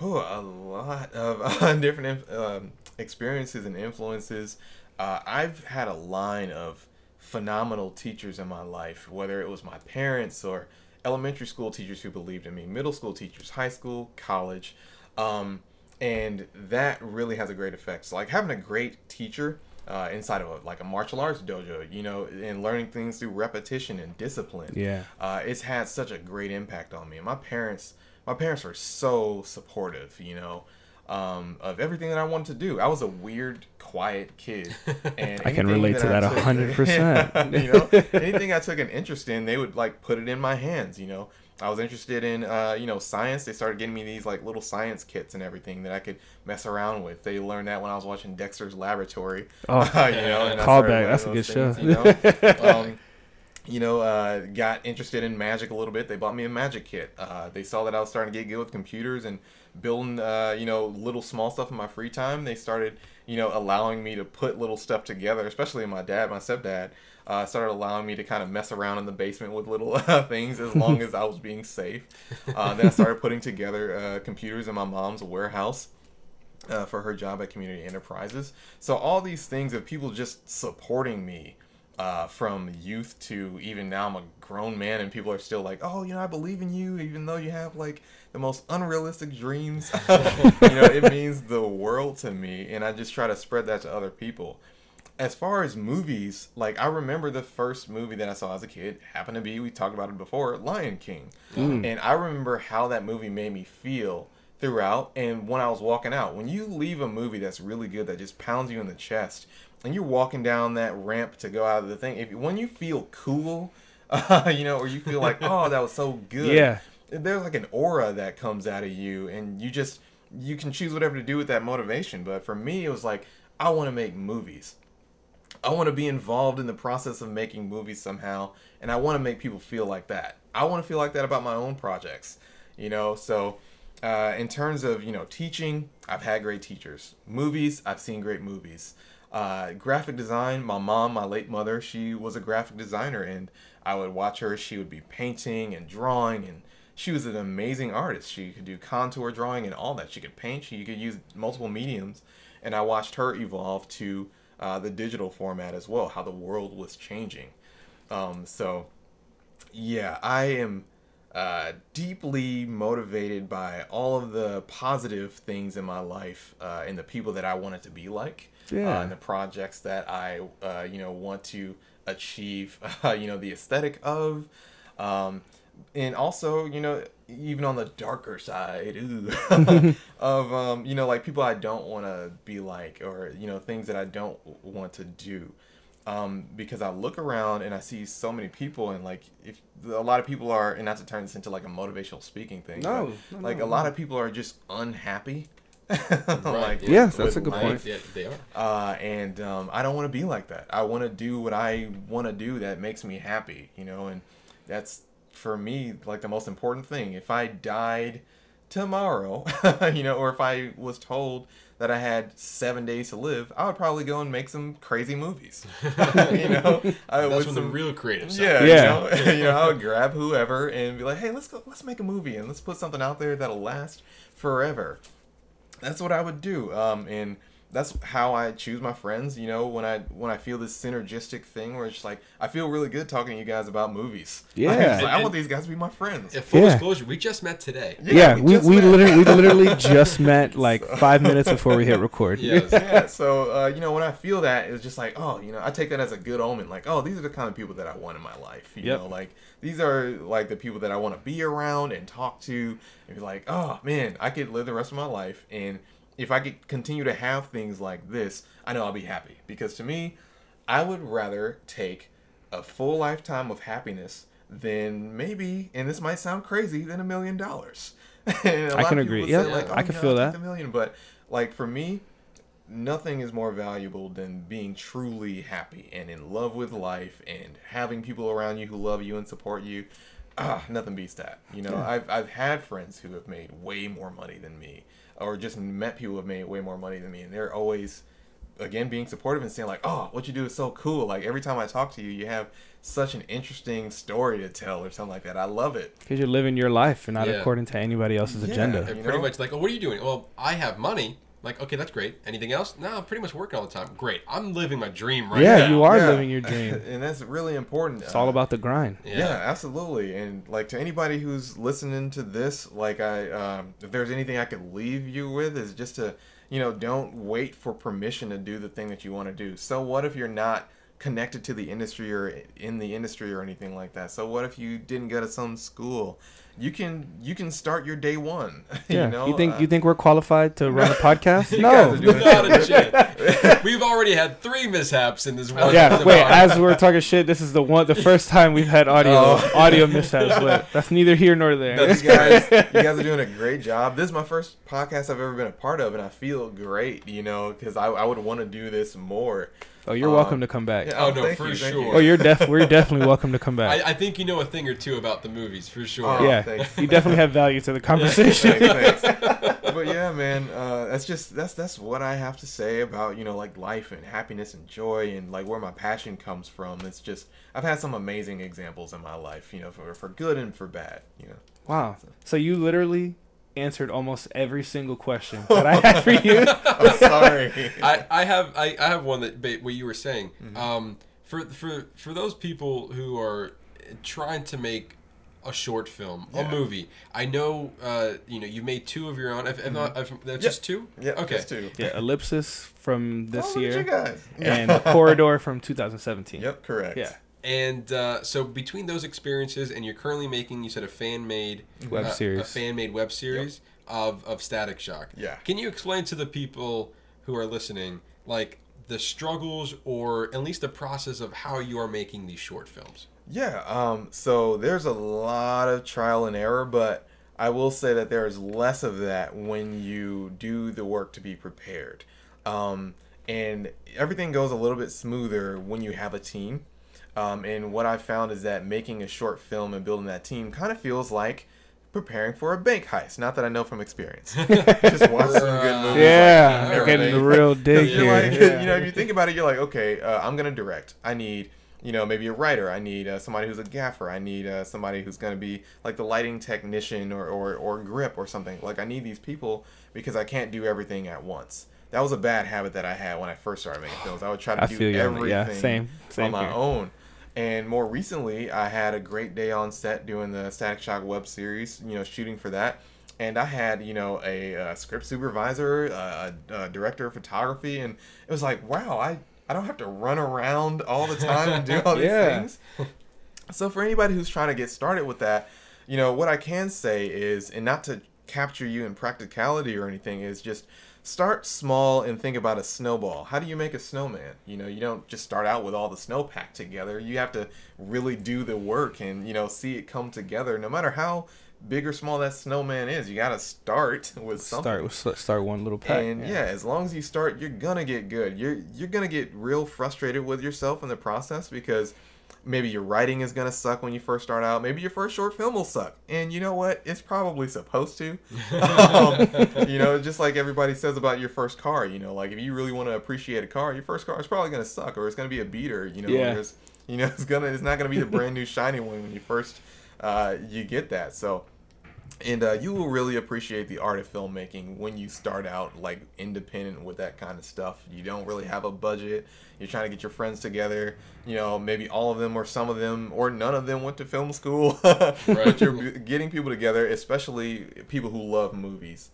Oh, a lot of uh, different um, experiences and influences. Uh, I've had a line of phenomenal teachers in my life, whether it was my parents or elementary school teachers who believed in me, middle school teachers, high school, college. Um, and that really has a great effect. So, like having a great teacher uh, inside of a, like a martial arts dojo, you know, and learning things through repetition and discipline Yeah. uh, it's had such a great impact on me. And my parents, my parents were so supportive, you know, um, of everything that I wanted to do. I was a weird, quiet kid, and I can anything relate to that I 100%. you know, anything I took an interest in, they would like put it in my hands. You know, I was interested in, uh, you know, science. They started getting me these like little science kits and everything that I could mess around with. They learned that when I was watching Dexter's Laboratory. Oh, you know, and Callback. That's a good things, show. You know? um, you know, uh, got interested in magic a little bit. They bought me a magic kit. Uh, they saw that I was starting to get good with computers and building, uh, you know, little small stuff in my free time. They started, you know, allowing me to put little stuff together, especially my dad, my stepdad. Uh, started allowing me to kind of mess around in the basement with little uh, things as long as I was being safe. Uh, then I started putting together uh, computers in my mom's warehouse uh, for her job at Community Enterprises. So all these things of people just supporting me uh, from youth to even now I'm a grown man and people are still like, oh, you know, I believe in you even though you have like the most unrealistic dreams. you know, it means the world to me and I just try to spread that to other people. As far as movies, like I remember the first movie that I saw as a kid happened to be we talked about it before, Lion King. And I remember how that movie made me feel throughout and when I was walking out. When you leave a movie that's really good that just pounds you in the chest and you're walking down that ramp to go out of the thing, if when you feel cool, uh, you know, or you feel like, oh, that was so good. Yeah. There's like an aura that comes out of you and you just you can choose whatever to do with that motivation. But for me it was like I want to make movies. I want to be involved in the process of making movies somehow, and I want to make people feel like that. I want to feel like that about my own projects, you know. So, uh, in terms of you know teaching, I've had great teachers. Movies, I've seen great movies. Uh, graphic design, my mom, my late mother, she was a graphic designer, and I would watch her. She would be painting and drawing, and she was an amazing artist. She could do contour drawing and all that. She could paint. She could use multiple mediums, and I watched her evolve to uh, the digital format as well. How the world was changing. Um, so, yeah, I am uh, deeply motivated by all of the positive things in my life uh, and the people that I wanted to be like, Yeah. uh, and the projects that I, uh, you know, want to achieve, uh, you know, the aesthetic of, um, and also, you know, even on the darker side ooh, of, um, you know, like people I don't want to be like, or you know, things that I don't want to do um, because I look around and I see so many people, and like if a lot of people are, and not to turn this into like a motivational speaking thing, No, but, no, like no, a lot of people are just unhappy like, Yes, that's a good life. point. Yeah, they are. Uh, and um, I don't want to be like that. I want to do what I want to do that makes me happy, you know, and that's for me like the most important thing. If I died tomorrow, you know, or if I was told that I had seven days to live, I would probably go and make some crazy movies. you know, I, That's when some- the real creative side. yeah, Yeah. You know, you know, I would grab whoever and be like, "Hey, let's go. Let's make a movie and let's put something out there that'll last forever." That's what I would do. Um, and that's how I choose my friends. You know, when I when I feel this synergistic thing where it's like I feel really good talking to you guys about movies. Yeah. Like, I want these guys to be my friends. Yeah, full Yeah. disclosure, we just met today. Yeah, we, just we literally we literally just met like five minutes before we hit record. Yes. yeah, so uh, you know, when I feel that, it's just like, oh, you know, I take that as a good omen. Like, oh, these are the kind of people that I want in my life. You Yep. know, like these are like the people that I want to be around and talk to, and be like, oh man, I could live the rest of my life, and if I could continue to have things like this, I know I'll be happy. Because to me, I would rather take a full lifetime of happiness than maybe, and this might sound crazy, than a million dollars. I I can agree. Yeah, like, I oh, can you know, feel I'll that. A million, but like for me, nothing is more valuable than being truly happy and in love with life and having people around you who love you and support you. Ah, nothing beats that. You know, I've, I've had friends who have made way more money than me, or just met people who have made way more money than me, and they're always, again, being supportive and saying like, "Oh, what you do is so cool." Like every time I talk to you, you have such an interesting story to tell or something like that. I love it. Because you're living your life and not Yeah. according to anybody else's Yeah. agenda. They're You pretty know? much like, oh, what are you doing? Well, I have money. Like, okay, that's great. Anything else? No, I'm pretty much working all the time. Great. I'm living my dream right now. Yeah, now. you are Yeah. living your dream. and that's really important. It's all about the grind. Yeah. Yeah. absolutely. And like to anybody who's listening to this, like I, um, if there's anything I could leave you with, is just to, you know, don't wait for permission to do the thing that you want to do. So what if you're not connected to the industry or in the industry or anything like that? So what if you didn't go to some school? You can you can start your day one. Yeah. you know, you think Uh, you think we're qualified to run a podcast? You no. guys are doing Not a chance. We've already had three mishaps in this one. yeah, wait. As we're talking shit, this is the one, the first time we've had audio Oh. audio mishaps. But that's neither here nor there. That's you guys, you guys are doing a great job. This is my first podcast I've ever been a part of, and I feel great. You know, because I, I would want to do this more. oh, you're Um, welcome to come back. Yeah, Oh, no, for you, sure. you. Oh, you're def. We're definitely welcome to come back. I, I think you know a thing or two about the movies for sure. Oh, yeah, thanks. you definitely have value to the conversation. Thanks, thanks. but yeah, man, uh, that's just that's that's what I have to say about you know like life and happiness and joy and like where my passion comes from. It's just I've had some amazing examples in my life, you know, for for good and for bad, you know. Wow. So you literally answered almost every single question that I had for you. I'm sorry. I, I have I, I have one that what you were saying. Mm-hmm. Um, for for for those people who are trying to make a short film, a movie. I know uh, you know you made two of your own. If, if not, if, that's just two. yeah, Okay. just two. yeah, Ellipsis from this Oh, look year you guys. and Corridor from 2017. Yep, correct. Yeah. And uh, so between those experiences, and you're currently making, you said a fan made Web a series. fan made web series of of Static Shock. Yeah. Can you explain to the people who are listening, like the struggles or at least the process of how you are making these short films? Yeah, um, so there's a lot of trial and error, but I will say that there is less of that when you do the work to be prepared. Um, and everything goes a little bit smoother when you have a team. Um, and what I found is that making a short film and building that team kind of feels like preparing for a bank heist. Not that I know from experience. Just watch some good movies. Yeah, like, we're getting the real dig You're here. like, you know, if you think about it, you're like, okay, uh, I'm gonna direct. I need, you know, maybe a writer. I need uh, somebody who's a gaffer. I need uh, somebody who's gonna be like the lighting technician or, or or grip or something. Like I need these people because I can't do everything at once. That was a bad habit that I had when I first started making films. I would try to I do feel you on that. everything Yeah, same- same on my here. own. And more recently, I had a great day on set doing the Static Shock web series. You know, shooting for that and I had you know a, uh script supervisor, a, a director of photography, and it was like, wow, I I don't have to run around all the time and do all these Yeah. things. So for anybody who's trying to get started with that, you know what I can say is, and not to capture you in practicality or anything, is just start small and think about a snowball. How do you make a snowman? You know, you don't just start out with all the snow packed together. You have to really do the work and you know see it come together. No matter how big or small that snowman is, you gotta start with something. Start with start one little pack. And yeah. as long as you start, you're gonna get good. You're you're gonna get real frustrated with yourself in the process because maybe your writing is gonna suck when you first start out. Maybe your first short film will suck, and you know what? It's probably supposed to. um, you know, just like everybody says about your first car. You know, like if you really want to appreciate a car, your first car is probably gonna suck, or it's gonna be a beater. You know, Yeah. you know, it's gonna it's not gonna be the brand new shiny one when you first uh, you get that. So and uh, you will really appreciate the art of filmmaking when you start out like independent with that kind of stuff. You don't really have a budget. You're trying to get your friends together. You know maybe all of them or some of them or none of them went to film school. But you're getting people together especially people who love movies.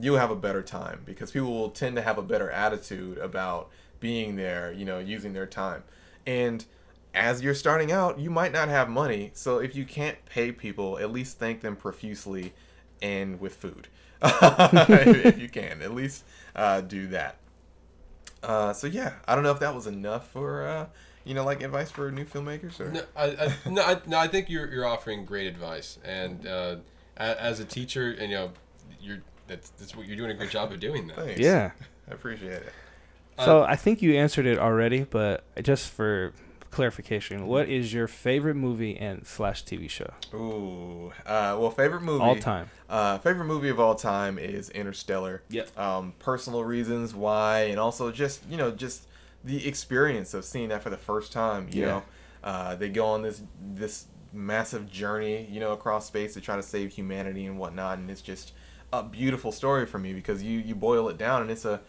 You'll have a better time because people will tend to have a better attitude about being there you know using their time. And as you're starting out, you might not have money. So if you can't pay people, at least thank them profusely and with food. if you can, at least uh, do that. Uh, so yeah, I don't know if that was enough for uh, you know like advice for new filmmakers or No, I, I, no, I, no, I think you're, you're offering great advice, and uh, as a teacher, and you know, you're that's, that's what you're doing a great job of doing that. Thanks. Yeah. I appreciate it. So Uh, I think you answered it already, but just for clarification, what is your favorite movie and slash TV show Ooh, uh, well, favorite movie all time? Uh, favorite movie of all time is Interstellar. Yep. Um, personal reasons why, and also just you know just the experience of seeing that for the first time. You Yeah. know, uh, they go on this this massive journey, you know, across space to try to save humanity and whatnot, and it's just a beautiful story for me because you you boil it down and it's a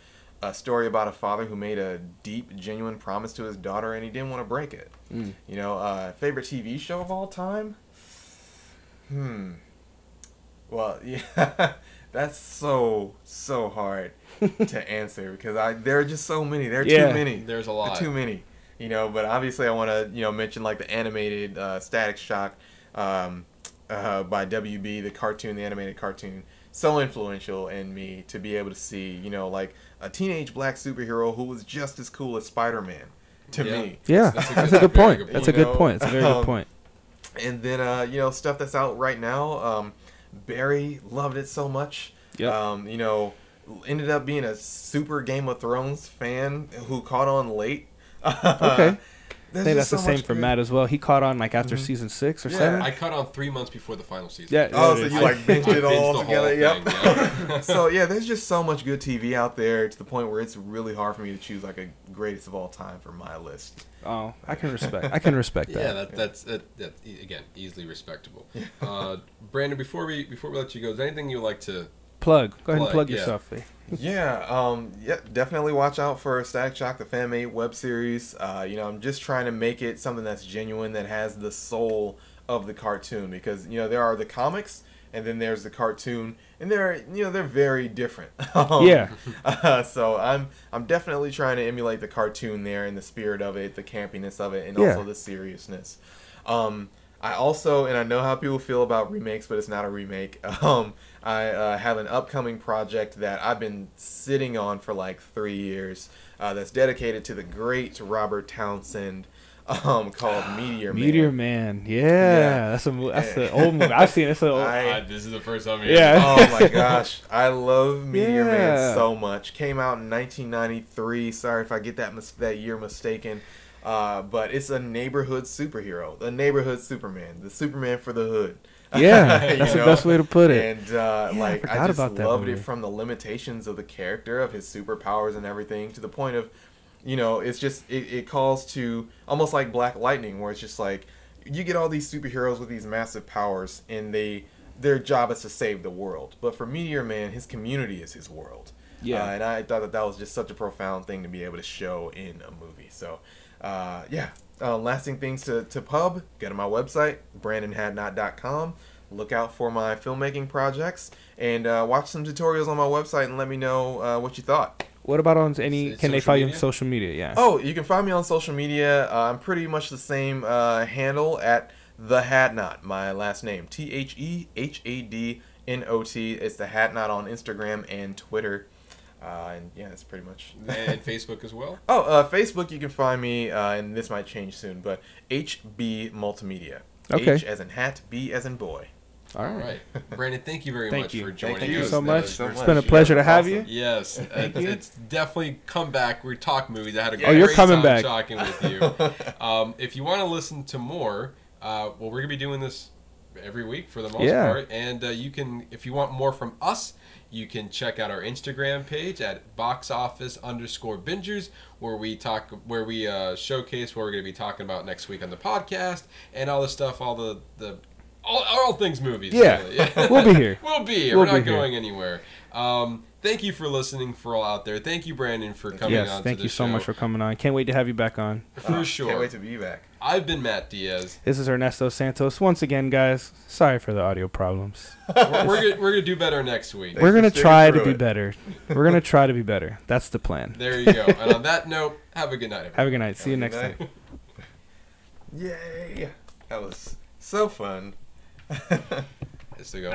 a story about a father who made a deep, genuine promise to his daughter and he didn't want to break it. Mm. You know, uh, favorite TV show of all time? Hmm. Well, yeah, that's so so hard to answer because I there are just so many. There are Yeah. too many. There's a lot. are too many. You know, but obviously I want to you know mention like the animated uh, Static Shock um, uh, by WB, the cartoon, the animated cartoon. So influential in me to be able to see you know like a teenage black superhero who was just as cool as Spider Man to Yeah. me. Yeah, That's that's a a, good- good point. good That's a good point. It's a very Um, good point. and then uh, you know stuff that's out right now. Um, Barry loved it so much. Yep. Um, you know, ended up being a super Game of Thrones fan who caught on late. Okay. I think just that's the so same for good- Matt as well. He caught on like after Mhm. season six or Yeah. seven. I caught on three months before the final season. Yeah. Oh, so you like binged it all the together? Yep. thing, yeah. so yeah, there's just so much good TV out there to the point where it's really hard for me to choose like a greatest of all time for my list. Oh, I can respect. I can respect that. Yeah, that, that's that, that, e- again easily respectable. Uh, Brandon, before we before we let you go, is there anything you would like to? Plug. Go ahead and Plug, plug yeah. yourself. eh? yeah, um, yeah, definitely watch out for Static Shock, the fan made web series. Uh, you know, I'm just trying to make it something that's genuine, that has the soul of the cartoon, because you know there are the comics, and then there's the cartoon, and they're you know they're very different. Um, Yeah. Uh, so I'm I'm definitely trying to emulate the cartoon there and the spirit of it, the campiness of it, and Yeah. also the seriousness. Um, I also, and I know how people feel about remakes, but it's not a remake. Um, I uh, have an upcoming project that I've been sitting on for like three years. Uh, that's dedicated to the great Robert Townsend, um, called Meteor Man. Meteor Man. Yeah, Yeah. that's a that's Yeah. the old movie. I've seen it. It's a old, I- Uh, this is the first time. Yeah. oh my gosh, I love Meteor Yeah. Man so much. Came out in 1993. Sorry if I get that mis- that year mistaken. Uh, but it's a neighborhood superhero, the neighborhood Superman, the Superman for the hood. Yeah, that's the know? best way to put it. And uh, Yeah, like I, forgot just about that loved it from the limitations of the character, of his superpowers and everything, to the point of, you know, it's just it, it calls to almost like Black Lightning, where it's just like you get all these superheroes with these massive powers, and they their job is to save the world. But for Meteor Man, his community is his world. Yeah. Uh, and I thought that that was just such a profound thing to be able to show in a movie. So, uh, yeah. Uh, lasting things to, to pub, go to my website, brandonhadnot.com. Look out for my filmmaking projects and uh, watch some tutorials on my website and let me know uh, what you thought. What about on any? S- Can they social find you on media? social media? Yeah. Oh, you can find me on social media. Uh, I'm pretty much the same uh, handle at the Hadnot. My last name T H E H A D N O T. It's the Hadnot on Instagram and Twitter. Uh, and yeah, that's pretty much. and Facebook as well. Oh, uh, Facebook, you can find me, uh, and this might change soon, but HB Multimedia. Okay. H as in hat, B as in boy. All All right. right, Brandon. Thank you very Thank much you. for Thank joining you us. so much. was so It's much. been a Yeah, pleasure to have awesome. you. Yes, it's, you. it's definitely come back. We talk movies. I had a Oh, great you're coming time back. talking with you. um, if you want to listen to more, uh, well, we're gonna be doing this every week for the most Yeah. part, and uh, you can, if you want more from us, you can check out our Instagram page at box office underscore bingers, where we talk, where we uh, showcase what we're gonna be talking about next week on the podcast, and all the stuff, all the the. All, all things movies. Yeah. really. We'll be here. We'll be here. We'll We're not here. going anywhere. Um, thank you for listening for all out there. Thank you, Brandon, for coming on. Yes, to thank the you so show. much for coming on. Can't wait to have you back on. For Uh, sure. Can't wait to be back. I've been Matt Diaz. This is Ernesto Santos. Once again, guys, sorry for the audio problems. We're, we're, gonna, we're gonna do better next week. Thanks We're gonna try to through be better. We're gonna try to be better. That's the plan. There you go. And on that note, have a good night. everyone. Have a good night. See you next a good time. night. Yay! That was so fun. Just to go.